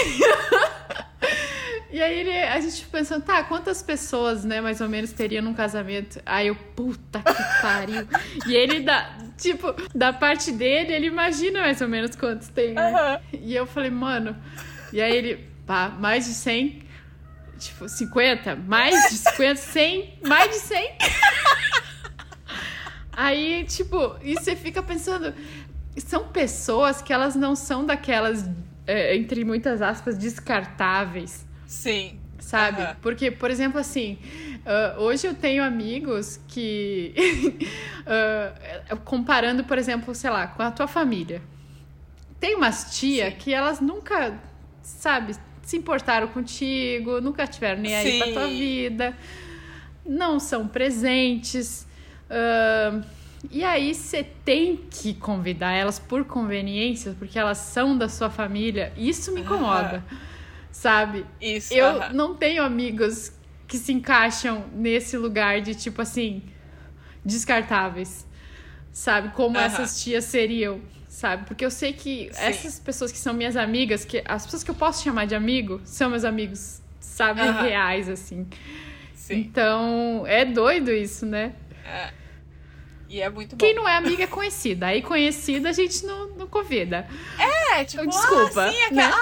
E aí ele, a gente fica pensando, tá, quantas pessoas, né, mais ou menos, teria num casamento? Aí eu, puta que pariu. E ele dá. Tipo, da parte dele, ele imagina mais ou menos quantos tem, né? Aham. E eu falei, mano. E aí ele, pá, mais de 100? Tipo, 50? Mais de 50? 100? Mais de 100? Aí, tipo, e você fica pensando, são pessoas que elas não são daquelas, é, entre muitas aspas, descartáveis, Sim. sabe? Aham. Porque, por exemplo, assim, ah, hoje eu tenho amigos que, ah, comparando, por exemplo, sei lá, com a tua família, tem umas tia Sim. que elas nunca, sabe, se importaram contigo, nunca tiveram nem aí pra tua vida, não são presentes. ahn, e aí você tem que convidar elas por conveniência, porque elas são da sua família. Isso me incomoda, sabe? Isso. Eu aham. não tenho amigos que se encaixam nesse lugar de tipo assim, descartáveis. Sabe? Como Aham. essas tias seriam. sabe? Porque eu sei que Sim. essas pessoas que são minhas amigas, que as pessoas que eu posso chamar de amigo, são meus amigos, sabe, uhum. reais, assim. Sim. Então, é doido isso, né? É. E é muito bom. Quem não é amiga é conhecida. Aí conhecida a gente não, não convida. É, tipo, desculpa. Ah, sim, aquela... né?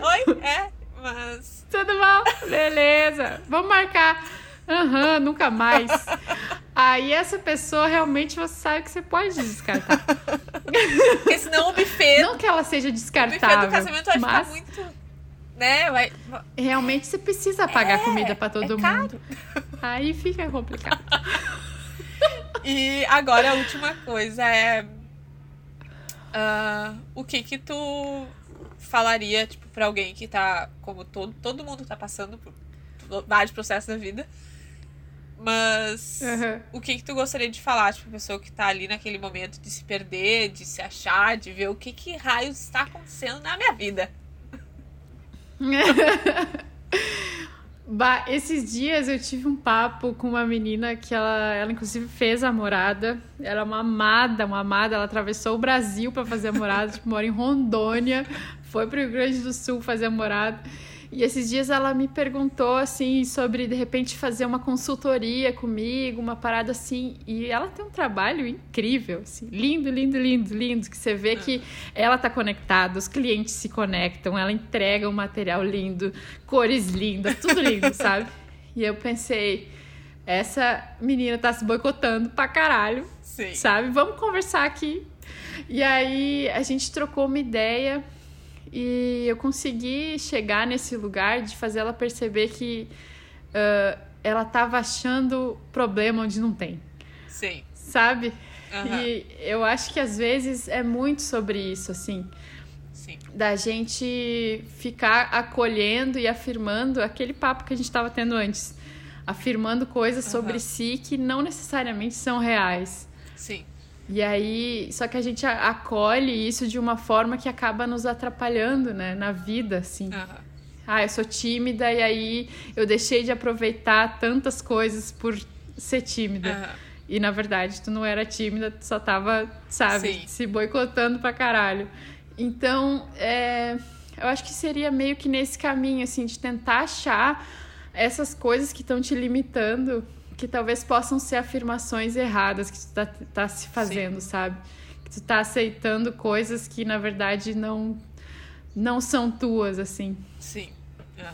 ah, oi, é, mas. Tudo bom? Beleza. Vamos marcar. Aham, uhum, nunca mais. Aí essa pessoa realmente você sabe que você pode descartar. Porque senão o buffet. Não que ela seja descartável. O buffet do casamento vai mas... ficar muito. Né? Vai... Realmente você precisa pagar é, comida para todo é mundo. Aí fica complicado. E agora a última coisa é. Uh, o que que tu falaria, tipo, pra alguém que tá. Como todo, todo mundo tá passando por vários processos da vida. Mas uhum. o que que tu gostaria de falar, tipo, pessoa que tá ali naquele momento de se perder, de se achar, de ver o que que raios está acontecendo na minha vida? Bah, esses dias eu tive um papo com uma menina que ela, ela inclusive fez a morada. Ela é uma amada, uma amada. Ela atravessou o Brasil para fazer a morada, tipo, mora em Rondônia, foi para o Rio Grande do Sul fazer a morada. E esses dias ela me perguntou assim sobre de repente fazer uma consultoria comigo, uma parada assim. E ela tem um trabalho incrível, assim, lindo, lindo, lindo, lindo, que você vê que ela tá conectada, os clientes se conectam, ela entrega um material lindo, cores lindas, tudo lindo, sabe? E eu pensei, essa menina tá se boicotando pra caralho, Sim. sabe? Vamos conversar aqui. E aí a gente trocou uma ideia e eu consegui chegar nesse lugar de fazer ela perceber que uh, ela estava achando problema onde não tem. Sim. Sabe? Uhum. E eu acho que às vezes é muito sobre isso, assim. Sim. Da gente ficar acolhendo e afirmando aquele papo que a gente estava tendo antes. Afirmando coisas uhum. sobre si que não necessariamente são reais. Sim. E aí, só que a gente acolhe isso de uma forma que acaba nos atrapalhando, né, na vida, assim. Uhum. Ah, eu sou tímida e aí eu deixei de aproveitar tantas coisas por ser tímida. Uhum. E na verdade tu não era tímida, tu só tava, sabe, Sim. se boicotando pra caralho. Então, é, eu acho que seria meio que nesse caminho, assim, de tentar achar essas coisas que estão te limitando que talvez possam ser afirmações erradas que tu tá, tá se fazendo, Sim. sabe? Que tu tá aceitando coisas que na verdade não não são tuas, assim. Sim. Uhum.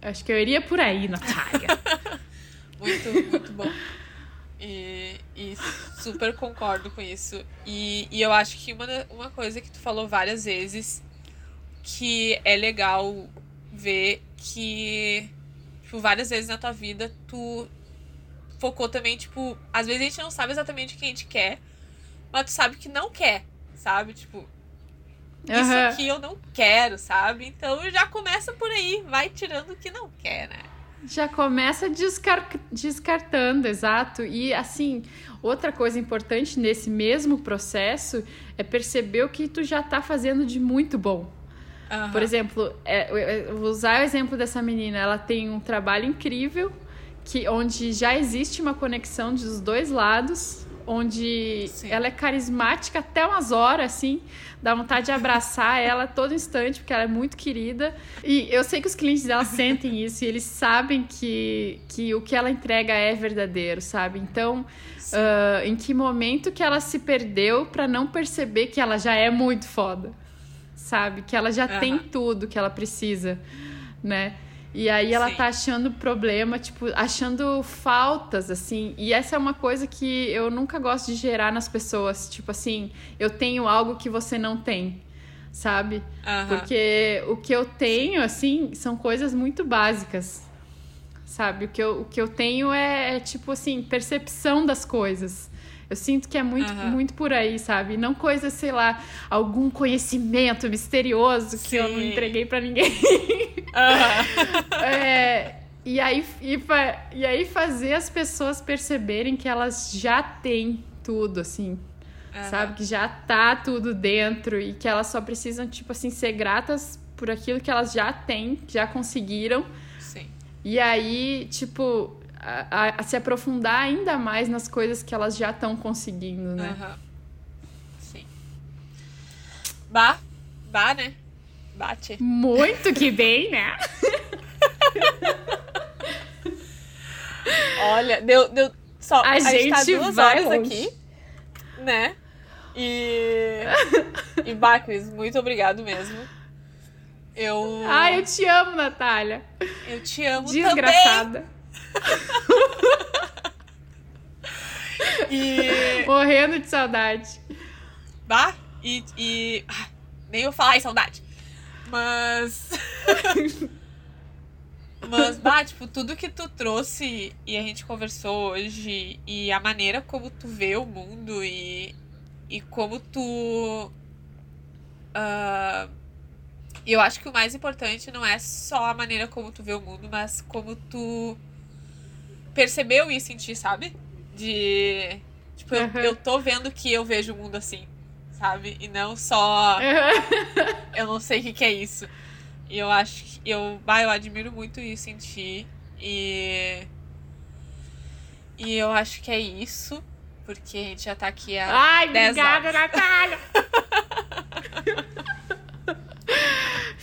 Acho que eu iria por aí, Natália. muito, muito bom. E, e, super concordo com isso. E, e eu acho que uma, uma coisa que tu falou várias vezes que é legal ver que tipo, várias vezes na tua vida tu focou também, tipo, às vezes a gente não sabe exatamente o que a gente quer, mas tu sabe que não quer, sabe? Tipo, uhum. isso aqui eu não quero, sabe? Então já começa por aí, vai tirando o que não quer, né? Já começa descar descartando, exato. E assim, outra coisa importante nesse mesmo processo é perceber o que tu já tá fazendo de muito bom. Uhum. Por exemplo, é, eu vou usar o exemplo dessa menina. Ela tem um trabalho incrível, que onde já existe uma conexão dos dois lados, onde Sim. ela é carismática até umas horas, assim, dá vontade de abraçar ela todo instante, porque ela é muito querida. E eu sei que os clientes dela sentem isso e eles sabem que, que o que ela entrega é verdadeiro, sabe? Então, uh, em que momento que ela se perdeu para não perceber que ela já é muito foda, sabe? Que ela já uhum. tem tudo que ela precisa, né? E aí ela Sim. tá achando problema, tipo, achando faltas, assim. E essa é uma coisa que eu nunca gosto de gerar nas pessoas. Tipo assim, eu tenho algo que você não tem, sabe? Porque o que eu tenho, assim, são coisas muito básicas, sabe? O que eu, o que eu tenho é, é tipo assim, percepção das coisas. Eu sinto que é muito, uhum. muito por aí, sabe? Não coisa, sei lá, algum conhecimento misterioso que Sim. eu não entreguei para ninguém. Uhum. é, e, aí, e, e aí fazer as pessoas perceberem que elas já têm tudo, assim. Sabe? Que já tá tudo dentro e que elas só precisam, tipo assim, ser gratas por aquilo que elas já têm, já conseguiram. Sim. E aí, tipo, a, a, se aprofundar ainda mais nas coisas que elas já estão conseguindo, né? Uhum. Sim. Bah, bah, né? Bate. Muito que bem, né? Olha, deu, deu só. A A, gente, tá gente duas vai horas longe. aqui, né? E. e bah, Cris, muito obrigado mesmo. Eu. Ai, eu te amo, Natália. eu te amo também. E. Morrendo de saudade. Bah, e. e ah, nem eu falar em saudade. Mas. Mas, bah, tipo, tudo que tu trouxe e a gente conversou hoje, e a maneira como tu vê o mundo e, e como tu. E eu acho que o mais importante não é só a maneira como tu vê o mundo, mas como tu percebeu isso em ti, sabe? De. Tipo, eu, eu tô vendo que eu vejo o mundo assim, sabe? E não só eu não sei o que, que é isso. E eu acho que eu, bah, eu admiro muito isso em ti. E. E eu acho que é isso. Porque a gente já tá aqui há Ai, 10 obrigada, horas. Natália.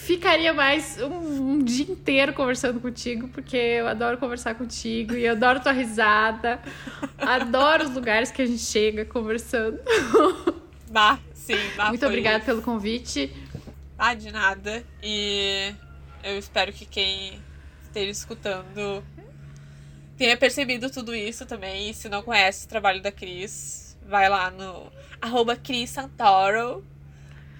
Ficaria mais um, um dia inteiro conversando contigo, porque eu adoro conversar contigo e eu adoro tua risada. Adoro os lugares que a gente chega conversando. Bah, sim, bah, Muito obrigada pelo convite. Ah, de nada. E eu espero que quem esteja escutando tenha percebido tudo isso também. E se não conhece o trabalho da Cris, vai lá no arroba Cris Santoro.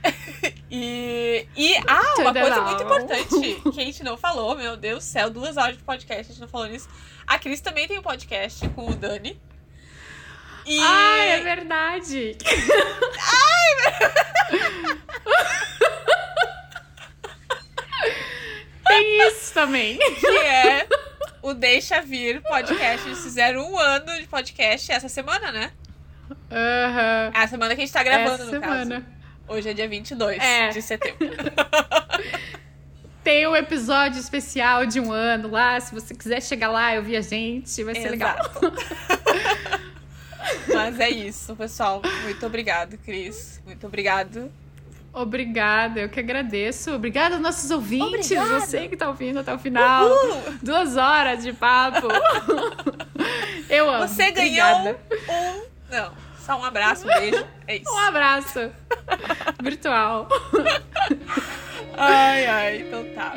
e, e, ah, uma Tudo coisa muito importante que a gente não falou, meu Deus do céu, duas horas de podcast, a gente não falou nisso. A Cris também tem um podcast com o Dani. E Ai, é verdade. Tem isso também. que é o Deixa Vir podcast. Eles fizeram um ano de podcast essa semana, né? Aham. É a semana que a gente tá gravando, Essa no semana. caso. Hoje é dia 22 É. de setembro. Tem um episódio especial de um ano lá. Se você quiser chegar lá e ouvir a gente, vai ser legal. Mas é isso, pessoal. Muito obrigado, Cris. Muito obrigado. Obrigada, eu que agradeço. Obrigada aos nossos ouvintes, Obrigada. você que tá ouvindo até o final. Uhul! Duas horas de papo. Eu amo. Você ganhou Obrigada. um. Não, só um abraço, um beijo. É isso. Um abraço virtual. Ai, ai, então tá.